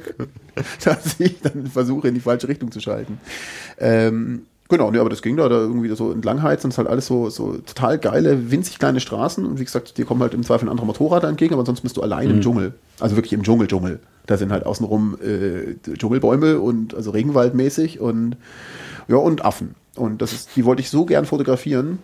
dass ich dann versuche, in die falsche Richtung zu schalten. Ähm, Genau, nee, aber das ging da, da irgendwie so entlangheizen. Es ist halt alles so, so total geile, winzig kleine Straßen. Und wie gesagt, dir kommen halt im Zweifel ein anderer Motorrad entgegen, aber sonst bist du allein mhm. im Dschungel. Also wirklich im Dschungel, Dschungel. Da sind halt außenrum äh, Dschungelbäume und also Regenwaldmäßig und ja, und Affen. Und das ist, die wollte ich so gern fotografieren.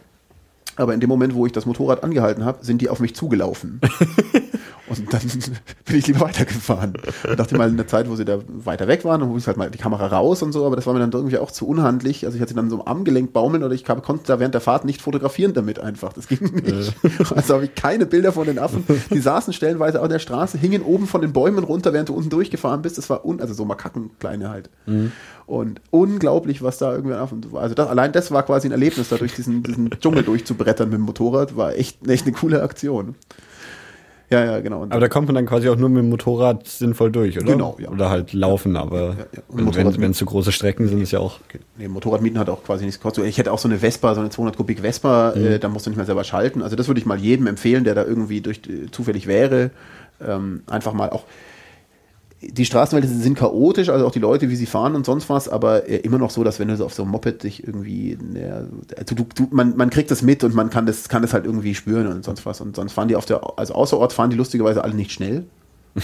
Aber in dem Moment, wo ich das Motorrad angehalten habe, sind die auf mich zugelaufen. Und dann bin ich lieber weitergefahren. Und dachte mal in der Zeit, wo sie da weiter weg waren, dann hole ich halt mal die Kamera raus und so, aber das war mir dann irgendwie auch zu unhandlich. Also ich hatte sie dann so am Armgelenk baumeln oder ich konnte da während der Fahrt nicht fotografieren damit einfach. Das ging nicht. Also habe ich keine Bilder von den Affen. Die saßen stellenweise auf der Straße, hingen oben von den Bäumen runter, während du unten durchgefahren bist. Das war un, also so Makaken kleine halt. Mhm. Und unglaublich, was da irgendwie Affen war. Also das, allein das war quasi ein Erlebnis, da durch diesen, diesen Dschungel durchzubrettern mit dem Motorrad, war echt, echt eine coole Aktion. Ja, ja, genau. aber da kommt man dann quasi auch nur mit dem Motorrad sinnvoll durch, oder? Genau, ja. Oder halt laufen, aber wenn, wenn es so große Strecken sind, ist ja auch. Nee, Motorradmieten hat auch quasi nichts gekostet. Ich hätte auch so eine Vespa, so eine 200 Kubik Vespa, mhm. äh, da musst du nicht mehr selber schalten. Also das würde ich mal jedem empfehlen, der da irgendwie durch äh, zufällig wäre. Ähm, einfach mal auch die Straßenwälder sind chaotisch, also auch die Leute, wie sie fahren und sonst was, aber äh, immer noch so, dass wenn du so auf so einem Moped dich irgendwie, ne, also du, du, man, man kriegt das mit und man kann das, kann das halt irgendwie spüren und sonst was. Und sonst fahren die auf der, also außerorts fahren die lustigerweise alle nicht schnell.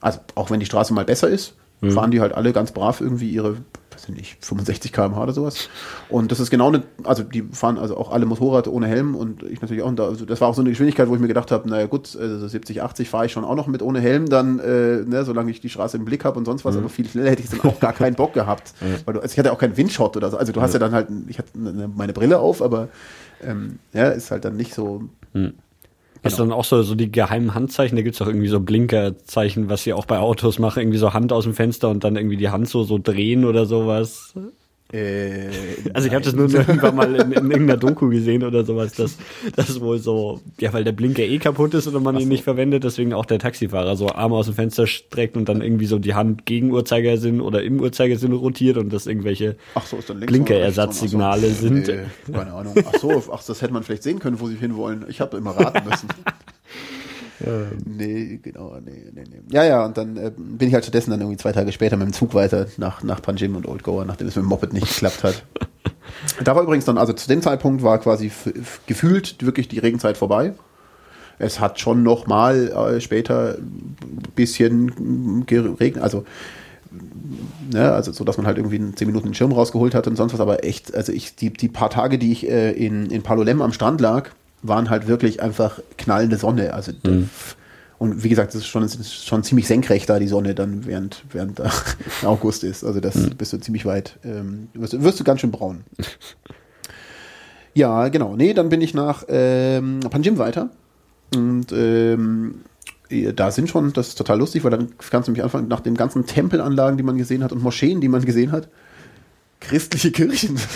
Also auch wenn die Straße mal besser ist, mhm. fahren die halt alle ganz brav irgendwie ihre weiß nicht, 65 km/h oder sowas. Und das ist genau eine, also die fahren also auch alle Motorrad ohne Helm und ich natürlich auch. Und da, also das war auch so eine Geschwindigkeit, wo ich mir gedacht habe, naja gut, also 70, 80 fahre ich schon auch noch mit ohne Helm, dann, äh, ne, solange ich die Straße im Blick habe und sonst was, mhm. aber viel schneller hätte ich dann auch gar keinen Bock gehabt. Mhm. Weil du, also ich hatte auch keinen Windshot oder so. Also du hast ja dann halt, ich hatte meine Brille auf, aber ähm, ja, ist halt dann nicht so. Hast genau. du dann auch so, so die geheimen Handzeichen? Da gibt's auch irgendwie so Blinkerzeichen, was sie auch bei Autos machen, irgendwie so Hand aus dem Fenster und dann irgendwie die Hand so, so drehen oder sowas. Äh, also ich habe das nur irgendwann mal in, in, irgendeiner Doku gesehen oder sowas, dass das wohl so, ja, weil der Blinker eh kaputt ist oder man so. ihn nicht verwendet, deswegen auch der Taxifahrer so Arme aus dem Fenster streckt und dann irgendwie so die Hand gegen Uhrzeigersinn oder im Uhrzeigersinn rotiert und das irgendwelche so, Blinkerersatzsignale so. sind. Nee, keine Ahnung. Ach so, ach, das hätte man vielleicht sehen können, wo sie hinwollen. Ich habe immer raten müssen. Ja. Nee, genau, nee, nee, nee. Ja, ja, und dann äh, bin ich halt stattdessen dann irgendwie zwei Tage später mit dem Zug weiter nach, nach Panjim und Old Goa, nachdem es mit dem Moped nicht geklappt hat. da war übrigens dann, also zu dem Zeitpunkt war quasi gefühlt wirklich die Regenzeit vorbei. Es hat schon noch mal äh, später ein bisschen geregnet, also Ne, also so, dass man halt irgendwie in zehn Minuten den Schirm rausgeholt hat und sonst was, aber echt, also ich, die, die paar Tage, die ich äh, in, in Palolem am Strand lag, waren halt wirklich einfach knallende Sonne. Also mhm. und wie gesagt, es ist schon, ist schon ziemlich senkrecht da die Sonne dann während während da August ist. Also das mhm. bist du ziemlich weit, ähm, wirst, wirst du ganz schön braun. ja, genau. Nee, dann bin ich nach ähm, Panjim weiter und ähm, da sind schon, das ist total lustig, weil dann kannst du mich anfangen, nach den ganzen Tempelanlagen, die man gesehen hat und Moscheen, die man gesehen hat, christliche Kirchen.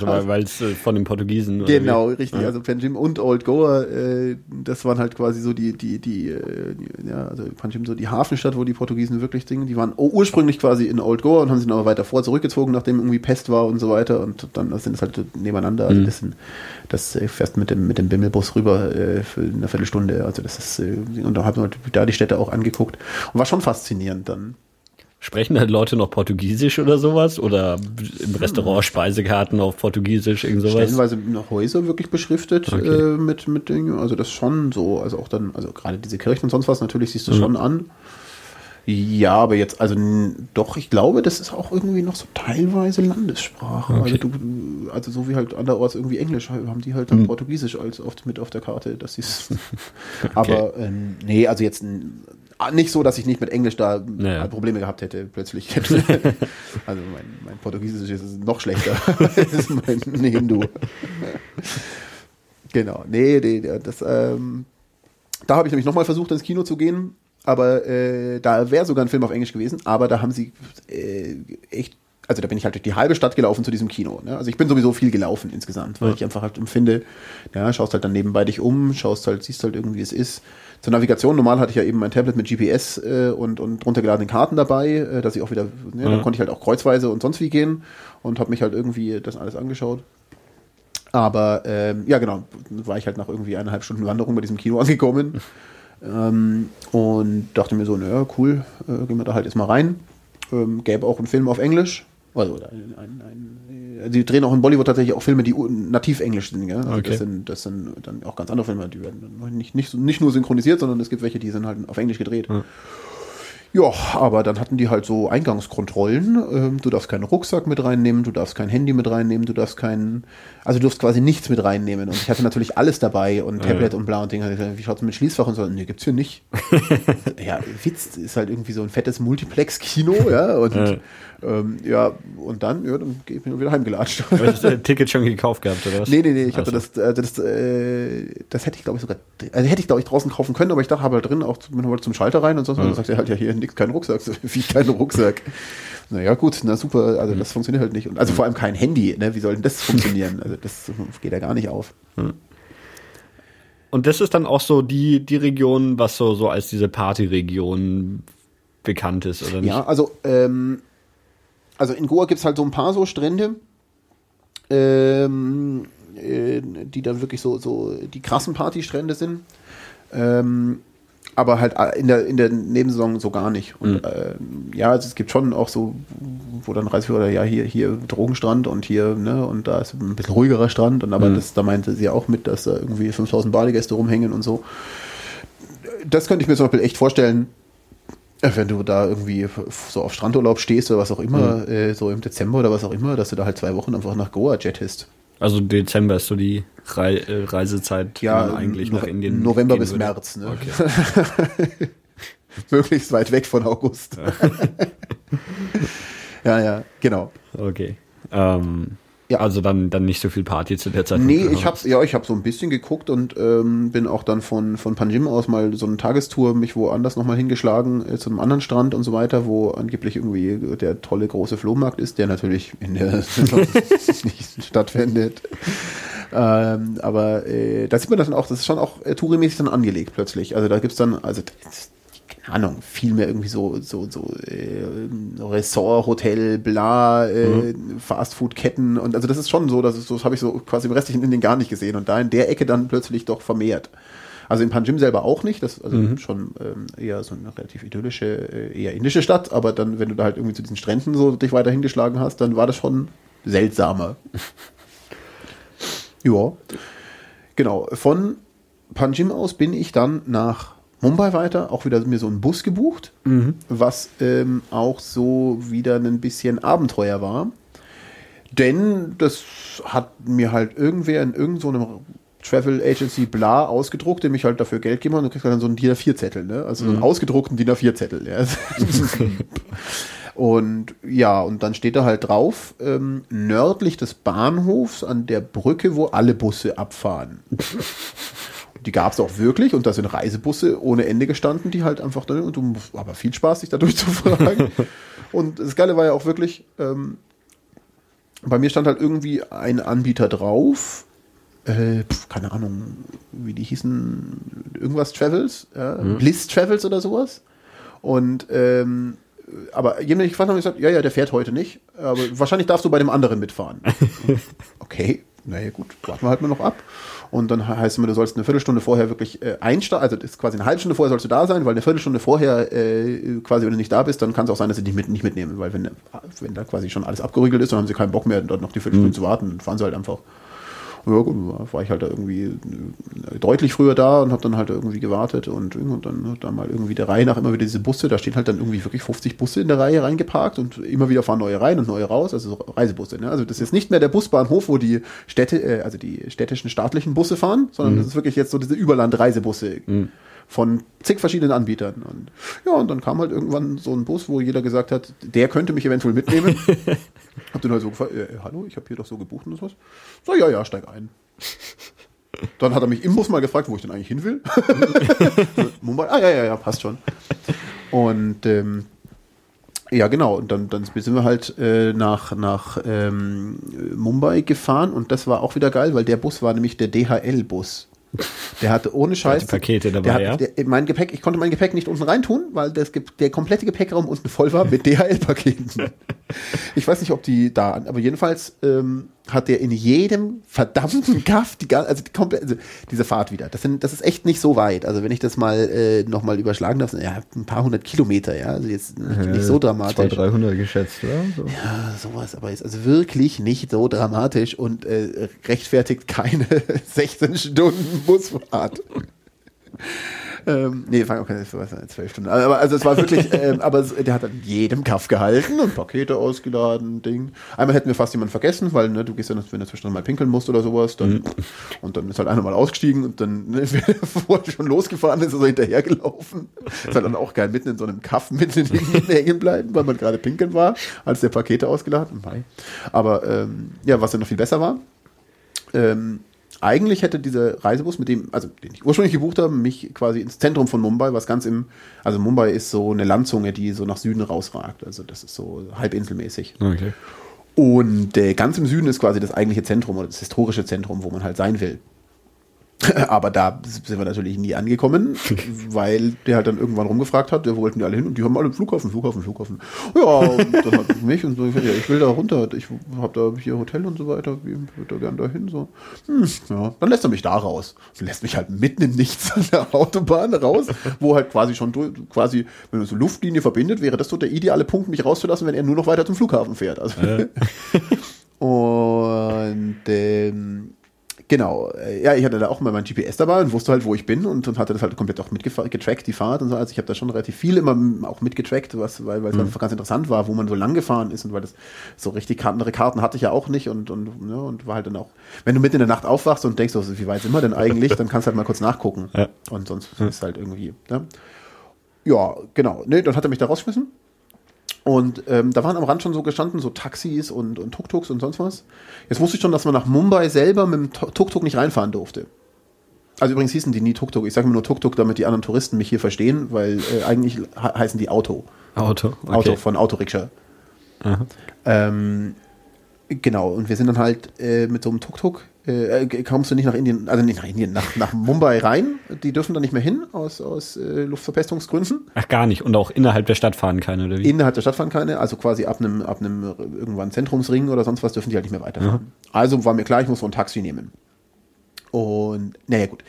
Also, weil es äh, von den Portugiesen. Genau, richtig. Ja. Also Panjim und Old Goa, äh, das waren halt quasi so die, die, die, äh, ja, also Panjim so die Hafenstadt, wo die Portugiesen wirklich singen. Die waren ursprünglich quasi in Old Goa und haben sich dann aber weiter vor zurückgezogen, nachdem irgendwie Pest war und so weiter. Und dann sind es halt nebeneinander. Also mhm. das, sind, das äh, fährst mit dem, mit dem Bimmelbus rüber äh, für eine Viertelstunde. Also das ist, und da haben wir da die Städte auch angeguckt. Und war schon faszinierend dann. Sprechen da Leute noch Portugiesisch oder sowas? Oder im Restaurant Speisekarten auf Portugiesisch, irgend sowas? Stellenweise noch Häuser wirklich beschriftet Okay. äh, mit, mit Dingen. Also das schon so. Also auch dann, also gerade diese Kirchen und sonst was, natürlich siehst du schon an. Ja, aber jetzt, also doch, ich glaube, das ist auch irgendwie noch so teilweise Landessprache. Okay. Also, du, also so wie halt anderorts irgendwie Englisch haben die halt dann Portugiesisch als oft mit auf der Karte, dass sie es. Aber ähm, nee, also jetzt nicht so, dass ich nicht mit Englisch da Ja. äh, Probleme gehabt hätte, plötzlich. also mein, mein Portugiesisch ist noch schlechter als mein Hindu. genau, nee, nee, das, ähm, da habe ich nämlich nochmal versucht, ins Kino zu gehen, aber äh, da wäre sogar ein Film auf Englisch gewesen, aber da haben sie äh, echt, also da bin ich halt durch die halbe Stadt gelaufen zu diesem Kino. Ne? Also ich bin sowieso viel gelaufen insgesamt, weil Ja. ich einfach halt empfinde, ja, schaust halt dann nebenbei dich um, schaust halt, siehst halt irgendwie, wie es ist. Zur Navigation, normal hatte ich ja eben mein Tablet mit GPS äh, und, und runtergeladenen Karten dabei, äh, dass ich auch wieder, ne, Ja. dann konnte ich halt auch kreuzweise und sonst wie gehen und habe mich halt irgendwie das alles angeschaut. Aber ähm, ja, genau, war ich halt nach irgendwie eineinhalb Stunden Wanderung bei diesem Kino angekommen ähm, und dachte mir so, naja, cool, äh, gehen wir da halt jetzt mal rein. Ähm, gäbe auch einen Film auf Englisch. Also ein, ein, ein, äh, die drehen auch in Bollywood tatsächlich auch Filme, die nativ Englisch sind. Gell? Also Okay. das, sind, das sind dann auch ganz andere Filme, die werden nicht, nicht, nicht nur synchronisiert, sondern es gibt welche, die sind halt auf Englisch gedreht. Ja. Ja, aber dann hatten die halt so Eingangskontrollen. Ähm, du darfst keinen Rucksack mit reinnehmen, du darfst kein Handy mit reinnehmen, du darfst keinen, also du darfst quasi nichts mit reinnehmen. Und ich hatte natürlich alles dabei und Tablet und bla und Ding. Wie schaut's mit Schließfach und so? Nee, gibt's hier nicht. ja, Witz ist halt irgendwie so ein fettes Multiplex-Kino, ja. Und Ja. Ähm, ja, und dann, ja, dann bin ich wieder heimgelatscht. Du hast das Ticket schon gekauft gehabt, oder was? Nee, nee, nee, ich hatte Ach so. das, äh, das, äh, das hätte ich glaube ich sogar, also hätte ich glaube ich draußen kaufen können, aber ich dachte, habe halt drin auch zum, zum Schalter rein und sonst, dann sagt er halt ja hier nix, kein Rucksack, wie kein Rucksack. Naja, gut, na super, also das funktioniert halt nicht. Und also vor allem kein Handy, ne? Wie soll denn das funktionieren? Also das geht ja gar nicht auf. Und das ist dann auch so die, die Region, was so, so als diese Partyregion bekannt ist, oder nicht? Ja, also, ähm, also in Goa gibt's halt so ein paar so Strände, ähm, äh, die dann wirklich so, so die krassen Partystrände sind. Ähm, aber halt in der, in der Nebensaison so gar nicht. Und ähm, ja, also es gibt schon auch so, wo dann Reiseführer, ja, hier, hier Drogenstrand und hier, ne, und da ist ein bisschen ruhigerer Strand. Und aber das, da meinte sie auch mit, dass da irgendwie 5000 Badegäste rumhängen und so. Das könnte ich mir zum Beispiel echt vorstellen, äh, wenn du da irgendwie so auf Strandurlaub stehst oder was auch immer, äh, so im Dezember oder was auch immer, dass du da halt zwei Wochen einfach nach Goa jettest. Also Dezember ist so die Rei äh, Reisezeit, Ja, eigentlich No- nach Indien November bis würde. März, ne? Okay. Möglichst weit weg von August. ja, ja, genau. okay. Ähm, Ja. Also dann, dann nicht so viel Party zu der Zeit. Nee, ich habe ja, ich habe so ein bisschen geguckt und ähm, bin auch dann von von Panjim aus mal so eine Tagestour mich woanders nochmal hingeschlagen äh, zu einem anderen Strand und so weiter, wo angeblich irgendwie der tolle große Flohmarkt ist, der natürlich in der nicht stattfindet. Ähm, aber äh, da sieht man das dann auch, das ist schon auch äh, tourimäßig dann angelegt plötzlich. Also da gibt's dann, also Ahnung, viel mehr irgendwie so, so, so äh, Ressort, Hotel, bla, äh, Fastfood-Ketten und also das ist schon so, dass das habe ich so quasi im restlichen Indien gar nicht gesehen und da in der Ecke dann plötzlich doch vermehrt. Also in Panjim selber auch nicht, das ist also schon ähm, eher so eine relativ idyllische, äh, eher indische Stadt, aber dann, wenn du da halt irgendwie zu diesen Stränden so dich weiter hingeschlagen hast, dann war das schon seltsamer. ja. Genau. Von Panjim aus bin ich dann nach Mumbai weiter, auch wieder mir so einen Bus gebucht, was ähm, auch so wieder ein bisschen Abenteuer war. Denn das hat mir halt irgendwer in irgendeinem so Travel Agency bla ausgedruckt, dem ich halt dafür Geld gebe und du kriegst dann so einen DIN A4-Zettel, ne? Also so einen ausgedruckten DIN A4-Zettel. Ja. und ja, und dann steht da halt drauf, ähm, nördlich des Bahnhofs an der Brücke, wo alle Busse abfahren. Die gab es auch wirklich und da sind Reisebusse ohne Ende gestanden, die halt einfach dann, und du aber viel Spaß, sich da durchzufragen. und das Geile war ja auch wirklich, ähm, bei mir stand halt irgendwie ein Anbieter drauf, äh, pf, keine Ahnung, wie die hießen, irgendwas Travels, ja, Bliss Travels oder sowas. Und ähm, aber jedem, den ich gefragt habe, gesagt, ja, ja, der fährt heute nicht, aber wahrscheinlich darfst du bei dem anderen mitfahren. okay, naja gut, warten wir halt mal noch ab. Und dann heißt es immer, du sollst eine Viertelstunde vorher wirklich äh, einsteigen, also ist quasi eine halbe Stunde vorher sollst du da sein, weil eine Viertelstunde vorher äh, quasi, wenn du nicht da bist, dann kann es auch sein, dass sie dich mit, nicht mitnehmen, weil wenn, wenn da quasi schon alles abgeriegelt ist, dann haben sie keinen Bock mehr, dort noch die Viertelstunde mhm. zu warten, dann fahren sie halt einfach ja gut, war ich halt da irgendwie äh, deutlich früher da und habe dann halt irgendwie gewartet und, und dann, dann mal irgendwie der Reihe nach immer wieder diese Busse, da stehen halt dann irgendwie wirklich 50 Busse in der Reihe reingeparkt und immer wieder fahren neue rein und neue raus, also Reisebusse. Ne? Also das ist jetzt nicht mehr der Busbahnhof, wo die Städte, äh, also die städtischen staatlichen Busse fahren, sondern mhm. das ist wirklich jetzt so diese Überland-Reisebusse. Mhm von zig verschiedenen Anbietern. Und ja, und dann kam halt irgendwann so ein Bus, wo jeder gesagt hat, der könnte mich eventuell mitnehmen. hab den halt so gefragt, äh, hallo, ich habe hier doch so gebucht und sowas. So, ja, ja, steig ein. Dann hat er mich im Bus mal gefragt, wo ich denn eigentlich hin will. Mumbai, ah ja, ja, ja, passt schon. Und ähm, ja, genau. Und dann, dann sind wir halt äh, nach, nach ähm, Mumbai gefahren und das war auch wieder geil, weil der Bus war nämlich der DHL-Bus. Der hatte ohne Scheiß. Die Pakete dabei, hat, ja. Der, mein Gepäck, ich konnte mein Gepäck nicht unten reintun, weil das, der komplette Gepäckraum unten voll war mit DHL-Paketen. ich weiß nicht, ob die da, aber jedenfalls ähm, hat der in jedem verdammten Kaff die ganze, also, die komplett, also diese Fahrt wieder. Das, sind, das ist echt nicht so weit. Also wenn ich das mal äh, nochmal überschlagen darf, ja, ein paar hundert Kilometer, ja, also jetzt nicht, ja, nicht so dramatisch. 200, 300 geschätzt, oder? So. Ja, sowas, aber ist also wirklich nicht so dramatisch und äh, rechtfertigt keine 16 Stunden Busfahrt. Ähm, nee, war auch keine zwölf Stunden. Aber also es war wirklich, ähm, aber der hat an jedem Kaff gehalten und Pakete ausgeladen, Ding. Einmal hätten wir fast jemanden vergessen, weil ne, du gehst ja, wenn du zwischendurch mal pinkeln musst oder sowas, dann, mhm. und dann ist halt einer mal ausgestiegen und dann, ne, bevor er schon losgefahren ist, ist er hinterhergelaufen. Ist halt dann auch geil mitten in so einem Kaff mitten hängen bleiben, weil man gerade pinkeln war, als der Pakete ausgeladen. Aber ähm, ja, was dann noch viel besser war, ähm, eigentlich hätte dieser Reisebus, mit dem, also den ich ursprünglich gebucht habe, mich quasi ins Zentrum von Mumbai, was ganz im, also Mumbai ist so eine Landzunge, die so nach Süden rausragt. Also das ist so halbinselmäßig. Okay. Und äh, ganz im Süden ist quasi das eigentliche Zentrum oder das historische Zentrum, wo man halt sein will. Aber da sind wir natürlich nie angekommen, weil der halt dann irgendwann rumgefragt hat, wir wollten die alle hin und die haben alle Flughafen, Flughafen, Flughafen. Ja, und dann hat mich und so, ich will da runter, ich habe da hier Hotel und so weiter, ich würde da gern dahin, so. Hm, ja, dann lässt er mich da raus. Dann lässt mich halt mitten im Nichts an der Autobahn raus, wo halt quasi schon quasi, wenn man so Luftlinie verbindet, wäre das so der ideale Punkt, mich rauszulassen, wenn er nur noch weiter zum Flughafen fährt. Also, äh. und ähm, Genau, ja, ich hatte da auch mal mein GPS dabei und wusste halt, wo ich bin und, und hatte das halt komplett auch mitgetrackt, die Fahrt und so. Also ich habe da schon relativ viel immer auch mitgetrackt, was, weil, weil es mhm. einfach ganz interessant war, wo man so lang gefahren ist und weil das so richtig andere Karten hatte ich ja auch nicht und, und, ne, und war halt dann auch, wenn du mitten in der Nacht aufwachst und denkst, so, wie weit sind wir denn eigentlich, dann kannst du halt mal kurz nachgucken. Ja. Und sonst mhm. ist halt irgendwie, ne? Ja, genau. Nee, dann hat er mich da rausgeschmissen und ähm, da waren am Rand schon so gestanden, so Taxis und, und Tuk-Tuks und sonst was. Jetzt wusste ich schon, dass man nach Mumbai selber mit dem Tuk-Tuk nicht reinfahren durfte. Also übrigens hießen die nie Tuk-Tuk. Ich sage mir nur Tuk-Tuk, damit die anderen Touristen mich hier verstehen, weil äh, eigentlich heißen die Auto. Auto, okay. Auto von Autorikscha. Ähm, genau, und wir sind dann halt äh, mit so einem Tuk-Tuk äh, äh, kommst du nicht nach Indien, also nicht nach Indien, nach, nach Mumbai rein. Die dürfen da nicht mehr hin aus, aus äh, Luftverpestungsgründen. Ach, gar nicht. Und auch innerhalb der Stadt fahren keine, oder wie? Innerhalb der Stadt fahren keine, also quasi ab einem, ab einem irgendwann Zentrumsring oder sonst was dürfen die halt nicht mehr weiterfahren. Mhm. Also war mir klar, ich muss so ein Taxi nehmen. Und naja, gut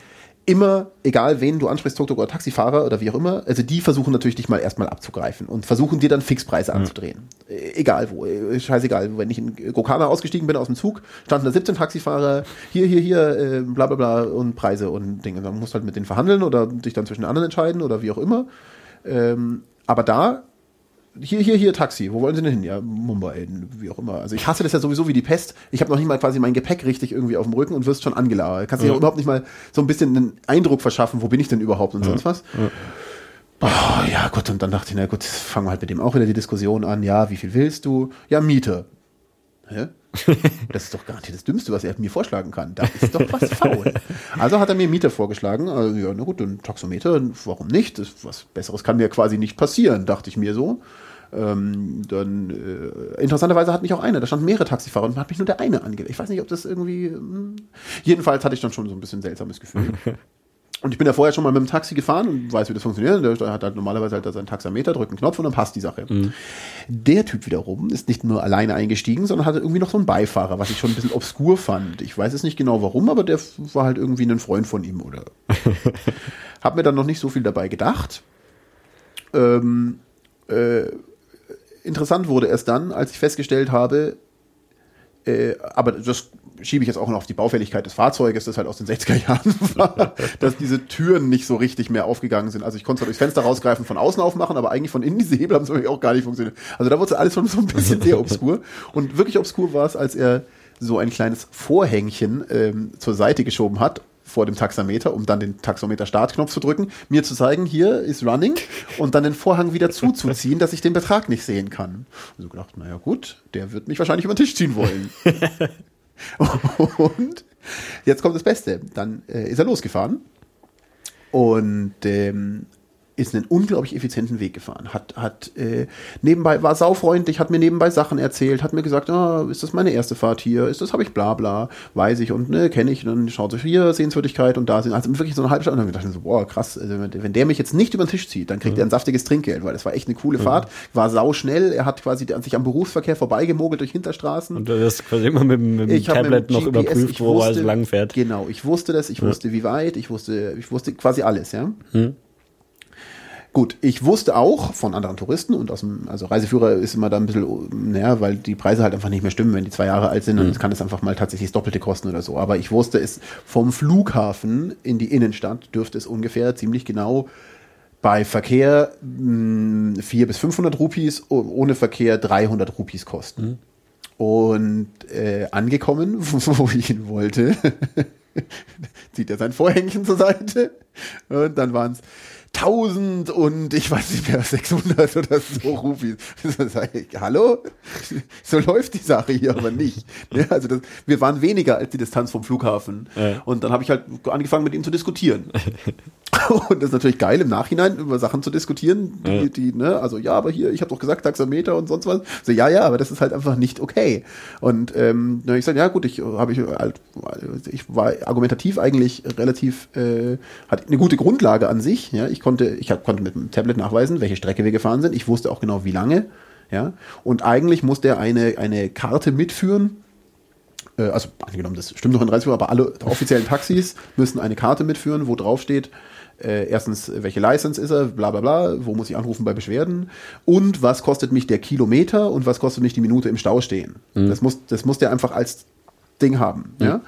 immer, egal wen du ansprichst, Tuk-Tuk oder Taxifahrer oder wie auch immer, also die versuchen natürlich dich mal erstmal abzugreifen und versuchen dir dann Fixpreise mhm. anzudrehen. Äh, egal wo, äh, scheißegal. Wenn ich in Gokana ausgestiegen bin aus dem Zug, standen da 17 Taxifahrer, hier, hier, hier, äh, bla bla bla und Preise und Dinge. Dann musst du halt mit denen verhandeln oder dich dann zwischen anderen entscheiden oder wie auch immer. Ähm, aber da hier, hier, hier, Taxi, wo wollen Sie denn hin? Ja, Mumbai, wie auch immer. Also ich hasse das ja sowieso wie die Pest. Ich habe noch nicht mal quasi mein Gepäck richtig irgendwie auf dem Rücken und wirst schon angelabert. Kannst dir ja. überhaupt nicht mal so ein bisschen einen Eindruck verschaffen, wo bin ich denn überhaupt und ja. sonst was. Ja. Oh, ja, gut, und dann dachte ich, na gut, fangen wir halt mit dem auch wieder die Diskussion an. Ja, wie viel willst du? Ja, Miete. Hä? Das ist doch garantiert das Dümmste, was er mir vorschlagen kann. Da ist doch was faul. Also hat er mir Mieter vorgeschlagen. Also, ja, na gut, ein Taxometer, warum nicht? Das, was Besseres kann mir quasi nicht passieren, dachte ich mir so. Ähm, dann äh, interessanterweise hat mich auch einer, da standen mehrere Taxifahrer und hat mich nur der eine angewählt. Ich weiß nicht, ob das irgendwie. Mh. Hm. Jedenfalls hatte ich dann schon so ein bisschen seltsames Gefühl. Und ich bin ja vorher schon mal mit dem Taxi gefahren und weiß, wie das funktioniert. Der hat halt normalerweise halt seinen Taxameter, drückt einen Knopf und dann passt die Sache. Mhm. Der Typ wiederum ist nicht nur alleine eingestiegen, sondern hatte irgendwie noch so einen Beifahrer, was ich schon ein bisschen obskur fand. Ich weiß es nicht genau warum, aber der war halt irgendwie ein Freund von ihm oder. hab mir dann noch nicht so viel dabei gedacht. Ähm, äh, interessant wurde es dann, als ich festgestellt habe, äh, aber das schiebe ich jetzt auch noch auf die Baufälligkeit des Fahrzeuges, das halt aus den 60er Jahren war, dass diese Türen nicht so richtig mehr aufgegangen sind. Also ich konnte zwar durchs Fenster rausgreifen, von außen aufmachen, aber eigentlich von innen diese Hebel haben so auch gar nicht funktioniert. Also da wurde alles schon so ein bisschen sehr obskur. Und wirklich obskur war es, als er so ein kleines Vorhängchen ähm, zur Seite geschoben hat vor dem Taxameter, um dann den Taxameter-Startknopf zu drücken, mir zu zeigen, hier ist Running und dann den Vorhang wieder zuzuziehen, dass ich den Betrag nicht sehen kann. Und so gedacht, naja gut, der wird mich wahrscheinlich über den Tisch ziehen wollen. und jetzt kommt das Beste. Dann äh, ist er losgefahren und ähm, ist einen unglaublich effizienten Weg gefahren. Hat, hat äh, nebenbei, war saufreundlich, hat mir nebenbei Sachen erzählt, hat mir gesagt, ah, ist das meine erste Fahrt hier? Ist das, habe ich bla bla, weiß ich und ne, kenne ich. Und dann schaut sich hier Sehenswürdigkeit und da sind, also wirklich so eine halbe Stunde. Und dann gedacht so, boah, krass, also wenn der mich jetzt nicht über den Tisch zieht, dann kriegt mhm. er ein saftiges Trinkgeld, weil das war echt eine coole mhm. Fahrt, war sau schnell, er hat quasi sich am Berufsverkehr vorbeigemogelt durch Hinterstraßen. Und du hast quasi immer mit, mit dem Tablet noch GPS, überprüft, wo er so lang fährt. Genau, ich wusste das, ich ja. wusste wie weit, ich wusste, ich wusste quasi alles, ja. Mhm. Gut, ich wusste auch von anderen Touristen und aus dem, also Reiseführer ist immer da ein bisschen, naja, weil die Preise halt einfach nicht mehr stimmen, wenn die zwei Jahre alt sind, dann mhm. kann es einfach mal tatsächlich das Doppelte kosten oder so. Aber ich wusste es, vom Flughafen in die Innenstadt dürfte es ungefähr ziemlich genau bei Verkehr mh, 400 bis 500 Rupees, ohne Verkehr 300 Rupees kosten. Mhm. Und äh, angekommen, wo ich hin wollte, zieht er sein Vorhängchen zur Seite und dann waren es 1000 und ich weiß nicht mehr, 600 oder so Rufis. Hallo? So läuft die Sache hier aber nicht. Ne, also das, wir waren weniger als die Distanz vom Flughafen. Ja. Und dann habe ich halt angefangen mit ihm zu diskutieren. Und das ist natürlich geil im Nachhinein über Sachen zu diskutieren, die, ja. die ne, also ja, aber hier, ich habe doch gesagt Taxameter und sonst was. So ja, ja, aber das ist halt einfach nicht okay. Und ähm, ich sage, ja gut, ich habe ich halt, ich war argumentativ eigentlich relativ, äh, hat eine gute Grundlage an sich. Ja, ich konnte, ich hab, konnte mit dem Tablet nachweisen, welche Strecke wir gefahren sind. Ich wusste auch genau, wie lange. Ja, und eigentlich musste er eine, eine Karte mitführen, äh, also angenommen, das stimmt doch in Reiseführer, aber alle offiziellen Taxis müssen eine Karte mitführen, wo drauf steht, äh, erstens, welche License ist er, bla bla bla, wo muss ich anrufen bei Beschwerden und was kostet mich der Kilometer und was kostet mich die Minute im Stau stehen. Mhm. Das, muss, das muss der einfach als Ding haben. Mhm. Ja?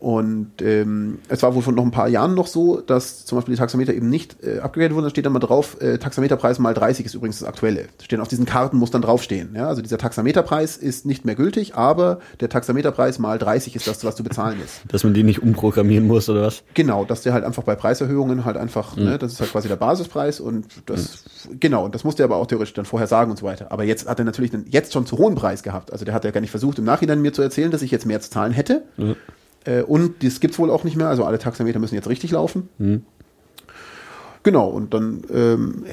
Und ähm, es war wohl von noch ein paar Jahren noch so, dass zum Beispiel die Taxameter eben nicht äh, abgegradet wurden. Da steht dann mal drauf, äh, Taxameterpreis mal 30 ist übrigens das aktuelle. Stehen auf diesen Karten muss dann draufstehen. Ja? Also dieser Taxameterpreis ist nicht mehr gültig, aber der Taxameterpreis mal 30 ist das, was zu bezahlen ist. Dass man die nicht umprogrammieren muss oder was? Genau, dass der halt einfach bei Preiserhöhungen halt einfach, mhm. ne, das ist halt quasi der Basispreis und das, mhm. genau, und das musste er aber auch theoretisch dann vorher sagen und so weiter. Aber jetzt hat er natürlich einen jetzt schon zu hohen Preis gehabt. Also der hat ja gar nicht versucht, im Nachhinein mir zu erzählen, dass ich jetzt mehr zu zahlen hätte. Mhm äh, und das gibt es wohl auch nicht mehr. Also alle Taxameter müssen jetzt richtig laufen. Mhm. Genau, und dann ähm,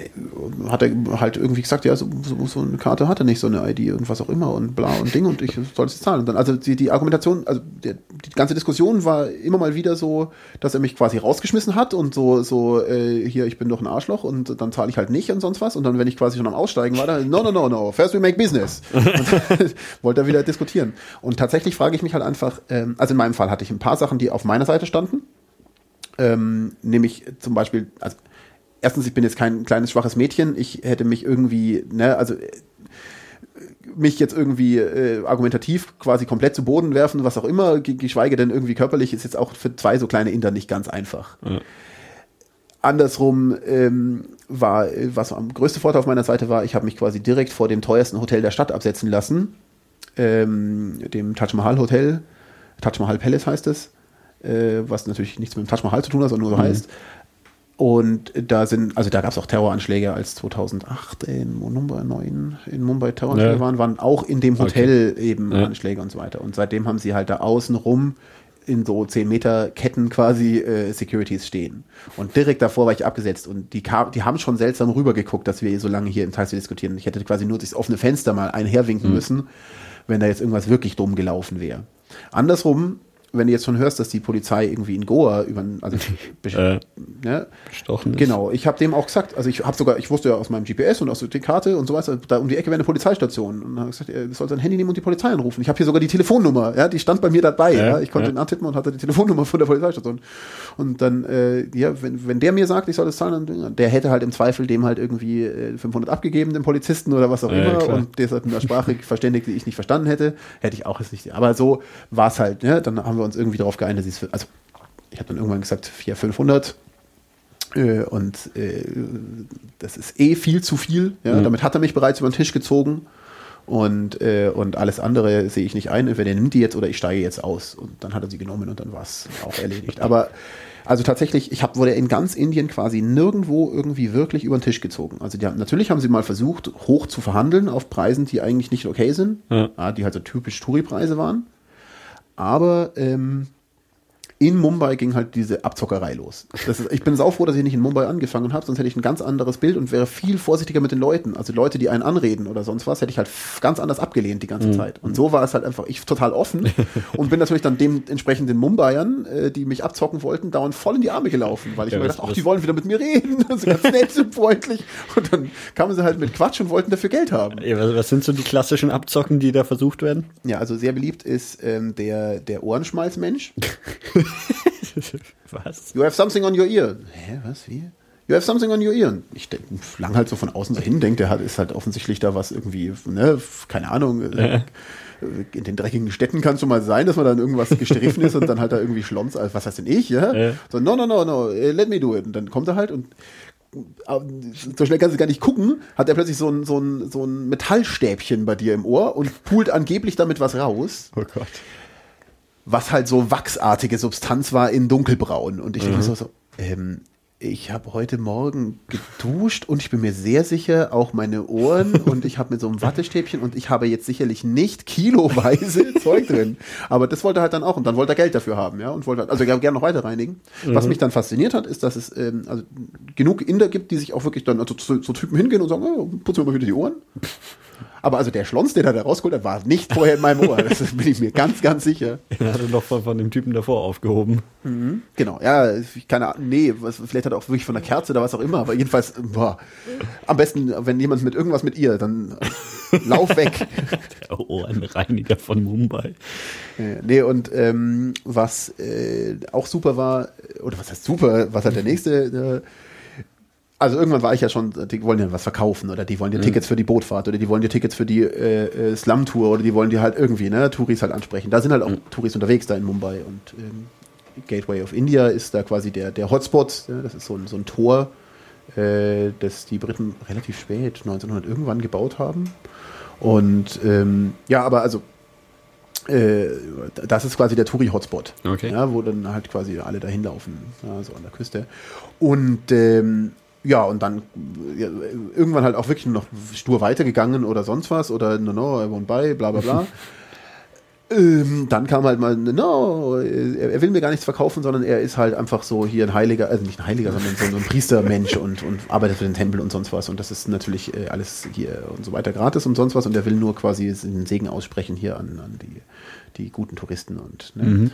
hat er halt irgendwie gesagt, ja, so, so, so, eine Karte hat er nicht, so eine ID und was auch immer und bla und Ding und ich soll es zahlen. Und dann, also die, die Argumentation, also die, die, ganze Diskussion war immer mal wieder so, dass er mich quasi rausgeschmissen hat und so, so, äh, hier, ich bin doch ein Arschloch und dann zahle ich halt nicht und sonst was. Und dann, wenn ich quasi schon am Aussteigen war, dann, no, no, no, no, first we make business. Wollte er wieder diskutieren. Und tatsächlich frage ich mich halt einfach, ähm, also in meinem Fall hatte ich ein paar Sachen, die auf meiner Seite standen. Ähm, nämlich zum Beispiel, also erstens, ich bin jetzt kein kleines, schwaches Mädchen. Ich hätte mich irgendwie, ne, also äh, mich jetzt irgendwie äh, argumentativ quasi komplett zu Boden werfen, was auch immer, geschweige denn irgendwie körperlich, ist jetzt auch für zwei so kleine Inder nicht ganz einfach. Ja. Andersrum ähm, war, was am größte Vorteil auf meiner Seite war, ich habe mich quasi direkt vor dem teuersten Hotel der Stadt absetzen lassen, ähm, dem Taj Mahal Hotel, Taj Mahal Palace heißt es, äh, was natürlich nichts mit dem Taj Mahal zu tun hat, sondern nur so mhm. heißt. Und da sind, also da gab es auch Terroranschläge, als 2008 in Mumbai 9 in Mumbai Terroranschläge ja. waren, waren auch in dem Hotel okay. eben ja. Anschläge und so weiter. Und seitdem haben sie halt da außen rum in so 10 Meter Ketten quasi äh, Securities stehen. Und direkt davor war ich abgesetzt und die, kam, die haben schon seltsam rübergeguckt, dass wir so lange hier im Taxi diskutieren. Ich hätte quasi nur durchs offene Fenster mal einherwinken mhm. müssen, wenn da jetzt irgendwas wirklich dumm gelaufen wäre. Andersrum wenn du jetzt schon hörst, dass die Polizei irgendwie in Goa über, also Äh, ne, Gestochen ist. Genau, ich habe dem auch gesagt, also ich habe sogar, ich wusste ja aus meinem GPS und aus der Karte und so weiter, da um die Ecke wäre eine Polizeistation. Und dann habe ich gesagt, er soll sein Handy nehmen und die Polizei anrufen. Ich habe hier sogar die Telefonnummer, ja, die stand bei mir dabei, ja. Ja, Ich konnte ja. ihn antippen und hatte die Telefonnummer von der Polizeistation. Und dann, äh, ja, wenn, wenn der mir sagt, ich soll das zahlen, dann, der hätte halt im Zweifel dem halt irgendwie äh, 500 abgegeben, dem Polizisten oder was auch Ja, immer. klar. Und der ist halt in einer Sprache verständigt, die ich nicht verstanden hätte, hätte ich auch jetzt nicht. Aber so war es halt, ne? Dann haben wir uns irgendwie darauf geeinigt, dass ich also ich habe dann irgendwann gesagt, 400, 500. Äh, und äh, das ist eh viel zu viel. Ja? Mhm. Damit hat er mich bereits über den Tisch gezogen. Und, äh, und alles andere sehe ich nicht ein. Entweder er nimmt die jetzt oder ich steige jetzt aus. Und dann hat er sie genommen und dann war es auch erledigt. Aber also tatsächlich, ich hab, wurde in ganz Indien quasi nirgendwo irgendwie wirklich über den Tisch gezogen. Also die haben, natürlich haben sie mal versucht, hoch zu verhandeln auf Preisen, die eigentlich nicht okay sind, Ja. die halt so typisch Touri-Preise waren. Aber ähm, in Mumbai ging halt diese Abzockerei los. Ist, ich bin sau froh, dass ich nicht in Mumbai angefangen habe, sonst hätte ich ein ganz anderes Bild und wäre viel vorsichtiger mit den Leuten. Also Leute, die einen anreden oder sonst was, hätte ich halt ganz anders abgelehnt die ganze Zeit. Und so war es halt einfach, ich total offen und bin natürlich dann dementsprechend den Mumbaiern, äh, die mich abzocken wollten, dauernd voll in die Arme gelaufen, weil ich Ja, mir gedacht, ach, die wollen wieder mit mir reden, so ganz nett und freundlich. Und dann kamen sie halt mit Quatsch und wollten dafür Geld haben. Ja, was, was sind so die klassischen Abzocken, die da versucht werden? Ja, also sehr beliebt ist ähm, der, der Ohrenschmalzmensch. was? You have something on your ear. Hä, was, wie? You have something on your ear. Ich denk, lang halt so von außen so hin, denkt, der hat, ist halt offensichtlich da was irgendwie, ne, keine Ahnung. äh, In den dreckigen Städten kann es schon mal sein, dass man dann irgendwas gestriffen ist und dann halt da irgendwie schlons, also was heißt denn ich, ja? Ja. So, no, no, no, no, eh, let me do it. Und dann kommt er halt und äh, so schnell kannst du gar nicht gucken, hat er plötzlich so ein, so ein, so ein Metallstäbchen bei dir im Ohr und pult angeblich damit was raus Oh Gott. Was halt so wachsartige Substanz war in dunkelbraun. Und ich denke so, so ähm, ich habe heute Morgen geduscht und ich bin mir sehr sicher, auch meine Ohren und ich habe mit so einem Wattestäbchen und ich habe jetzt sicherlich nicht kiloweise Zeug drin. Aber das wollte er halt dann auch und dann wollte er Geld dafür haben, ja, und wollte halt, also gerne noch weiter reinigen. Was mich dann fasziniert hat, ist, dass es ähm, also genug Inder gibt, die sich auch wirklich dann also zu, zu Typen hingehen und sagen, oh, putzen wir mal wieder die Ohren. Aber also der Schlons, den er da rausgeholt hat, war nicht vorher in meinem Ohr. Das bin ich mir ganz, ganz sicher. Hat er noch von, von dem Typen davor aufgehoben. Genau, ja, ich keine Ahnung, nee, was, vielleicht hat er auch wirklich von der Kerze oder was auch immer, aber jedenfalls, boah, am besten, wenn jemand mit irgendwas mit ihr, dann lauf weg. Der Ohrenreiniger von Mumbai. Nee, und ähm, was äh, auch super war, oder was heißt super, was halt der nächste, äh, also irgendwann war ich ja schon, die wollen ja was verkaufen oder die wollen dir Tickets für die Bootfahrt oder die wollen dir Tickets für die äh, äh, Slum-Tour oder die wollen dir halt irgendwie, ne, Touris halt ansprechen. Da sind halt auch Touris unterwegs da in Mumbai und ähm, Gateway of India ist da quasi der, der Hotspot, ja, das ist so ein, so ein Tor, äh, das die Briten relativ spät, 1900 irgendwann gebaut haben. Und ähm, ja, aber also äh, das ist quasi der Touri-Hotspot, Okay. ja, wo dann halt quasi alle dahin laufen, ja, so an der Küste. Und ähm, ja, und dann ja, irgendwann halt auch wirklich nur noch stur weitergegangen oder sonst was oder no, no, I won't buy, bla bla bla. Ähm, dann kam halt mal, no, er, er will mir gar nichts verkaufen, sondern er ist halt einfach so hier ein Heiliger, also nicht ein Heiliger, sondern so, so ein Priestermensch und, und arbeitet für den Tempel und sonst was. Und das ist natürlich äh, alles hier und so weiter gratis und sonst was. Und er will nur quasi den Segen aussprechen hier an, an die, die guten Touristen und, ne?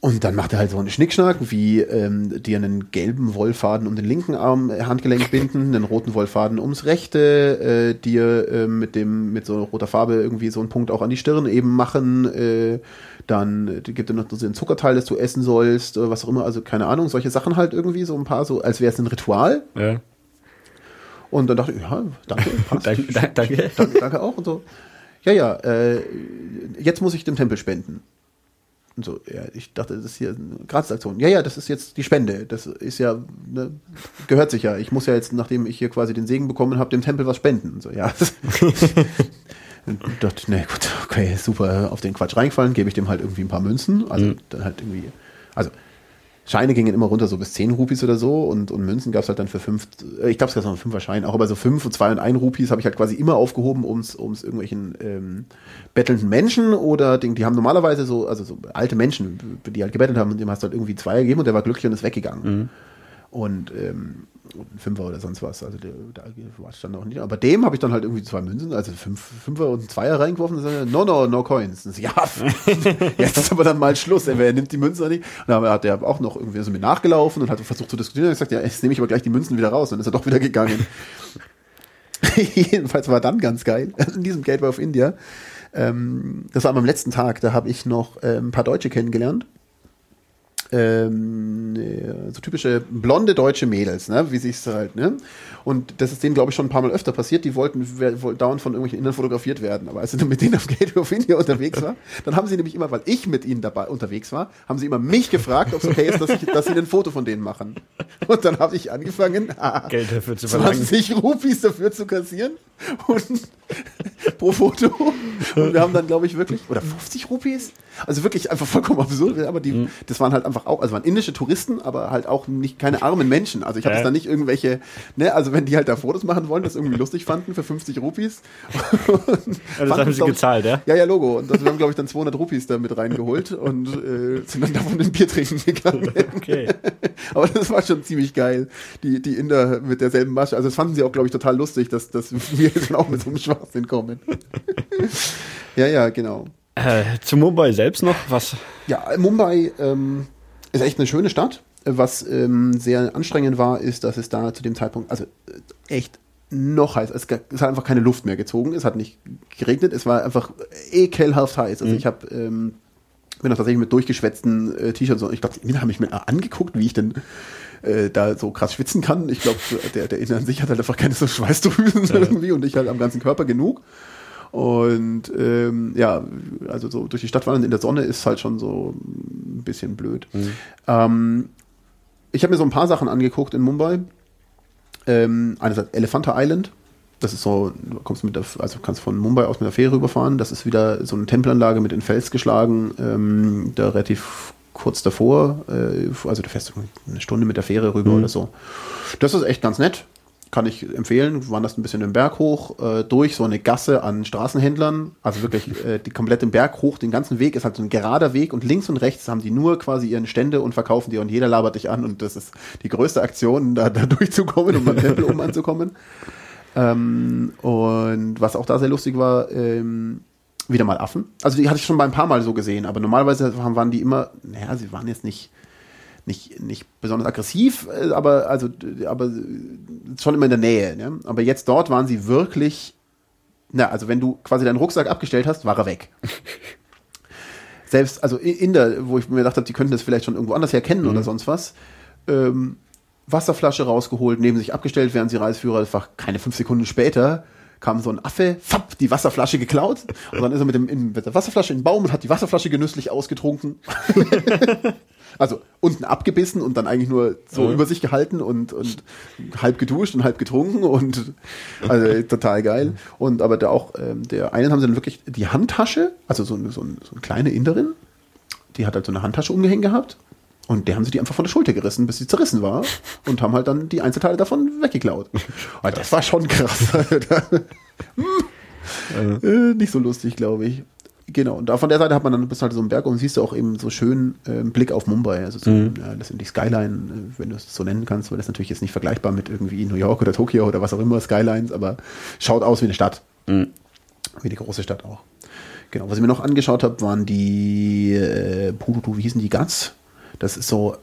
Und dann macht er halt so einen Schnickschnack, wie ähm, dir einen gelben Wollfaden um den linken Arm äh, Handgelenk binden, einen roten Wollfaden ums rechte, äh, dir äh, mit dem mit so roter Farbe irgendwie so einen Punkt auch an die Stirn eben machen, äh, dann äh, gibt er noch so einen Zuckerteil, das du essen sollst, oder was auch immer, also keine Ahnung, solche Sachen halt irgendwie so ein paar so, als wäre es ein Ritual. Ja. Und dann dachte ich, ja, danke, passt. Danke, danke, danke. danke, danke auch und so. Ja, ja, äh, jetzt muss ich dem Tempel spenden. Und so, ja, ich dachte, das ist hier eine Gratisaktion. Ja, ja, das ist jetzt die Spende. Das ist ja, ne, gehört sich ja. Ich muss ja jetzt, nachdem ich hier quasi den Segen bekommen habe, dem Tempel was spenden. Und so, ja. Und dachte, ne, gut, okay, super, auf den Quatsch reingefallen, gebe ich dem halt irgendwie ein paar Münzen. Also dann halt irgendwie, also Scheine gingen immer runter so bis 10 Rupees oder so und, und Münzen gab es halt dann für 5, äh, ich glaube es gab noch einen 5er Schein, auch aber so 5 und 2 und 1 Rupees habe ich halt quasi immer aufgehoben, um es irgendwelchen ähm, bettelnden Menschen oder die, die haben normalerweise so, also so alte Menschen, die halt gebettelt haben, und dem hast du halt irgendwie zwei gegeben und der war glücklich und ist weggegangen. Und ähm, ein Fünfer oder sonst was. Also der, da war stand noch nicht. Aber dem habe ich dann halt irgendwie zwei Münzen, also fünf, Fünfer und ein Zweier reingeworfen. Und so, no, no, no coins. Und so, ja, jetzt ist aber dann mal Schluss. Wer nimmt die Münzen nicht? Und dann hat er auch noch irgendwie so mit nachgelaufen und hat versucht zu diskutieren. Und gesagt, ja, jetzt nehme ich aber gleich die Münzen wieder raus. Und dann ist er doch wieder gegangen. Jedenfalls war dann ganz geil in diesem Gateway of India. Ähm, das war am letzten Tag. Da habe ich noch äh, ein paar Deutsche kennengelernt ähm, so typische blonde deutsche Mädels, ne? wie sich's halt, ne? Und das ist denen, glaube ich, schon ein paar Mal öfter passiert. Die wollten, wollten dauernd von irgendwelchen Indern fotografiert werden. Aber als ich mit denen auf Gateway of India unterwegs war, dann haben sie nämlich immer, weil ich mit ihnen dabei unterwegs war, haben sie immer mich gefragt, ob es okay ist, dass, ich, dass sie ein Foto von denen machen. Und dann habe ich angefangen, Geld dafür zu verlangen. 20 Rupees dafür zu kassieren. Und pro Foto. Und wir haben dann, glaube ich, wirklich, oder 50 Rupees? Also wirklich einfach vollkommen absurd. Aber die, mhm. das waren halt einfach auch, also waren indische Touristen, aber halt auch nicht keine armen Menschen. Also ich habe äh. da nicht irgendwelche, ne, also wenn die halt da Fotos machen wollen, das irgendwie lustig fanden für 50 Rupees. ja, das haben sie gezahlt, ja? Ja, ja, Logo. Und das, wir haben, glaube ich, dann 200 Rupees da mit reingeholt und äh, sind dann davon ein Bier trinken gegangen. Okay. aber das war schon ziemlich geil. Die, die Inder mit derselben Masche. Also das fanden sie auch, glaube ich, total lustig, dass, dass wir jetzt auch mit so einem Schwachsinn kommen. ja, ja, genau. Äh, zu Mumbai selbst noch was? Ja, Mumbai ähm, ist echt eine schöne Stadt. Was ähm, sehr anstrengend war, ist, dass es da zu dem Zeitpunkt, also äh, echt noch heiß. Es, es, hat einfach keine Luft mehr gezogen. Es hat nicht geregnet. Es war einfach ekelhaft heiß. Also mhm. ich habe ähm, bin auch tatsächlich mit durchgeschwätzten äh, T-Shirts. Ich glaube, die haben mich mir angeguckt, wie ich denn äh, da so krass schwitzen kann. Ich glaube, der, der Inder an sich hat halt einfach keine so Schweißdrüsen ja. irgendwie und ich halt am ganzen Körper genug. Und ähm, ja, also so durch die Stadt wandern in der Sonne ist halt schon so ein bisschen blöd. Mhm. Ähm, ich habe mir so ein paar Sachen angeguckt in Mumbai. Ähm, einerseits Elephanta Island. Das ist so, du kommst mit der, also kannst von Mumbai aus mit der Fähre rüberfahren. Das ist wieder so eine Tempelanlage mit in Fels geschlagen, ähm, da relativ kurz davor. Äh, also du fährst eine Stunde mit der Fähre rüber mhm. oder so. Das ist echt ganz nett kann ich empfehlen. Wir wanderst ein bisschen den Berg hoch, äh, durch so eine Gasse an Straßenhändlern. Also wirklich äh, die komplette Berg hoch, den ganzen Weg ist halt so ein gerader Weg und links und rechts haben die nur quasi ihren Stände und verkaufen die und jeder labert dich an und das ist die größte Aktion, da, da durchzukommen, um am Tempel um anzukommen. Ähm, und was auch da sehr lustig war, ähm, wieder mal Affen. Also die hatte ich schon mal ein paar Mal so gesehen, aber normalerweise waren die immer, naja, sie waren jetzt nicht nicht, nicht besonders aggressiv, äh, aber, also, aber schon immer in der Nähe. Ne? Aber jetzt dort waren sie wirklich, na, also wenn du quasi deinen Rucksack abgestellt hast, war er weg. Selbst, also in der, wo ich mir gedacht habe, die könnten das vielleicht schon irgendwo anders herkennen mhm. oder sonst was, ähm, Wasserflasche rausgeholt, neben sich abgestellt, während sie Reisführer einfach keine fünf Sekunden später kam so ein Affe, fapp, die Wasserflasche geklaut und dann ist er mit, dem, mit der Wasserflasche in den Baum und hat die Wasserflasche genüsslich ausgetrunken. Also unten abgebissen und dann eigentlich nur so ja. über sich gehalten und, und halb geduscht und halb getrunken und also total geil. Und aber der auch, ähm, der einen haben sie dann wirklich die Handtasche, also so, so, so eine kleine Inderin, die hat halt so eine Handtasche umgehängt gehabt. Und der haben sie die einfach von der Schulter gerissen, bis sie zerrissen war. Und haben halt dann die Einzelteile davon weggeklaut. Und das war schon krass. hm. äh, nicht so lustig, glaube ich. Genau, und da von der Seite hat man dann bis halt so einen Berg und siehst du auch eben so schön äh, Blick auf Mumbai. Also so, mhm. ja, das sind die Skyline, äh, wenn du es so nennen kannst, weil das natürlich jetzt nicht vergleichbar mit irgendwie New York oder Tokio oder was auch immer, Skylines, aber schaut aus wie eine Stadt. Mhm. Wie eine große Stadt auch. Genau, was ich mir noch angeschaut habe, waren die, äh, wie hießen die Gas? Das ist so,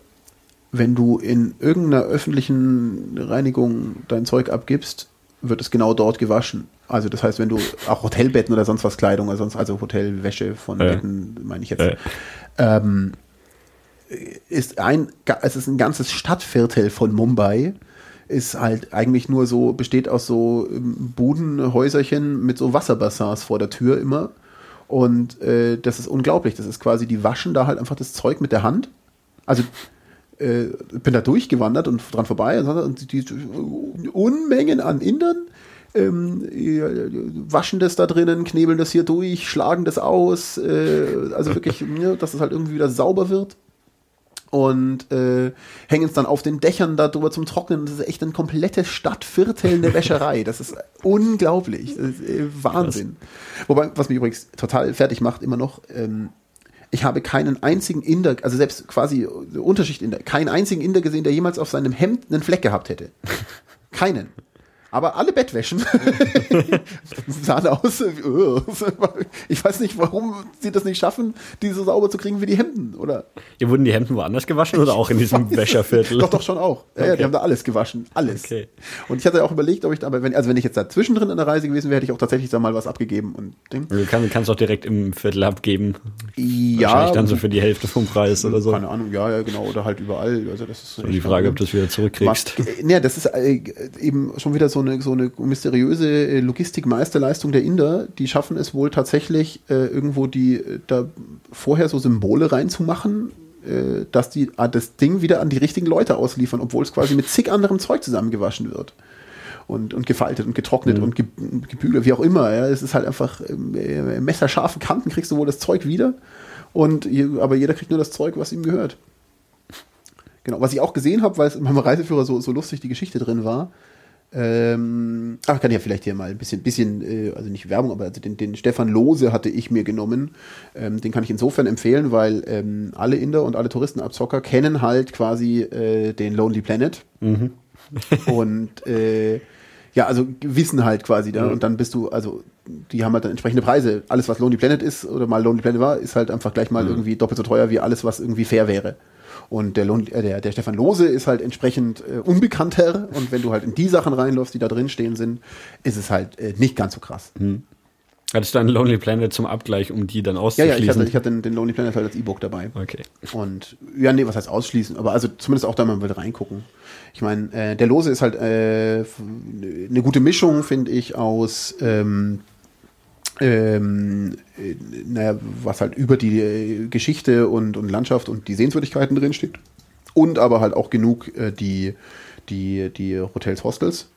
wenn du in irgendeiner öffentlichen Reinigung dein Zeug abgibst, wird es genau dort gewaschen. Also das heißt, wenn du auch Hotelbetten oder sonst was Kleidung oder sonst, also Hotelwäsche von äh. Betten, meine ich jetzt, äh. ähm, ist ein, es ist ein ganzes Stadtviertel von Mumbai, ist halt eigentlich nur so, besteht aus so ähm, Budenhäuserchen mit so Wasserbassins vor der Tür immer. Und äh, das ist unglaublich. Das ist quasi, die waschen da halt einfach das Zeug mit der Hand. Also äh, bin da durchgewandert und dran vorbei und die, die Unmengen an Indern ähm, waschen das da drinnen, knebeln das hier durch, schlagen das aus, äh, also wirklich, ja, dass es halt irgendwie wieder sauber wird und äh, hängen es dann auf den Dächern darüber zum Trocknen. Das ist echt ein komplettes Stadtviertel eine Wäscherei. Das ist unglaublich. Das ist, äh, Wahnsinn. Wobei, was mich übrigens total fertig macht, immer noch, ähm, Ich habe keinen einzigen Inder, also selbst quasi Unterschicht Inder, keinen einzigen Inder gesehen, der jemals auf seinem Hemd einen Fleck gehabt hätte. Keinen. Aber alle Bettwäschen sahen aus. Wie, ich weiß nicht, warum sie das nicht schaffen, die so sauber zu kriegen wie die Hemden, oder? Hier wurden die Hemden woanders gewaschen oder auch in diesem Wäscherviertel? Doch, doch schon auch. Ja, ja, die haben da alles gewaschen. Alles. Okay. Und ich hatte auch überlegt, ob ich, aber wenn, also wenn ich jetzt da zwischendrin in der Reise gewesen wäre, hätte ich auch tatsächlich da mal was abgegeben und Ding. Du kannst, kannst auch direkt im Viertel abgeben. Ja. Wahrscheinlich dann so für die Hälfte vom Preis oder so. Keine Ahnung, ja, ja, genau, oder halt überall. Also das ist Und die Frage, ob du es wieder zurückkriegst. Was, ne, das ist äh, eben schon wieder so eine, so eine mysteriöse äh, Logistikmeisterleistung der Inder. Die schaffen es wohl tatsächlich, äh, irgendwo die äh, da vorher so Symbole reinzumachen, äh, dass die ah, das Ding wieder an die richtigen Leute ausliefern, obwohl es quasi mit zig anderem Zeug zusammengewaschen wird. Und, und gefaltet und getrocknet Mhm. und ge gebügelt, wie auch immer. Ja. Es ist halt einfach äh, messerscharfe Kanten, kriegst du wohl das Zeug wieder. Und, aber jeder kriegt nur das Zeug, was ihm gehört. Genau, was ich auch gesehen habe, weil es in meinem Reiseführer so, so lustig die Geschichte drin war. Ähm, ach, kann ich ja vielleicht hier mal ein bisschen, bisschen äh, also nicht Werbung, aber also den, den Stefan Lose hatte ich mir genommen. Ähm, den kann ich insofern empfehlen, weil ähm, alle Inder und alle Touristenabzocker kennen halt quasi äh, den Lonely Planet. und äh, ja, also wissen halt quasi da. Und dann bist du, also die haben halt dann entsprechende Preise. Alles, was Lonely Planet ist oder mal Lonely Planet war, ist halt einfach gleich mal irgendwie doppelt so teuer wie alles, was irgendwie fair wäre. Und der, Lonely, äh, der, der Stefan Lose ist halt entsprechend äh, unbekannter. Und wenn du halt in die Sachen reinläufst, die da drin stehen sind, ist es halt äh, nicht ganz so krass. Hattest du einen Lonely Planet zum Abgleich, um die dann Ja, auszuschließen? ja, ich hatte, ich hatte den, den Lonely Planet halt als E-Book dabei. okay. Und ja, nee, was heißt ausschließen? Aber also zumindest auch da mal wieder reingucken. Ich meine, äh, der Lose ist halt äh, eine gute Mischung, finde ich, aus ähm, ähm, äh, naja, was halt über die äh, Geschichte und, und Landschaft und die Sehenswürdigkeiten drin steht. Und aber halt auch genug äh, die, die, die Hotels, Hostels.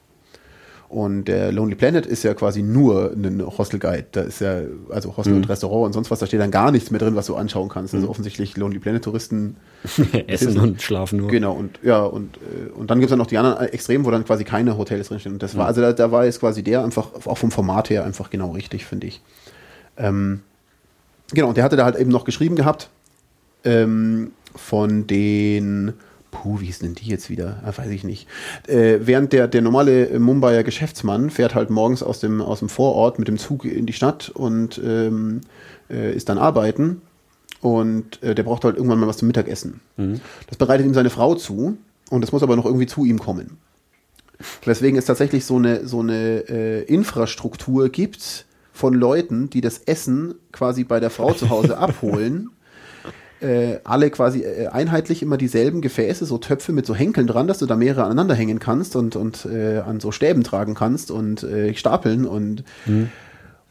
Und der Lonely Planet ist ja quasi nur ein Hostel Guide. Da ist ja, also Hostel und Restaurant und sonst was, da steht dann gar nichts mehr drin, was du anschauen kannst. Also offensichtlich Lonely Planet Touristen Essen und schlafen nur. Genau, und ja, und, äh, und dann gibt es dann noch die anderen Extremen, wo dann quasi keine Hotels drinstehen. Und das war, also da, da war jetzt quasi der einfach, auch vom Format her, einfach genau richtig, finde ich. Ähm, genau, und der hatte da halt eben noch geschrieben gehabt, ähm, von den, puh, wie denn die jetzt wieder? Ah, weiß ich nicht. Äh, während der, der normale Mumbaier Geschäftsmann fährt halt morgens aus dem, aus dem Vorort mit dem Zug in die Stadt und ähm, äh, ist dann arbeiten. Und äh, der braucht halt irgendwann mal was zum Mittagessen. Das bereitet ihm seine Frau zu und das muss aber noch irgendwie zu ihm kommen. Weswegen es tatsächlich so eine, so eine äh, Infrastruktur gibt von Leuten, die das Essen quasi bei der Frau zu Hause abholen. Äh, alle quasi äh, einheitlich immer dieselben Gefäße, so Töpfe mit so Henkeln dran, dass du da mehrere aneinander hängen kannst und, und äh, an so Stäben tragen kannst und äh, stapeln und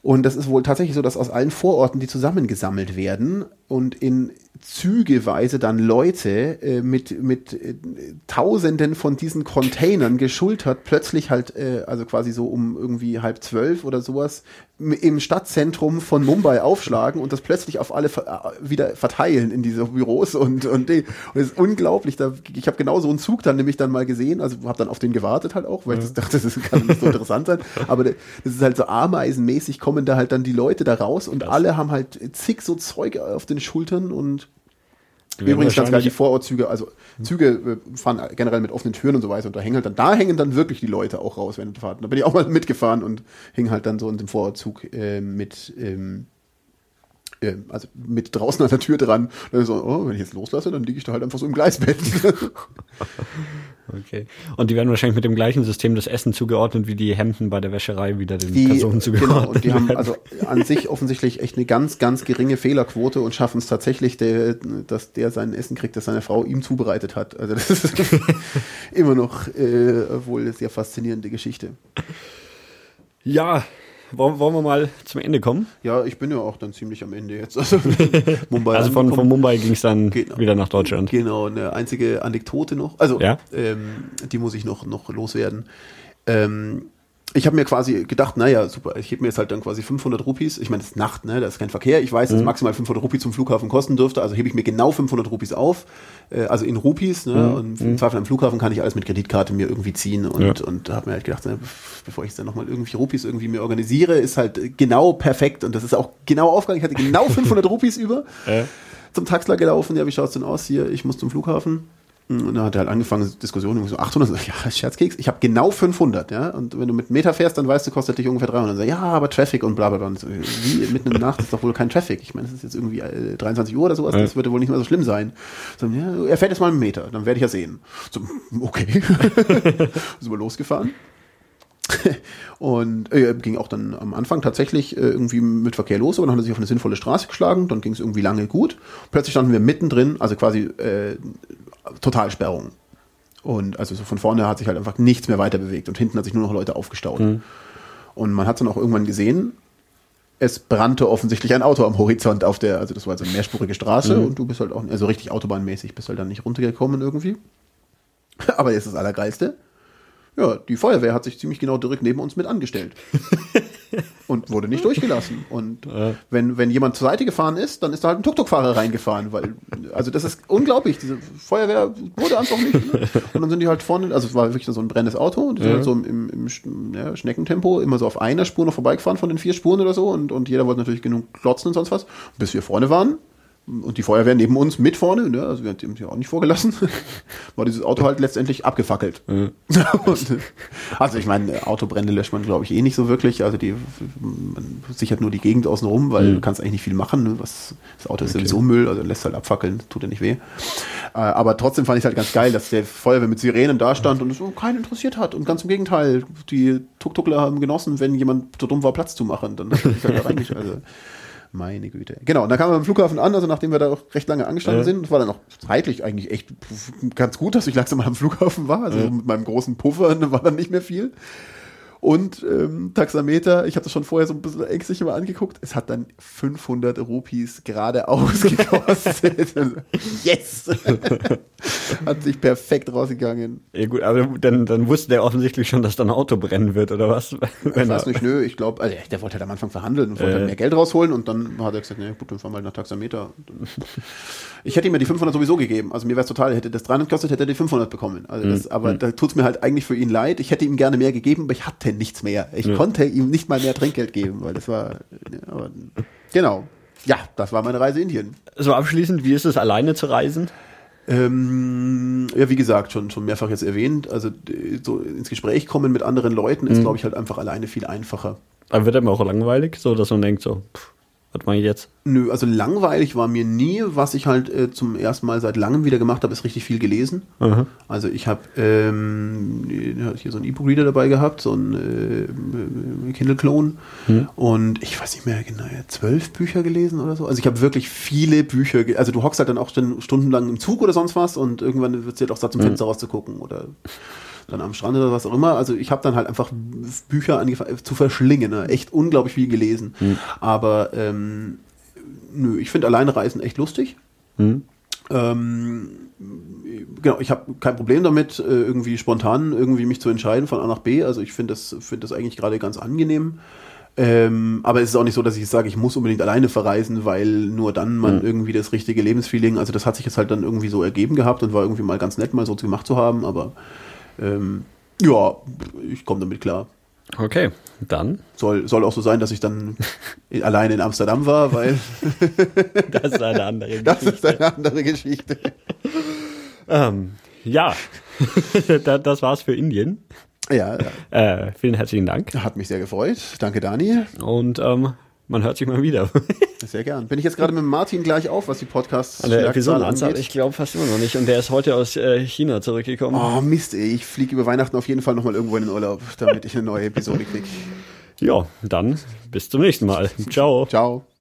und das ist wohl tatsächlich so, dass aus allen Vororten die zusammengesammelt werden und in zügeweise dann Leute äh, mit, mit äh, Tausenden von diesen Containern geschultert plötzlich halt, äh, also quasi so um irgendwie halb zwölf oder sowas, im Stadtzentrum von Mumbai aufschlagen und das plötzlich auf alle ver äh, wieder verteilen in diese Büros und und, und es ist unglaublich. Da, ich habe genau so einen Zug dann nämlich dann mal gesehen, also habe dann auf den gewartet halt auch, weil ich das dachte, das kann nicht so interessant sein. Aber das ist halt so ameisenmäßig kommen da halt dann die Leute da raus und alle haben halt zig so Zeug auf den Schultern und Übrigens ganz geil, die Vorortzüge, also Züge äh, fahren generell mit offenen Türen und so weiter und da hängen halt dann, da hängen dann wirklich die Leute auch raus während der Fahrt. Da bin ich auch mal mitgefahren und hing halt dann so in dem Vorortzug äh, mit, ähm, äh, also mit draußen an der Tür dran. Und dann so, oh, wenn ich jetzt loslasse, dann liege ich da halt einfach so im Gleisbett. Okay. Und die werden wahrscheinlich mit dem gleichen System das Essen zugeordnet, wie die Hemden bei der Wäscherei wieder den Die, Personen zugeordnet genau, und die haben werden. also an sich offensichtlich echt eine ganz, ganz geringe Fehlerquote und schaffen es tatsächlich, der, dass der sein Essen kriegt, das seine Frau ihm zubereitet hat. Also das ist immer noch äh, wohl eine sehr faszinierende Geschichte. Ja, wollen, wollen wir mal zum Ende kommen? Ja, ich bin ja auch dann ziemlich am Ende jetzt. Also, Mumbai Also von, von. Mumbai ging es dann Genau. wieder nach Deutschland. Genau, eine einzige Anekdote noch. Also, Ja? ähm, die muss ich noch, noch loswerden. Ähm, ich habe mir quasi gedacht, naja, super, ich hebe mir jetzt halt dann quasi 500 Rupees. Ich meine, es ist Nacht, ne, da ist kein Verkehr. Ich weiß, dass maximal 500 Rupees zum Flughafen kosten dürfte, also hebe ich mir genau 500 Rupees auf, äh, also in Rupees. Ne, Und im Zweifel am Flughafen kann ich alles mit Kreditkarte mir irgendwie ziehen. Und, Ja. und da habe mir halt gedacht, na, bevor ich dann nochmal irgendwie Rupees irgendwie mir organisiere, ist halt genau perfekt. Und das ist auch genau aufgegangen. Ich hatte genau 500 Rupees über. Äh, zum Taxler gelaufen, ja, wie schaut's denn aus hier? Ich muss zum Flughafen. Und dann hat er halt angefangen, Diskussionen, so 800, ja, Scherzkeks, ich habe genau 500, ja, und wenn du mit Meter fährst, dann weißt du, kostet dich ungefähr 300. Und dann, ja, aber Traffic und bla bla bla. Und so, wie, mitten in der Nacht ist doch wohl kein Traffic. Ich meine, es ist jetzt irgendwie äh, 23 Uhr oder sowas, Ja. das würde wohl nicht mehr so schlimm sein. So, ja, er fährt jetzt mal einen Meter, dann werde ich ja sehen. So, okay. sind wir losgefahren. Und äh, ging auch dann am Anfang tatsächlich äh, irgendwie mit Verkehr los, aber dann hat er sich auf eine sinnvolle Straße geschlagen, dann ging es irgendwie lange gut. Plötzlich standen wir mittendrin, also quasi äh, Totalsperrung. Und also so von vorne hat sich halt einfach nichts mehr weiter bewegt und hinten hat sich nur noch Leute aufgestaut. Und man hat dann auch irgendwann gesehen, es brannte offensichtlich ein Auto am Horizont auf der, also das war also eine mehrspurige Straße und du bist halt auch, also richtig autobahnmäßig, bist halt dann nicht runtergekommen irgendwie. Aber jetzt das Allergeilste. Ja, die Feuerwehr hat sich ziemlich genau direkt neben uns mit angestellt. und wurde nicht durchgelassen. Und wenn, wenn jemand zur Seite gefahren ist, dann ist da halt ein Tuk-Tuk-Fahrer reingefahren, weil, also das ist unglaublich. Diese Feuerwehr wurde einfach nicht. Ne? Und dann sind die halt vorne, also es war wirklich so ein brennendes Auto und die sind halt so im, im, im ja, Schneckentempo immer so auf einer Spur noch vorbeigefahren von den vier Spuren oder so und, und jeder wollte natürlich genug klotzen und sonst was. Bis wir vorne waren, und die Feuerwehr neben uns mit vorne, ne, also wir haben die auch nicht vorgelassen, war dieses Auto halt letztendlich abgefackelt. Und, also ich meine, Autobrände löscht man, glaube ich, eh nicht so wirklich. Also die man sichert nur die Gegend außen rum, weil du kannst eigentlich nicht viel machen. Ne? Was, das Auto ist sowieso Müll, also lässt halt abfackeln, tut ja nicht weh. Äh, aber trotzdem fand ich halt ganz geil, dass der Feuerwehr mit Sirenen da stand und es so keinen interessiert hat. Und ganz im Gegenteil, die Tuk-Tukler haben genossen, wenn jemand so dumm war, Platz zu machen. Dann hat er sich halt da reingeschaltet. Also, meine Güte. Genau, und dann kamen wir am Flughafen an, also nachdem wir da auch recht lange angestanden Ja. sind, das war dann auch zeitlich eigentlich echt ganz gut, dass ich langsam mal am Flughafen war. Also mit meinem großen Puffer war dann nicht mehr viel. Und ähm, Taxameter, ich habe das schon vorher so ein bisschen ängstlich immer angeguckt, es hat dann 500 Rupees geradeaus gekostet. yes! hat sich perfekt rausgegangen. Ja gut, aber dann, dann wusste der offensichtlich schon, dass da ein Auto brennen wird, oder was? Ich Wenn weiß er- nicht, nö, ich glaube, also der wollte halt am Anfang verhandeln und wollte Äh. halt mehr Geld rausholen und dann hat er gesagt, nee, gut, dann fahren wir halt nach Taxameter. Ich hätte ihm ja die 500 sowieso gegeben. Also mir wäre es total, hätte das 300 gekostet, hätte er die 500 bekommen. Also das, aber da tut's mir halt eigentlich für ihn leid. Ich hätte ihm gerne mehr gegeben, aber ich hatte nichts mehr. Ich konnte ihm nicht mal mehr Trinkgeld geben, weil das war, ja, aber, genau. Ja, das war meine Reise in Indien. So abschließend, wie ist es, alleine zu reisen? Ähm, ja, wie gesagt, schon, schon mehrfach jetzt erwähnt. Also so ins Gespräch kommen mit anderen Leuten ist, glaube ich, halt einfach alleine viel einfacher. Dann wird einem auch langweilig, so dass man denkt so, pff, was mache ich jetzt? Nö, also langweilig war mir nie. Was ich halt äh, zum ersten Mal seit langem wieder gemacht habe, ist richtig viel gelesen. Aha. Also ich habe ähm, hier so einen E-Book-Reader dabei gehabt, so einen äh, Kindle-Klon. Und ich weiß nicht mehr genau, zwölf Bücher gelesen oder so. Also ich habe wirklich viele Bücher. ge- Also du hockst halt dann auch schon stundenlang im Zug oder sonst was und irgendwann wird es dir halt auch satt, zum Fenster rauszugucken oder dann am Strand oder was auch immer. Also ich habe dann halt einfach Bücher angefangen zu verschlingen. Ne? Echt unglaublich viel gelesen. Aber ähm, nö, ich finde alleine Reisen echt lustig. Ähm, genau, ich habe kein Problem damit, äh, irgendwie spontan irgendwie mich zu entscheiden von A nach B. Also ich finde das, finde das eigentlich gerade ganz angenehm. Ähm, aber es ist auch nicht so, dass ich sage, ich muss unbedingt alleine verreisen, weil nur dann man irgendwie das richtige Lebensfeeling, also das hat sich jetzt halt dann irgendwie so ergeben gehabt und war irgendwie mal ganz nett, mal so gemacht zu haben, aber ähm, ja, ich komme damit klar. Okay, dann. Soll, soll auch so sein, dass ich dann alleine in Amsterdam war, weil Das ist eine andere das ist eine andere Geschichte. ähm, Ja, Da- das war's für Indien. Ja, Äh, vielen herzlichen Dank. hat mich sehr gefreut. Danke, Dani. Und ähm, man hört sich mal wieder. Sehr gern. Bin ich jetzt gerade mit Martin gleich auf, was die Podcasts An der Episodenanzahl, angeht? ich glaube fast immer noch nicht. Und der ist heute aus äh, China zurückgekommen. Oh Mist, ey. Ich fliege über Weihnachten auf jeden Fall nochmal irgendwo in den Urlaub, damit ich eine neue Episode kriege. Ja, dann bis zum nächsten Mal. Ciao. Ciao.